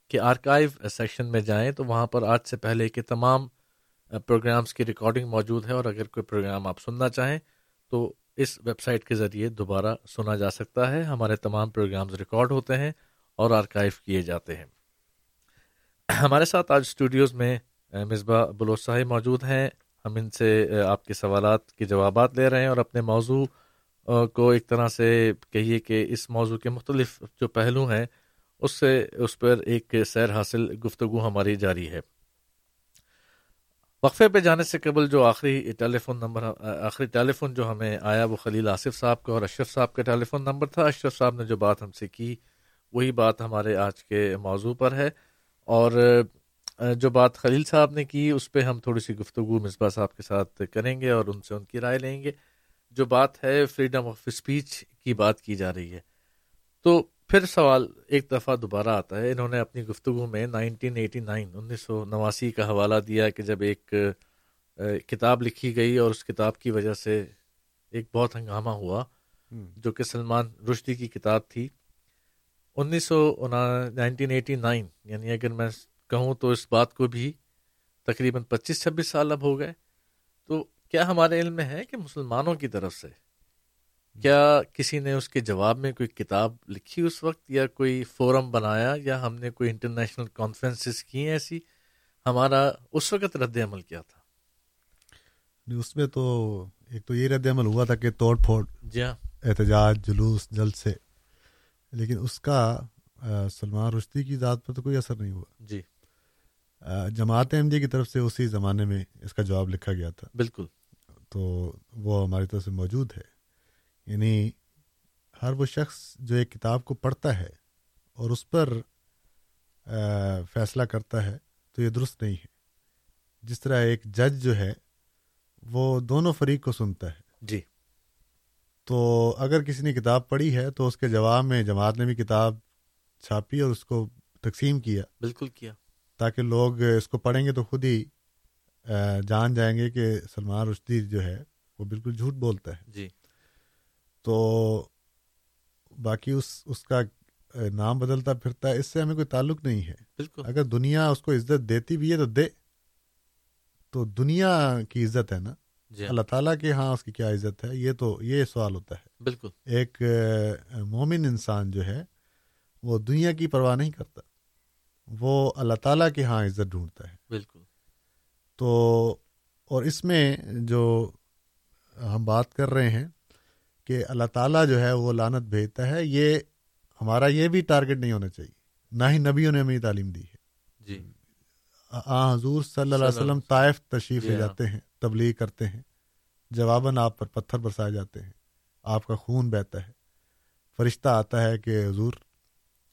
کے آرکائیو سیکشن میں جائیں، تو وہاں پر آج سے پہلے کے تمام پروگرامس کی ریکارڈنگ موجود ہے۔ اور اگر کوئی پروگرام آپ سننا چاہیں، تو اس ویب سائٹ کے ذریعے دوبارہ سنا جا سکتا ہے۔ ہمارے تمام پروگرامز ریکارڈ ہوتے ہیں اور آرکائیو کیے جاتے ہیں۔ ہمارے ساتھ آج اسٹوڈیوز میں مصباح بلوچاہی موجود ہیں۔ ہم ان سے آپ کے سوالات کے جوابات لے رہے ہیں اور اپنے موضوع کو ایک طرح سے کہیے کہ اس موضوع کے مختلف جو پہلو ہیں، اس سے، اس پر ایک سیر حاصل گفتگو ہماری جاری ہے۔ وقفے پہ جانے سے قبل جو آخری ٹیلی فون نمبر آخری ٹیلی فون جو ہمیں آیا، وہ خلیل آصف صاحب کا اور اشرف صاحب کا ٹیلی فون نمبر تھا۔ اشرف صاحب نے جو بات ہم سے کی، وہی بات ہمارے آج کے موضوع پر ہے۔ اور جو بات خلیل صاحب نے کی اس پہ ہم تھوڑی سی گفتگو مصباح صاحب کے ساتھ کریں گے اور ان سے ان کی رائے لیں گے۔ جو بات ہے فریڈم آف اسپیچ کی بات کی جا رہی ہے۔ تو پھر سوال ایک دفعہ دوبارہ آتا ہے۔ انہوں نے اپنی گفتگو میں نائنٹین ایٹی نائن انیس سو نواسی کا حوالہ دیا کہ جب ایک کتاب لکھی گئی اور اس کتاب کی وجہ سے ایک بہت ہنگامہ ہوا جو کہ سلمان رشدی کی کتاب تھی۔ انیس سو نائنٹین ایٹی نائن یعنی اگر میں کہوں تو اس بات کو بھی تقریباً پچیس چھبیس سال اب ہو گئے۔ تو کیا ہمارے علم میں ہے کہ مسلمانوں کی طرف سے کیا کسی نے اس کے جواب میں کوئی کتاب لکھی اس وقت یا کوئی فورم بنایا یا ہم نے کوئی انٹرنیشنل کانفرنسز کی ہیں ایسی؟ ہمارا اس وقت رد عمل کیا تھا؟ اس میں تو ایک تو یہ رد عمل ہوا تھا کہ توڑ پھوڑ جی ہاں۔ احتجاج جلوس جلد سے۔ لیکن اس کا سلمان رشتی کی ذات پر تو کوئی اثر نہیں ہوا۔ جی۔ جماعت احمدیہ کی طرف سے اسی زمانے میں اس کا جواب لکھا گیا تھا۔ بالکل۔ تو وہ ہماری طرف سے موجود ہے۔ یعنی ہر وہ شخص جو ایک کتاب کو پڑھتا ہے اور اس پر فیصلہ کرتا ہے تو یہ درست نہیں ہے۔ جس طرح ایک جج جو ہے وہ دونوں فریق کو سنتا ہے۔ جی۔ تو اگر کسی نے کتاب پڑھی ہے تو اس کے جواب میں جماعت نے بھی کتاب چھاپی اور اس کو تقسیم کیا بالکل کیا۔ تاکہ لوگ اس کو پڑھیں گے تو خود ہی جان جائیں گے کہ سلمان رشدی جو ہے وہ بالکل جھوٹ بولتا ہے۔ جی۔ تو باقی اس اس کا نام بدلتا پھرتا ہے اس سے ہمیں کوئی تعلق نہیں ہے۔ بالکل۔ اگر دنیا اس کو عزت دیتی بھی ہے تو دے۔ تو دنیا کی عزت ہے نا۔ جی. اللہ تعالیٰ کے ہاں اس کی کیا عزت ہے؟ یہ تو یہ سوال ہوتا ہے۔ بالکل۔ ایک مومن انسان جو ہے وہ دنیا کی پرواہ نہیں کرتا۔ وہ اللہ تعالیٰ کے ہاں عزت ڈھونڈتا ہے۔ بالکل۔ تو اور اس میں جو ہم بات کر رہے ہیں کہ اللہ تعالیٰ جو ہے وہ لانت بھیجتا ہے یہ ہمارا یہ بھی ٹارگٹ نہیں ہونا چاہیے۔ نہ ہی نبیوں نے ہمیں تعلیم دی ہے۔ جی۔ آ حضور صلی اللہ علیہ وسلم۔ طائف تشریف لے جی ہاں۔ جاتے ہیں۔ تبلیغ کرتے ہیں۔ جواباً آپ پر پتھر برسائے جاتے ہیں۔ آپ کا خون بہتا ہے۔ فرشتہ آتا ہے کہ حضور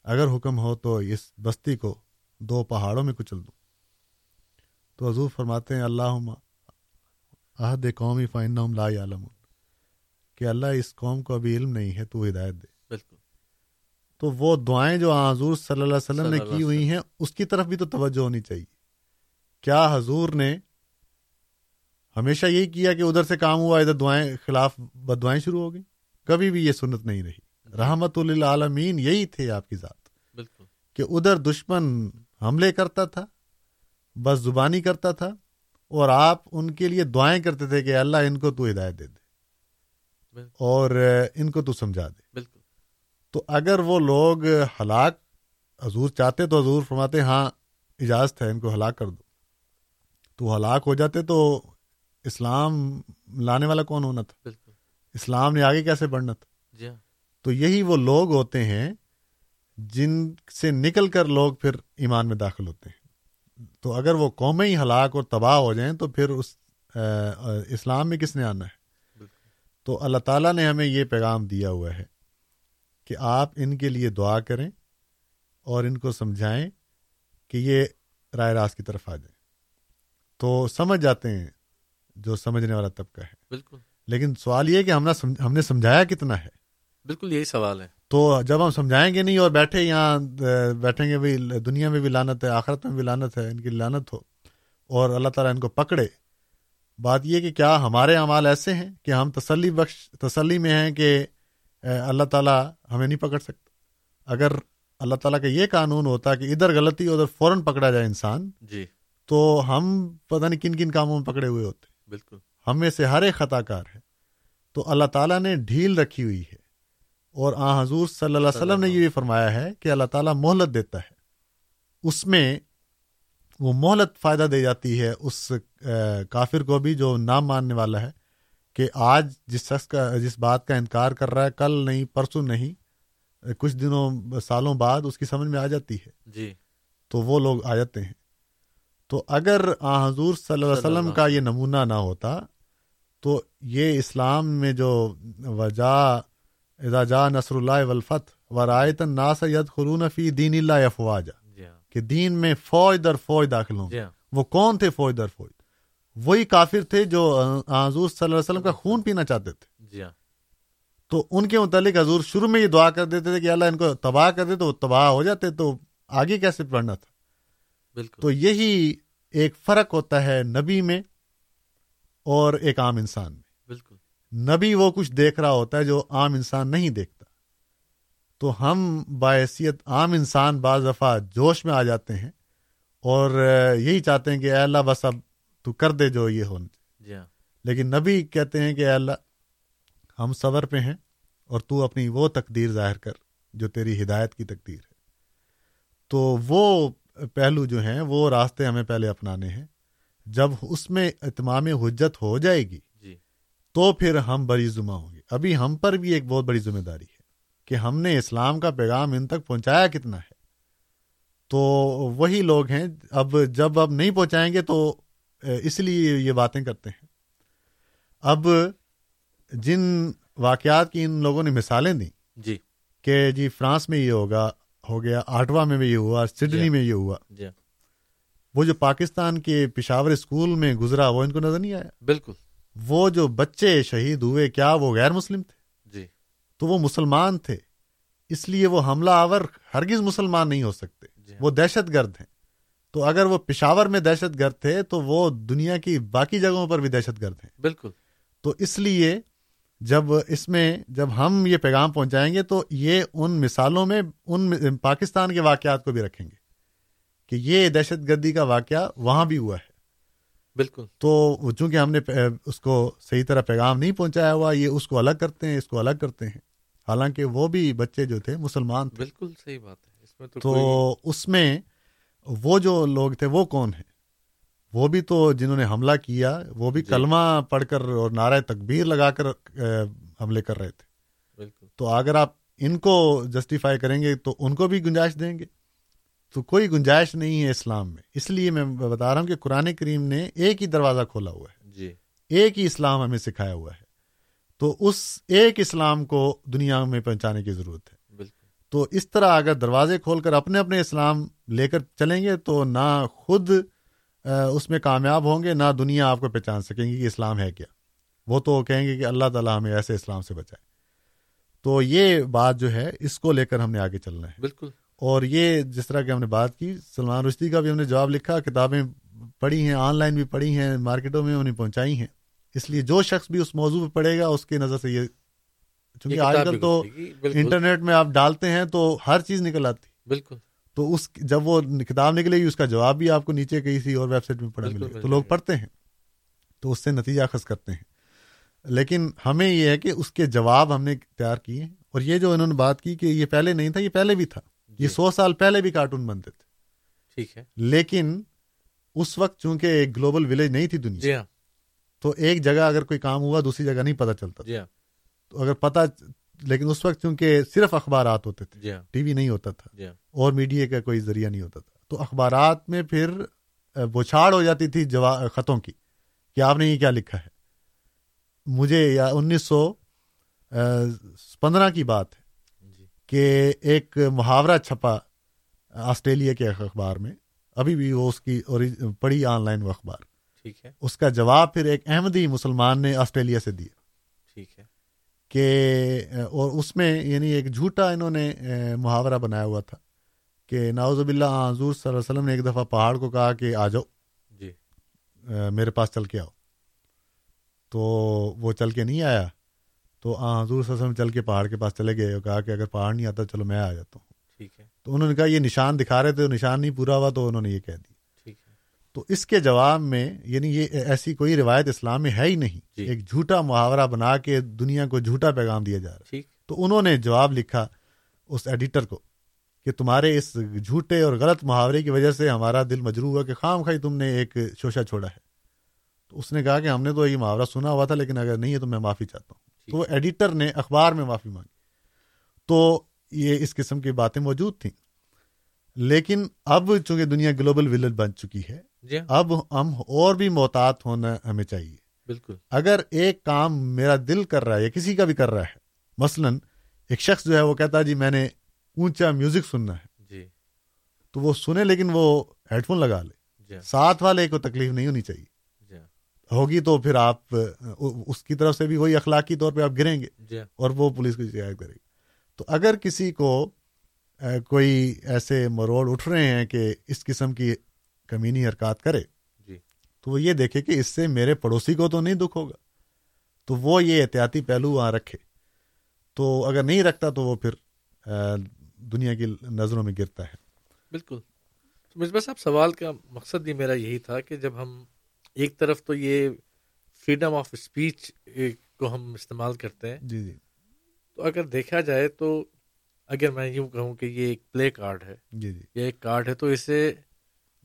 اگر حکم ہو تو اس بستی کو دو پہاڑوں میں کچل دوں تو حضور فرماتے ہیں اللہ عہد قومی فائن لا عالم کہ اللہ اس قوم کو ابھی علم نہیں ہے تو ہدایت دے۔ بالکل۔ تو وہ دعائیں جو حضور صلی اللہ علیہ وسلم نے کی ہوئی ہیں اس کی طرف بھی تو توجہ ہونی چاہیے۔ کیا حضور نے ہمیشہ یہی کیا کہ ادھر سے کام ہوا ادھر دعائیں خلاف بد دعائیں شروع ہو گئی کبھی بھی یہ سنت نہیں رہی۔ رحمت للعالمین یہی تھے آپ کی ذات۔ بالکل۔ کہ ادھر دشمن حملے کرتا تھا بس زبانی کرتا تھا اور آپ ان کے لیے دعائیں کرتے تھے کہ اللہ ان کو تو ہدایت دے دے۔ بالکل۔ اور ان کو تو سمجھا دے۔ بالکل۔ تو اگر وہ لوگ ہلاک حضور چاہتے تو حضور فرماتے ہاں اجازت ہے ان کو ہلاک کر دو۔ تو ہلاک ہو جاتے تو اسلام لانے والا کون ہونا تھا؟ بالکل۔ اسلام نے آگے کیسے بڑھنا تھا؟ جی ہاں۔ تو یہی وہ لوگ ہوتے ہیں جن سے نکل کر لوگ پھر ایمان میں داخل ہوتے ہیں۔ تو اگر وہ قومیں ہی ہلاک اور تباہ ہو جائیں تو پھر اس اسلام میں کس نے آنا ہے؟ تو اللہ تعالیٰ نے ہمیں یہ پیغام دیا ہوا ہے کہ آپ ان کے لیے دعا کریں اور ان کو سمجھائیں کہ یہ رائے راست کی طرف آ جائیں۔ تو سمجھ جاتے ہیں جو سمجھنے والا طبقہ ہے۔ بالکل۔ لیکن سوال یہ کہ ہم نے سمجھ- ہم نے سمجھایا کتنا ہے؟ بالکل یہی سوال ہے۔ تو جب ہم سمجھائیں گے نہیں اور بیٹھے یہاں بیٹھیں گے بھی دنیا میں بھی لانت ہے آخرت میں بھی لانت ہے ان کی لانت ہو اور اللہ تعالیٰ ان کو پکڑے۔ بات یہ کہ کیا ہمارے اعمال ایسے ہیں کہ ہم تسلی بخش تسلی میں ہیں کہ اللہ تعالیٰ ہمیں نہیں پکڑ سکتا؟ اگر اللہ تعالیٰ کا یہ قانون ہوتا کہ ادھر غلطی ادھر فوراً پکڑا جائے انسان جی۔ تو ہم پتہ نہیں کن کن کاموں میں پکڑے ہوئے ہوتے۔ بالکل۔ ہم میں سے ہر ایک خطا کار ہے۔ تو اللہ تعالیٰ نے ڈھیل رکھی ہوئی ہے۔ اور آ حضور صلی اللہ علیہ وسلم نے یہ بھی فرمایا ہے کہ اللہ تعالیٰ مہلت دیتا ہے۔ اس میں وہ مہلت فائدہ دے جاتی ہے اس کافر کو بھی جو نام ماننے والا ہے کہ آج جس شخص کا جس بات کا انکار کر رہا ہے کل نہیں پرسوں نہیں کچھ دنوں سالوں بعد اس کی سمجھ میں آ جاتی ہے۔ جی۔ تو وہ لوگ آ جاتے ہیں۔ تو اگر حضور صلی اللہ علیہ وسلم کا یہ نمونہ نہ ہوتا تو یہ اسلام میں جو وجا اذا جا نصر اللہ ولفت و رایت الناس يدخلون فی دین اللہ افواجا جی ہاں۔ کہ دین میں فوج در فوج داخل ہوں۔ جی ہاں۔ وہ کون تھے فوج در فوج؟ وہی کافر تھے جو حضور صلی اللہ علیہ وسلم کا خون پینا چاہتے تھے۔ جی ہاں۔ تو ان کے متعلق حضور شروع میں یہ دعا کر دیتے تھے کہ اللہ ان کو تباہ کر دے تو وہ تباہ ہو جاتے تو آگے کیسے پڑھنا تھا؟ بالکل۔ تو یہی ایک فرق ہوتا ہے نبی میں اور ایک عام انسان میں۔ بالکل۔ نبی وہ کچھ دیکھ رہا ہوتا ہے جو عام انسان نہیں دیکھتا۔ تو ہم باحثیت عام انسان بعض دفعہ جوش میں آ جاتے ہیں اور یہی چاہتے ہیں کہ اے اللہ بس اب تو کر دے جو یہ ہونا جی ہاں۔ لیکن نبی کہتے ہیں کہ اے اللہ ہم صبر پہ ہیں اور تو اپنی وہ تقدیر ظاہر کر جو تیری ہدایت کی تقدیر ہے۔ تو وہ پہلو جو ہیں وہ راستے ہمیں پہلے اپنانے ہیں۔ جب اس میں اتمام حجت ہو جائے گی جی۔ تو پھر ہم بڑی ذمہ ہوں گے۔ ابھی ہم پر بھی ایک بہت بڑی ذمہ داری ہے کہ ہم نے اسلام کا پیغام ان تک پہنچایا کتنا ہے۔ تو وہی لوگ ہیں اب جب اب نہیں پہنچائیں گے تو اس لیے یہ باتیں کرتے ہیں۔ اب جن واقعات کی ان لوگوں نے مثالیں دیں جی۔ کہ جی فرانس میں یہ ہوگا ہو گیا آٹھواں میں بھی یہ ہوا سڈنی جی۔ میں یہ ہوا۔ جی۔ وہ جو پاکستان کے پشاور اسکول میں گزرا وہ ان کو نظر نہیں آیا؟ بالکل۔ وہ جو بچے شہید ہوئے کیا وہ غیر مسلم تھے؟ جی۔ تو وہ مسلمان تھے اس لیے وہ حملہ آور ہرگز مسلمان نہیں ہو سکتے۔ جی۔ وہ دہشت گرد ہیں۔ تو اگر وہ پشاور میں دہشت گرد تھے تو وہ دنیا کی باقی جگہوں پر بھی دہشت گرد ہیں۔ بالکل۔ تو اس لیے جب اس میں جب ہم یہ پیغام پہنچائیں گے تو یہ ان مثالوں میں ان پاکستان کے واقعات کو بھی رکھیں گے کہ یہ دہشت گردی کا واقعہ وہاں بھی ہوا ہے۔ بالکل۔ تو چونکہ ہم نے اس کو صحیح طرح پیغام نہیں پہنچایا ہوا یہ اس کو الگ کرتے ہیں اس کو الگ کرتے ہیں۔ حالانکہ وہ بھی بچے جو تھے مسلمان تھے۔ بالکل صحیح بات ہے۔ اس میں تو تو کوئی اس میں وہ جو لوگ تھے وہ کون ہیں؟ وہ بھی تو جنہوں نے حملہ کیا وہ بھی جی۔ کلمہ پڑھ کر اور نعرہ تکبیر لگا کر حملے کر رہے تھے۔ بالکل۔ تو اگر آپ ان کو جسٹیفائی کریں گے تو ان کو بھی گنجائش دیں گے۔ تو کوئی گنجائش نہیں ہے اسلام میں۔ اس لیے میں بتا رہا ہوں کہ قرآن کریم نے ایک ہی دروازہ کھولا ہوا ہے۔ جی۔ ایک ہی اسلام ہمیں سکھایا ہوا ہے۔ تو اس ایک اسلام کو دنیا میں پہنچانے کی ضرورت ہے۔ تو اس طرح اگر دروازے کھول کر اپنے اپنے اسلام لے کر چلیں گے تو نہ خود اس میں کامیاب ہوں گے نہ دنیا آپ کو پہچان سکیں گی کہ اسلام ہے کیا۔ وہ تو کہیں گے کہ اللہ تعالیٰ ہمیں ایسے اسلام سے بچائے۔ تو یہ بات جو ہے اس کو لے کر ہم نے آگے چلنا ہے۔ بالکل۔ اور یہ جس طرح کہ ہم نے بات کی سلمان رشدی کا بھی ہم نے جواب لکھا کتابیں پڑھی ہیں آن لائن بھی پڑھی ہیں مارکیٹوں میں انہیں پہنچائی ہیں۔ اس لیے جو شخص بھی اس موضوع پہ پڑھے گا اس کی نظر سے یہ چونکہ آج کل تو انٹرنیٹ میں آپ ڈالتے ہیں تو ہر چیز نکل آتی۔ بالکل۔ تو اس جب وہ کتاب نکلے گی اس کا جواب بھی آپ کو نیچے کسی اور ویب سائٹ میں پڑھا ملے گا۔ تو لوگ پڑھتے ہیں۔ تو اس سے نتیجہ اخذ کرتے ہیں۔ لیکن ہمیں یہ ہے کہ اس کے جواب ہم نے تیار کیے اور یہ جو انہوں نے بات کی کہ یہ پہلے نہیں تھا یہ پہلے بھی تھا۔ یہ جی۔ سو سال پہلے بھی کارٹون بنتے تھے۔ ٹھیک ہے۔ لیکن اس وقت چونکہ ایک گلوبل ولیج نہیں تھی دنیا جی ہاں۔ تو ایک جگہ اگر کوئی کام ہوا دوسری جگہ نہیں پتا چلتا جی ہاں۔ تو اگر پتا لیکن اس وقت چونکہ صرف اخبارات ہوتے تھے جی ہاں۔ ٹی وی نہیں ہوتا تھا جی ہاں۔ اور میڈیا کا کوئی ذریعہ نہیں ہوتا تھا۔ تو اخبارات میں پھر بوچھاڑ ہو جاتی تھی خطوں کی کہ آپ نے یہ کیا لکھا ہے۔ مجھے یا انیس سو پندرہ کی بات ہے جی۔ کہ ایک محاورہ چھپا آسٹریلیا کے اخبار میں ابھی بھی وہ اس کی پڑھی آن لائن وہ اخبار۔ ٹھیک ہے۔ اس کا جواب پھر ایک احمدی مسلمان نے آسٹریلیا سے دیا۔ ٹھیک ہے۔ کہ اور اس میں یعنی ایک جھوٹا انہوں نے محاورہ بنایا ہوا تھا کہ ناوز اللہ حضور صلی اللہ علیہ وسلم نے ایک دفعہ پہاڑ کو کہا کہ آ جاؤ۔ جی۔ میرے پاس چل کے آؤ۔ تو وہ چل کے نہیں آیا۔ تو آ حضور صلی اللہ علیہ وسلم چل کے پہاڑ کے پاس چلے گئے اور کہا کہ اگر پہاڑ نہیں آتا چلو میں آ جاتا ہوں۔ ٹھیک ہے۔ تو انہوں نے کہا یہ نشان دکھا رہے تھے نشان نہیں پورا ہوا تو انہوں نے یہ کہہ دی ٹھیک ہے تو اس کے جواب میں یعنی یہ ایسی کوئی روایت اسلام میں ہے ہی نہیں جی۔ ایک جھوٹا محاورہ بنا کے دنیا کو جھوٹا پیغام دیا جا رہا ٹھیک۔ تو انہوں نے جواب لکھا اس ایڈیٹر کو کہ تمہارے اس جھوٹے اور غلط محاورے کی وجہ سے ہمارا دل مجروح ہوا کہ خام خائی تم نے ایک شوشہ چھوڑا ہے۔ تو اس نے کہا کہ ہم نے تو یہ محاورہ سنا ہوا تھا لیکن اگر نہیں ہے تو میں معافی چاہتا ہوں۔ تو وہ ایڈیٹر نے اخبار میں معافی مانگی۔ تو یہ اس قسم کی باتیں موجود تھیں۔ لیکن اب چونکہ دنیا گلوبل ولیج بن چکی ہے جی اب ہم اور بھی محتاط ہونا ہمیں چاہیے۔ بالکل۔ اگر ایک کام میرا دل کر رہا ہے یا کسی کا بھی کر رہا ہے مثلا ایک شخص جو ہے وہ کہتا ہے جی میں نے اونچا میوزک سننا ہے۔ جی۔ تو وہ سنے لیکن وہ ہیڈ فون لگا لے۔ جی ساتھ والے کو تکلیف نہیں ہونی چاہیے۔ جی ہوگی تو پھر آپ اس کی طرف سے بھی وہی اخلاقی طور پہ آپ گریں گے جی اور وہ پولیس کو شکایت کرے گی۔ تو اگر کسی کو کوئی ایسے مروڑ اٹھ رہے ہیں کہ اس قسم کی کمینی حرکات کرے جی۔ تو وہ یہ دیکھے کہ اس سے میرے پڑوسی کو تو نہیں دکھ ہوگا۔ تو وہ یہ احتیاطی پہلو وہاں رکھے۔ تو اگر نہیں رکھتا تو وہ پھر دنیا کی نظروں میں گرتا ہے۔ بالکل۔ تو مصباح صاحب سوال کا مقصد یہ میرا یہی تھا کہ جب ہم ایک طرف تو یہ فریڈم آف اسپیچ کو ہم استعمال کرتے ہیں۔ جی جی۔ تو اگر دیکھا جائے تو اگر میں یوں کہوں کہ یہ ایک پلے کارڈ ہے جی جی۔ یہ ایک کارڈ ہے تو اسے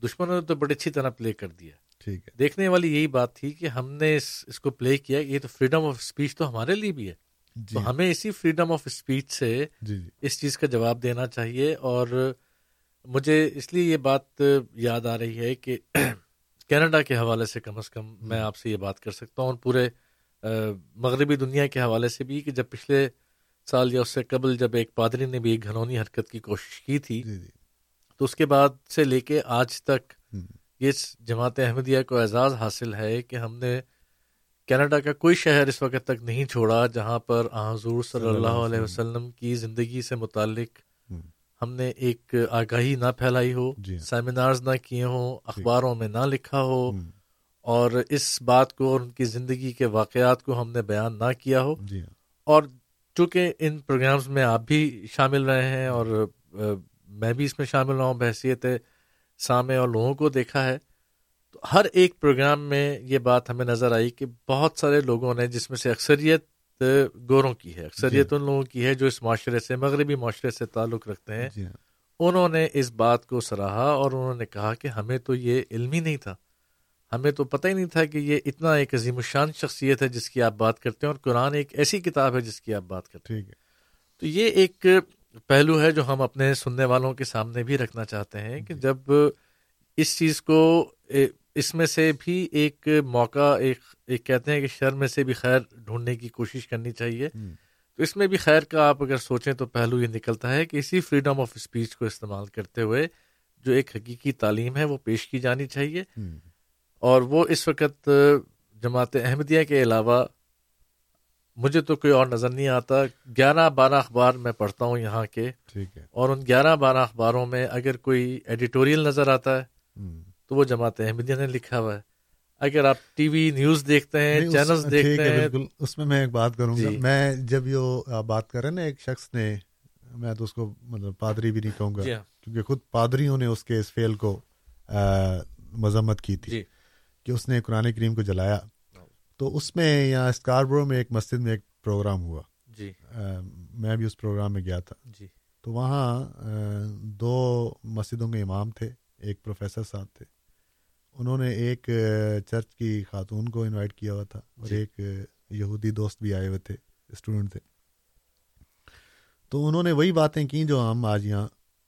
دشمنوں نے تو بڑی اچھی طرح پلے کر دیا۔ ٹھیک ہے۔ دیکھنے والی یہی بات تھی کہ ہم نے اس اس کو پلے کیا یہ تو فریڈم آف اسپیچ تو ہمارے لیے بھی ہے۔ جی۔ تو ہمیں اسی فریڈم آف اسپیچ سے جی جی۔ اس چیز کا جواب دینا چاہیے اور مجھے اس لیے یہ بات یاد آ رہی ہے کہ کینیڈا کے حوالے سے کم از کم میں آپ سے یہ بات کر سکتا ہوں اور پورے مغربی دنیا کے حوالے سے بھی کہ جب پچھلے سال یا اس سے قبل جب ایک پادری نے بھی ایک گھنونی حرکت کی کوشش کی تھی جی جی۔ تو اس کے بعد سے لے کے آج تک یہ جماعت احمدیہ کو اعزاز حاصل ہے کہ ہم نے کینیڈا کا کوئی شہر اس وقت تک نہیں چھوڑا جہاں پر حضور صلی اللہ علیہ وسلم۔ کی زندگی سے متعلق ہم۔ نے ایک آگاہی نہ پھیلائی ہو جی سیمینارز نہ کیے ہوں اخباروں میں نہ لکھا ہو۔ اور اس بات کو اور ان کی زندگی کے واقعات کو ہم نے بیان نہ کیا ہو۔ جی اور چونکہ ان پروگرامز میں آپ بھی شامل رہے ہیں اور میں بھی اس میں شامل رہا ہوں بحثیت سامع اور لوگوں کو دیکھا ہے۔ تو ہر ایک پروگرام میں یہ بات ہمیں نظر آئی کہ بہت سارے لوگوں نے جس میں سے اکثریت گوروں کی ہے اکثریت ان لوگوں کی ہے جو اس معاشرے سے مغربی معاشرے سے تعلق رکھتے ہیں۔ جی۔ انہوں نے اس بات کو سراہا اور انہوں نے کہا کہ ہمیں تو یہ علم ہی نہیں تھا۔ ہمیں تو پتہ ہی نہیں تھا کہ یہ اتنا ایک عظیم الشان شخصیت ہے جس کی آپ بات کرتے ہیں اور قرآن ایک ایسی کتاب ہے جس کی آپ بات کرتے ہیں۔ تو یہ ایک پہلو ہے جو ہم اپنے سننے والوں کے سامنے بھی رکھنا چاہتے ہیں کہ جب اس چیز کو اس میں سے بھی ایک موقع ایک ایک کہتے ہیں کہ شر میں سے بھی خیر ڈھونڈنے کی کوشش کرنی چاہیے۔ تو اس میں بھی خیر کا آپ اگر سوچیں تو پہلو یہ نکلتا ہے کہ اسی فریڈم آف اسپیچ کو استعمال کرتے ہوئے جو ایک حقیقی تعلیم ہے وہ پیش کی جانی چاہیے۔ اور وہ اس وقت جماعت احمدیہ کے علاوہ مجھے تو کوئی اور نظر نہیں آتا۔ گیارہ بارہ اخبار میں پڑھتا ہوں یہاں کے۔ ٹھیک ہے۔ اور ان گیارہ بارہ اخباروں میں اگر کوئی ایڈیٹوریل نظر آتا ہے تو وہ جماعت احمدیہ نے لکھا ہوا ہے۔ اگر آپ ٹی وی نیوز دیکھتے ہیں چینل دیکھتے ہیں۔ بالکل۔ اس میں میں ایک بات کروں گا۔ جی۔ میں جب یہ بات کر رہے ہیں نا ایک شخص نے میں تو اس کو مطلب پادری بھی نہیں کہوں گا جی ہاں۔ کیونکہ خود پادریوں نے اس کے اس فیل کو مذمت کی تھی جی۔ کہ اس نے قرآن کریم کو جلایا۔ تو اس میں یہاں اسکاربرو میں ایک مسجد میں ایک پروگرام ہوا۔ جی۔ میں بھی اس پروگرام میں گیا تھا۔ جی۔ تو وہاں دو مسجدوں کے امام تھے ایک پروفیسر صاحب تھے۔ انہوں نے ایک چرچ کی خاتون کو انوائٹ کیا ہوا تھا اور جی۔ ایک یہودی دوست بھی آئے ہوئے تھے اسٹوڈنٹ تھے۔ تو انہوں نے وہی باتیں کی جو ہم آج یہاں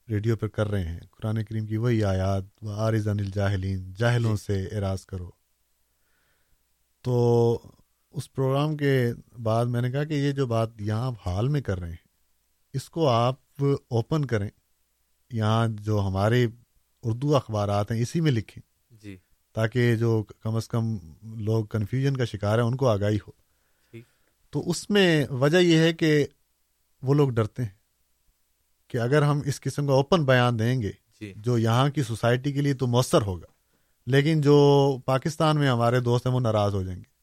ریڈیو پر کر رہے ہیں۔ قرآن کریم کی وہی آیات و آرزان الجاہلین جاہلوں جی۔ سے اراض کرو۔ تو اس پروگرام کے بعد میں نے کہا کہ یہ جو بات یہاں آپ حال میں کر رہے ہیں اس کو آپ اوپن کریں۔ یہاں جو ہمارے اردو اخبارات ہیں اسی میں لکھیں۔ جی۔ تاکہ جو کم از کم لوگ کنفیوژن کا شکار ہیں ان کو آگاہی ہو۔ تو اس میں وجہ یہ ہے کہ وہ لوگ ڈرتے ہیں کہ اگر ہم اس قسم کا اوپن بیان دیں گے جی۔ جو یہاں کی سوسائٹی کے لیے تو مؤثر ہوگا۔ لیکن جو پاکستان میں ہمارے دوست ہیں وہ ناراض ہو جائیں گے۔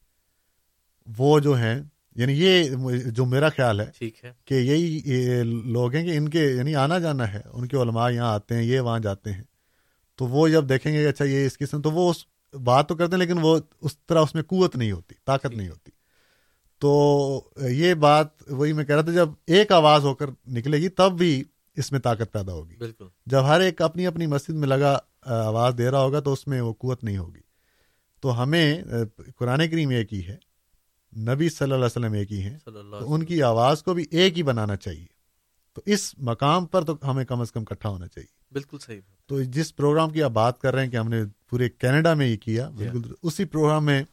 وہ جو ہیں یعنی یہ جو میرا خیال ہے ٹھیک ہے۔ کہ یہی لوگ ہیں کہ ان کے یعنی آنا جانا ہے ان کے علماء یہاں آتے ہیں یہ وہاں جاتے ہیں۔ تو وہ جب دیکھیں گے کہ اچھا یہ اس قسم تو وہ اس بات تو کرتے ہیں لیکن وہ اس طرح اس میں قوت نہیں ہوتی طاقت نہیں ہوتی۔ تو یہ بات وہی میں کہہ رہا تھا جب ایک آواز ہو کر نکلے گی تب بھی اس میں طاقت پیدا ہوگی۔ بالکل۔ جب ہر ایک اپنی اپنی مسجد میں لگا آواز دے رہا ہوگا تو اس میں وہ قوت نہیں ہوگی۔ تو ہمیں قرآن کریم ایک ہی ہے نبی صلی اللہ علیہ وسلم ایک ہی ہیں۔ تو ان کی آواز کو بھی ایک ہی بنانا چاہیے۔ تو اس مقام پر تو ہمیں کم از کم کٹھا ہونا چاہیے۔ بالکل صحیح۔ تو جس پروگرام کی آپ بات کر رہے ہیں کہ ہم نے پورے کینیڈا میں یہ کیا۔ بالکل اسی پروگرام میں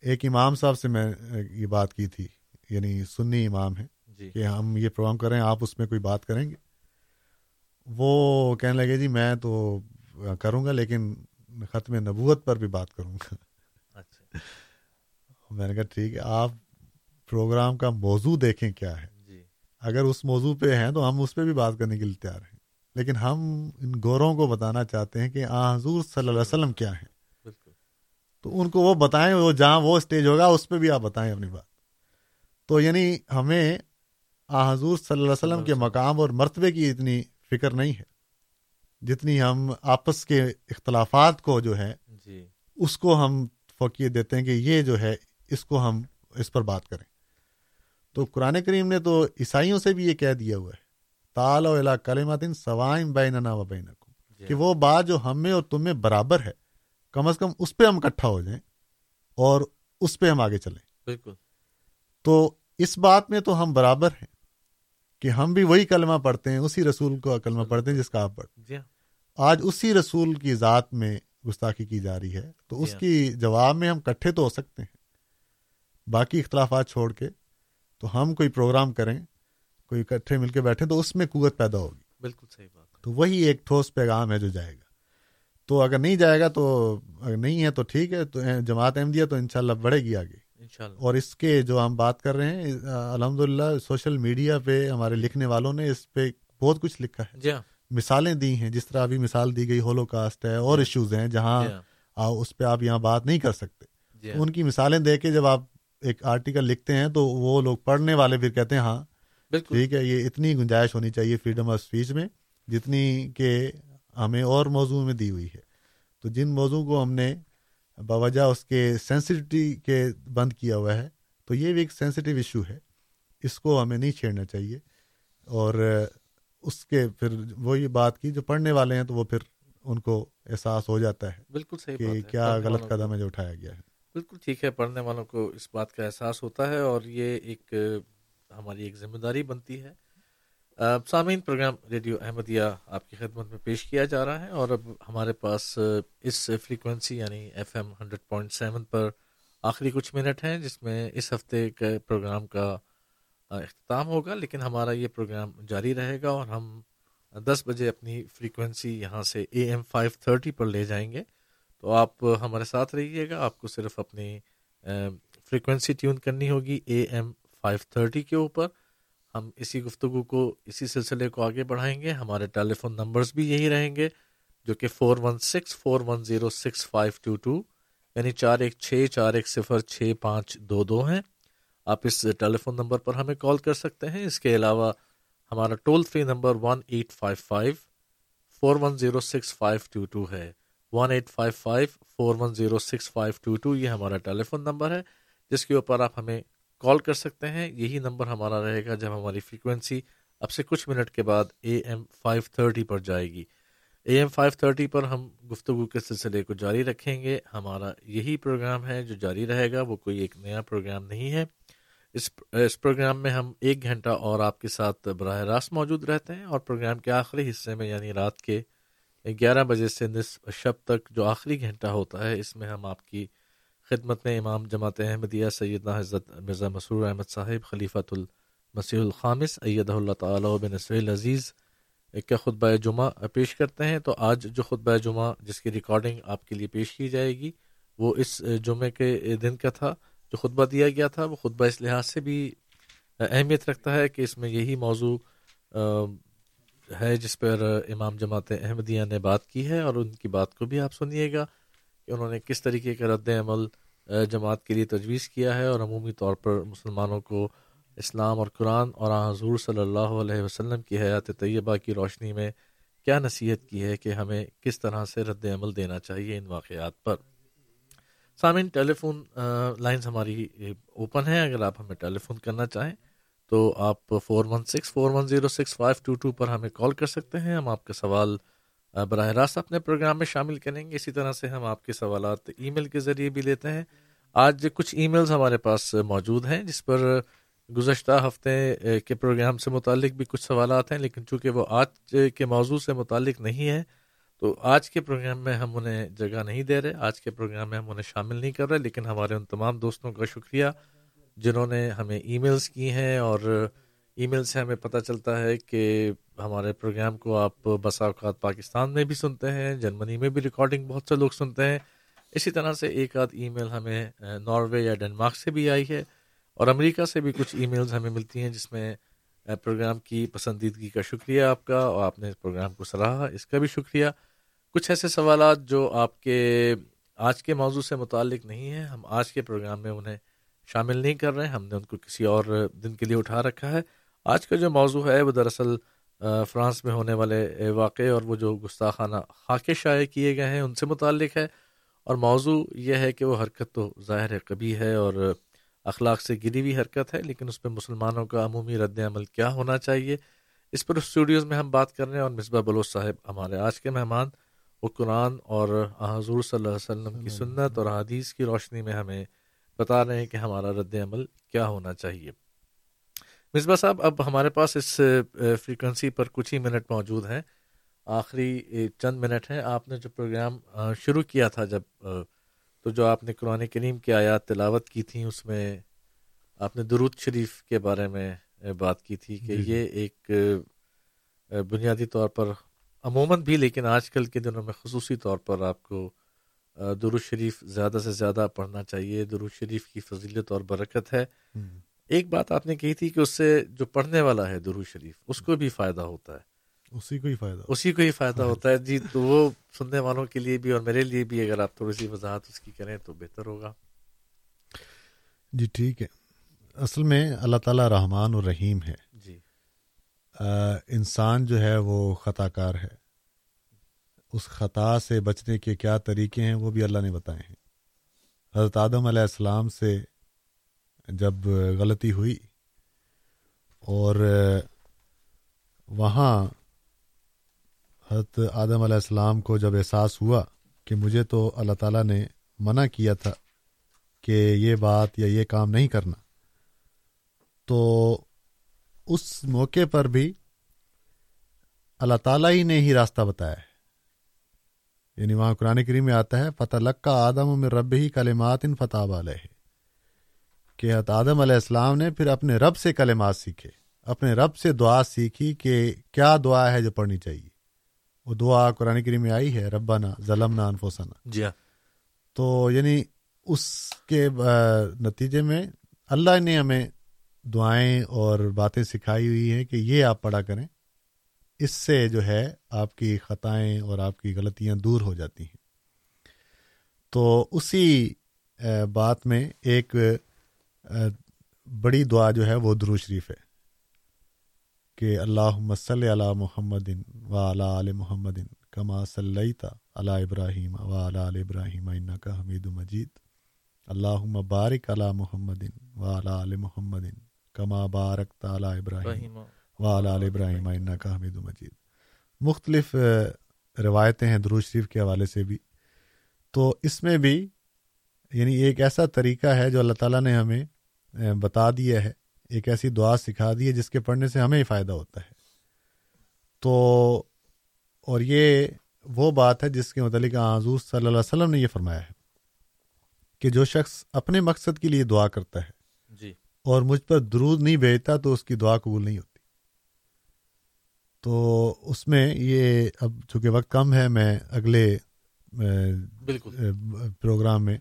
ایک امام صاحب سے میں یہ بات کی تھی یعنی سنی امام ہے جی۔ کہ ہم یہ پروگرام کر رہے ہیں آپ اس میں کوئی بات کریں گے؟ وہ کہنے لگے جی میں تو کروں گا لیکن ختم نبوت پر بھی بات کروں گا۔ اچھا۔ میں نے کہا ٹھیک ہے آپ پروگرام کا موضوع دیکھیں کیا ہے۔ جی۔ اگر اس موضوع پہ ہیں تو ہم اس پہ بھی بات کرنے کے لیے تیار ہیں۔ لیکن ہم ان گوروں کو بتانا چاہتے ہیں کہ آ حضور صلی اللہ علیہ وسلم کیا ہیں۔ تو ان کو وہ بتائیں وہ جہاں وہ اسٹیج ہوگا اس پہ بھی آپ بتائیں اپنی بات۔ تو یعنی ہمیں آ حضور صلی اللہ علیہ وسلم کے مقام اور مرتبے کی اتنی فکر نہیں ہے۔ جتنی ہم آپس کے اختلافات کو جو ہے جی۔ اس کو ہم فوقیت دیتے ہیں کہ یہ جو ہے اس کو ہم اس پر بات کریں۔ تو قرآن کریم نے تو عیسائیوں سے بھی یہ کہہ دیا ہوا ہے تال و کلماتن سوائم بین و بین جی۔ کہ وہ بات جو ہم میں اور تم میں برابر ہے کم از کم اس پہ ہم اکٹھا ہو جائیں اور اس پہ ہم آگے چلیں۔ بالکل۔ تو اس بات میں تو ہم برابر ہیں۔ کہ ہم بھی وہی کلمہ پڑھتے ہیں اسی رسول کو کلمہ پڑھتے ہیں جس کا آپ پڑھتے جی ہاں۔ آج اسی رسول کی ذات میں گستاخی کی جا رہی ہے تو جی اس ہاں۔ کی جواب میں ہم کٹھے تو ہو سکتے ہیں۔ باقی اختلافات چھوڑ کے تو ہم کوئی پروگرام کریں کوئی اکٹھے مل کے بیٹھیں تو اس میں قوت پیدا ہوگی۔ بالکل صحیح بات۔ تو وہی ایک ٹھوس پیغام ہے جو جائے گا۔ تو اگر نہیں جائے گا تو اگر نہیں ہے تو ٹھیک ہے تو جماعت احمدیہ تو انشاءاللہ بڑھے گی آگے۔ انشاءاللہ۔ اور اس کے جو ہم بات کر رہے ہیں الحمد للہ سوشل میڈیا پہ ہمارے لکھنے والوں نے اس پہ بہت کچھ لکھا ہے۔ جی ہاں۔ مثالیں دی ہیں جس طرح ابھی مثال دی گئی ہولو کاسٹ ہے اور ایشوز ہیں جہاں جی ہاں۔ اس پہ آپ یہاں بات نہیں کر سکتے۔ جی ان کی مثالیں دے کے جب آپ ایک آرٹیکل لکھتے ہیں تو وہ لوگ پڑھنے والے پھر کہتے ہیں ہاں ٹھیک ہے یہ اتنی گنجائش ہونی چاہیے فریڈم آف اسپیچ میں جتنی کہ ہمیں اور موضوع میں دی ہوئی ہے۔ تو جن موضوع کو ہم نے باوجہ اس کے سینسٹیوٹی کے بند کیا ہوا ہے تو یہ بھی ایک سینسٹیو ایشو ہے۔ اس کو ہمیں نہیں چھیڑنا چاہیے۔ اور اس کے پھر وہی بات کی جو پڑھنے والے ہیں تو وہ پھر ان کو احساس ہو جاتا ہے بالکل صحیح کہ بات ہے۔ کیا پڑھنے غلط قدم ہے جو اٹھایا گیا ہے۔ بالکل ٹھیک ہے پڑھنے والوں کو اس بات کا احساس ہوتا ہے اور یہ ایک ہماری ایک ذمہ داری بنتی ہے۔ سامعین، پروگرام ریڈیو احمدیہ آپ کی خدمت میں پیش کیا جا رہا ہے اور اب ہمارے پاس اس فریکوینسی یعنی F M hundred point seven پر آخری کچھ منٹ ہیں، جس میں اس ہفتے کے پروگرام کا اختتام ہوگا، لیکن ہمارا یہ پروگرام جاری رہے گا اور ہم دس بجے اپنی فریکوینسی یہاں سے اے ایم فائیو تھرٹی پر لے جائیں گے۔ تو آپ ہمارے ساتھ رہیے گا، آپ کو صرف اپنی فریکوینسی ٹیون کرنی ہوگی اے ایم فائیو تھرٹی کے اوپر۔ ہم اسی گفتگو کو اسی سلسلے کو آگے بڑھائیں گے۔ ہمارے ٹیلی فون نمبرز بھی یہی رہیں گے، جو کہ four one six four one zero six five two two یعنی چار ایک چھ، چار ایک صفر، چھ پانچ دو دو ہیں۔ آپ اس ٹیلی فون نمبر پر ہمیں کال کر سکتے ہیں۔ اس کے علاوہ ہمارا toll free number one eight five five four one zero six five two two ہے۔ One eight five five four one zero six five two two یہ ہمارا ٹیلی فون نمبر ہے، جس کے اوپر آپ ہمیں کال کر سکتے ہیں۔ یہی نمبر ہمارا رہے گا جب ہماری فریکوینسی اب سے کچھ منٹ کے بعد اے ایم فائیو تھرٹی پر جائے گی۔ اے ایم فائیو تھرٹی پر ہم گفتگو کے سلسلے کو جاری رکھیں گے۔ ہمارا یہی پروگرام ہے جو جاری رہے گا۔ وہ کوئی ایک نیا پروگرام نہیں ہے۔ اس اس پروگرام میں ہم ایک گھنٹہ اور آپ کے ساتھ براہ راست موجود رہتے ہیں اور پروگرام کے آخری حصے میں یعنی رات کے گیارہ بجے سے نصف شب تک جو آخری گھنٹہ ہوتا ہے، اس میں ہم آپ کی خدمت میں امام جماعت احمدیہ سیدنا حضرت مرزا مسرور احمد صاحب، خلیفۃ المسیح الخامس، ایدہ اللہ تعالیٰ بن نصر العزیز کا خطبہ جمعہ پیش کرتے ہیں۔ تو آج جو خطبہ جمعہ جس کی ریکارڈنگ آپ کے لیے پیش کی جائے گی، وہ اس جمعے کے دن کا تھا۔ جو خطبہ دیا گیا تھا، وہ خطبہ اس لحاظ سے بھی اہمیت رکھتا ہے کہ اس میں یہی موضوع ہے جس پر امام جماعت احمدیہ نے بات کی ہے اور ان کی بات کو بھی آپ سنیے گا۔ کہ انہوں نے کس طریقے کا رد عمل جماعت کے لیے تجویز کیا ہے اور عمومی طور پر مسلمانوں کو اسلام اور قرآن اور حضور صلی اللہ علیہ وسلم کی حیات طیبہ کی روشنی میں کیا نصیحت کی ہے کہ ہمیں کس طرح سے رد عمل دینا چاہیے ان واقعات پر؟ سامعین ٹیلی فون لائنز ہماری اوپن ہیں۔ اگر آپ ہمیں ٹیلی فون کرنا چاہیں تو آپ four one six, four one zero six, five two two پر ہمیں کال کر سکتے ہیں۔ ہم آپ کے سوال براہ راست اپنے پروگرام میں شامل کریں گے۔ اسی طرح سے ہم آپ کے سوالات ای میل کے ذریعے بھی لیتے ہیں۔ آج کچھ ای میلز ہمارے پاس موجود ہیں جس پر گزشتہ ہفتے کے پروگرام سے متعلق بھی کچھ سوالات ہیں، لیکن چونکہ وہ آج کے موضوع سے متعلق نہیں ہے تو آج کے پروگرام میں ہم انہیں جگہ نہیں دے رہے۔ آج کے پروگرام میں ہم انہیں شامل نہیں کر رہے، لیکن ہمارے ان تمام دوستوں کا شکریہ جنہوں نے ہمیں ای میلز کی ہیں اور ای میل سے ہمیں پتہ چلتا ہے کہ ہمارے پروگرام کو آپ بسا اوقات پاکستان میں بھی سنتے ہیں، جرمنی میں بھی ریکارڈنگ بہت سے لوگ سنتے ہیں۔ اسی طرح سے ایک آدھ ای میل ہمیں ناروے یا ڈنمارک سے بھی آئی ہے۔ اور امریکہ سے بھی کچھ ای میلز ہمیں ملتی ہیں جس میں پروگرام کی پسندیدگی کا شکریہ آپ کا، اور آپ نے اس پروگرام کو سراہا، اس کا بھی شکریہ۔ کچھ ایسے سوالات جو آپ کے آج کے موضوع سے متعلق نہیں ہیں، ہم آج کے پروگرام میں انہیں شامل نہیں کر رہے ہیں ہم نے ان کو کسی اور دن کے لیے اٹھا رکھا ہے۔ آج کا جو موضوع ہے وہ دراصل فرانس میں ہونے والے واقعے اور وہ جو گستاخانہ خاکے شائع کیے گئے ہیں، ان سے متعلق ہے۔ اور موضوع یہ ہے کہ وہ حرکت تو ظاہر کبھی ہے اور اخلاق سے گری ہوئی حرکت ہے، لیکن اس پہ مسلمانوں کا عمومی رد عمل کیا ہونا چاہیے؟ اس پر اسٹوڈیوز میں ہم بات کر رہے ہیں اور مصباح بلوچ صاحب ہمارے آج کے مہمان۔ وہ قرآن اور حضور صلی اللہ علیہ وسلم کی سنت اور حدیث کی روشنی میں ہمیں بتا رہے ہیں کہ ہمارا رد عمل کیا ہونا چاہیے۔ مصباح صاحب اب ہمارے پاس اس فریکوینسی پر کچھ ہی منٹ موجود ہیں۔ آخری چند منٹ ہیں۔ آپ نے جو پروگرام شروع کیا تھا جب تو جو آپ نے قرآن کریم کی آیات تلاوت کی تھیں اس میں آپ نے درود شریف کے بارے میں بات کی تھی کہ جی، جی۔ یہ ایک بنیادی طور پر عموماً بھی لیکن آج کل کے دنوں میں خصوصی طور پر آپ کو درو شریف زیادہ سے زیادہ پڑھنا چاہیے۔ درو شریف کی فضیلت اور برکت ہے۔ ایک بات آپ نے کہی تھی کہ اس سے جو پڑھنے والا ہے درو شریف اس کو بھی فائدہ ہوتا ہے۔ اسی کو ہی فائدہ اسی کو ہی فائدہ ہوتا ہے۔ جی تو وہ سننے والوں کے لیے بھی اور میرے لیے بھی اگر آپ تھوڑی سی وضاحت اس کی کریں تو بہتر ہوگا۔ جی ٹھیک ہے۔ اصل میں اللہ تعالیٰ رحمان اور رحیم ہے۔ جی۔ انسان جو ہے وہ خطا کار ہے۔ اس خطا سے بچنے کے کیا طریقے ہیں وہ بھی اللہ نے بتائے ہیں۔ حضرت آدم علیہ السلام سے جب غلطی ہوئی اور وہاں حضرت آدم علیہ السلام کو جب احساس ہوا کہ مجھے تو اللہ تعالیٰ نے منع کیا تھا کہ یہ بات یا یہ کام نہیں کرنا، تو اس موقع پر بھی اللہ تعالیٰ ہی نے ہی راستہ بتایا ہے۔ یعنی وہاں قرآن کریم میں آتا ہے فتح لکا آدم میں رب ہی کلمات ان فتح والے کہ آدم علیہ السلام نے پھر اپنے رب سے کلمات سیکھے اپنے رب سے دعا سیکھی کہ کیا دعا ہے جو پڑھنی چاہیے۔ وہ دعا قرآن کریم میں آئی ہے ربنا ظلم نہ انفوسنا جی ہاں۔ تو یعنی اس کے نتیجے میں اللہ نے ہمیں دعائیں اور باتیں سکھائی ہوئی ہیں کہ یہ آپ پڑھا کریں۔ اس سے جو ہے آپ کی خطائیں اور آپ کی غلطیاں دور ہو جاتی ہیں۔ تو اسی بات میں ایک بڑی دعا جو ہے وہ درو شریف ہے کہ اللہ مسل علی محمد و علیٰ علیہ محمد کما صلیتا علی ابراہیم و علیٰ علیہ ابراہیم کا حمید مجید اللہ مبارک علی محمد و علیٰ علیہ محمد کما بارک تعلیٰ ابراہیم و علیٰ علیہ ابراہیم کا حمید مجید مختلف روایتیں ہیں دروش شریف کے حوالے سے بھی تو اس میں بھی یعنی ایک ایسا طریقہ ہے جو اللہ تعالیٰ نے ہمیں بتا دیا ہے ایک ایسی دعا سکھا دی ہے جس کے پڑھنے سے ہمیں ہی فائدہ ہوتا ہے۔ تو اور یہ وہ بات ہے جس کے متعلق حضور صلی اللہ علیہ وسلم نے یہ فرمایا ہے کہ جو شخص اپنے مقصد کے لیے دعا کرتا ہے جی۔ اور مجھ پر درود نہیں بھیجتا تو اس کی دعا قبول نہیں ہوتی۔ تو اس میں یہ اب چونکہ وقت کم ہے میں اگلے بالکل۔ پروگرام میں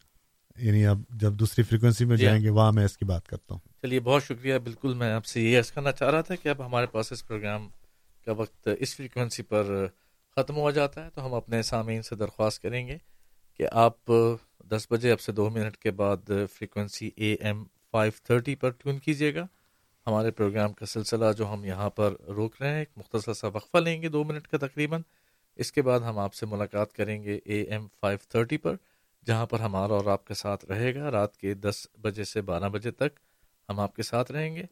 یعنی اب جب دوسری فریکوینسی میں جی جائیں گے وہاں میں اس کی بات کرتا ہوں۔ چلیے بہت شکریہ۔ بالکل میں آپ سے یہ عرض کرنا چاہ رہا تھا کہ اب ہمارے پاس اس پروگرام کا وقت اس فریکوینسی پر ختم ہو جاتا ہے تو ہم اپنے سامعین سے درخواست کریں گے کہ آپ دس بجے اب سے دو منٹ کے بعد frequency A M five thirty per tune کیجیے گا۔ ہمارے پروگرام کا سلسلہ جو ہم یہاں پر روک رہے ہیں ایک مختصر سا وقفہ لیں گے دو منٹ کا تقریباً۔ اس کے بعد ہم آپ سے ملاقات کریں گے اے ایم فائیو تھرٹی پر۔ جہاں پر ہمارا اور آپ کے ساتھ رہے گا رات کے دس بجے سے بارہ بجے تک ہم آپ کے ساتھ رہیں گے۔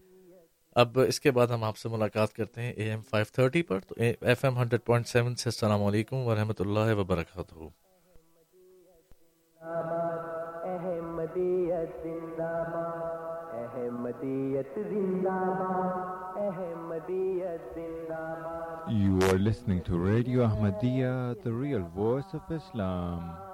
اب اس کے بعد ہم آپ سے ملاقات کرتے ہیں اے ایم فائیو تھرٹی پر تو F M hundred point seven سے السلام علیکم ورحمۃ اللہ وبرکاتہ۔ You are listening to Radio Ahmadiyya, the real voice of Islam.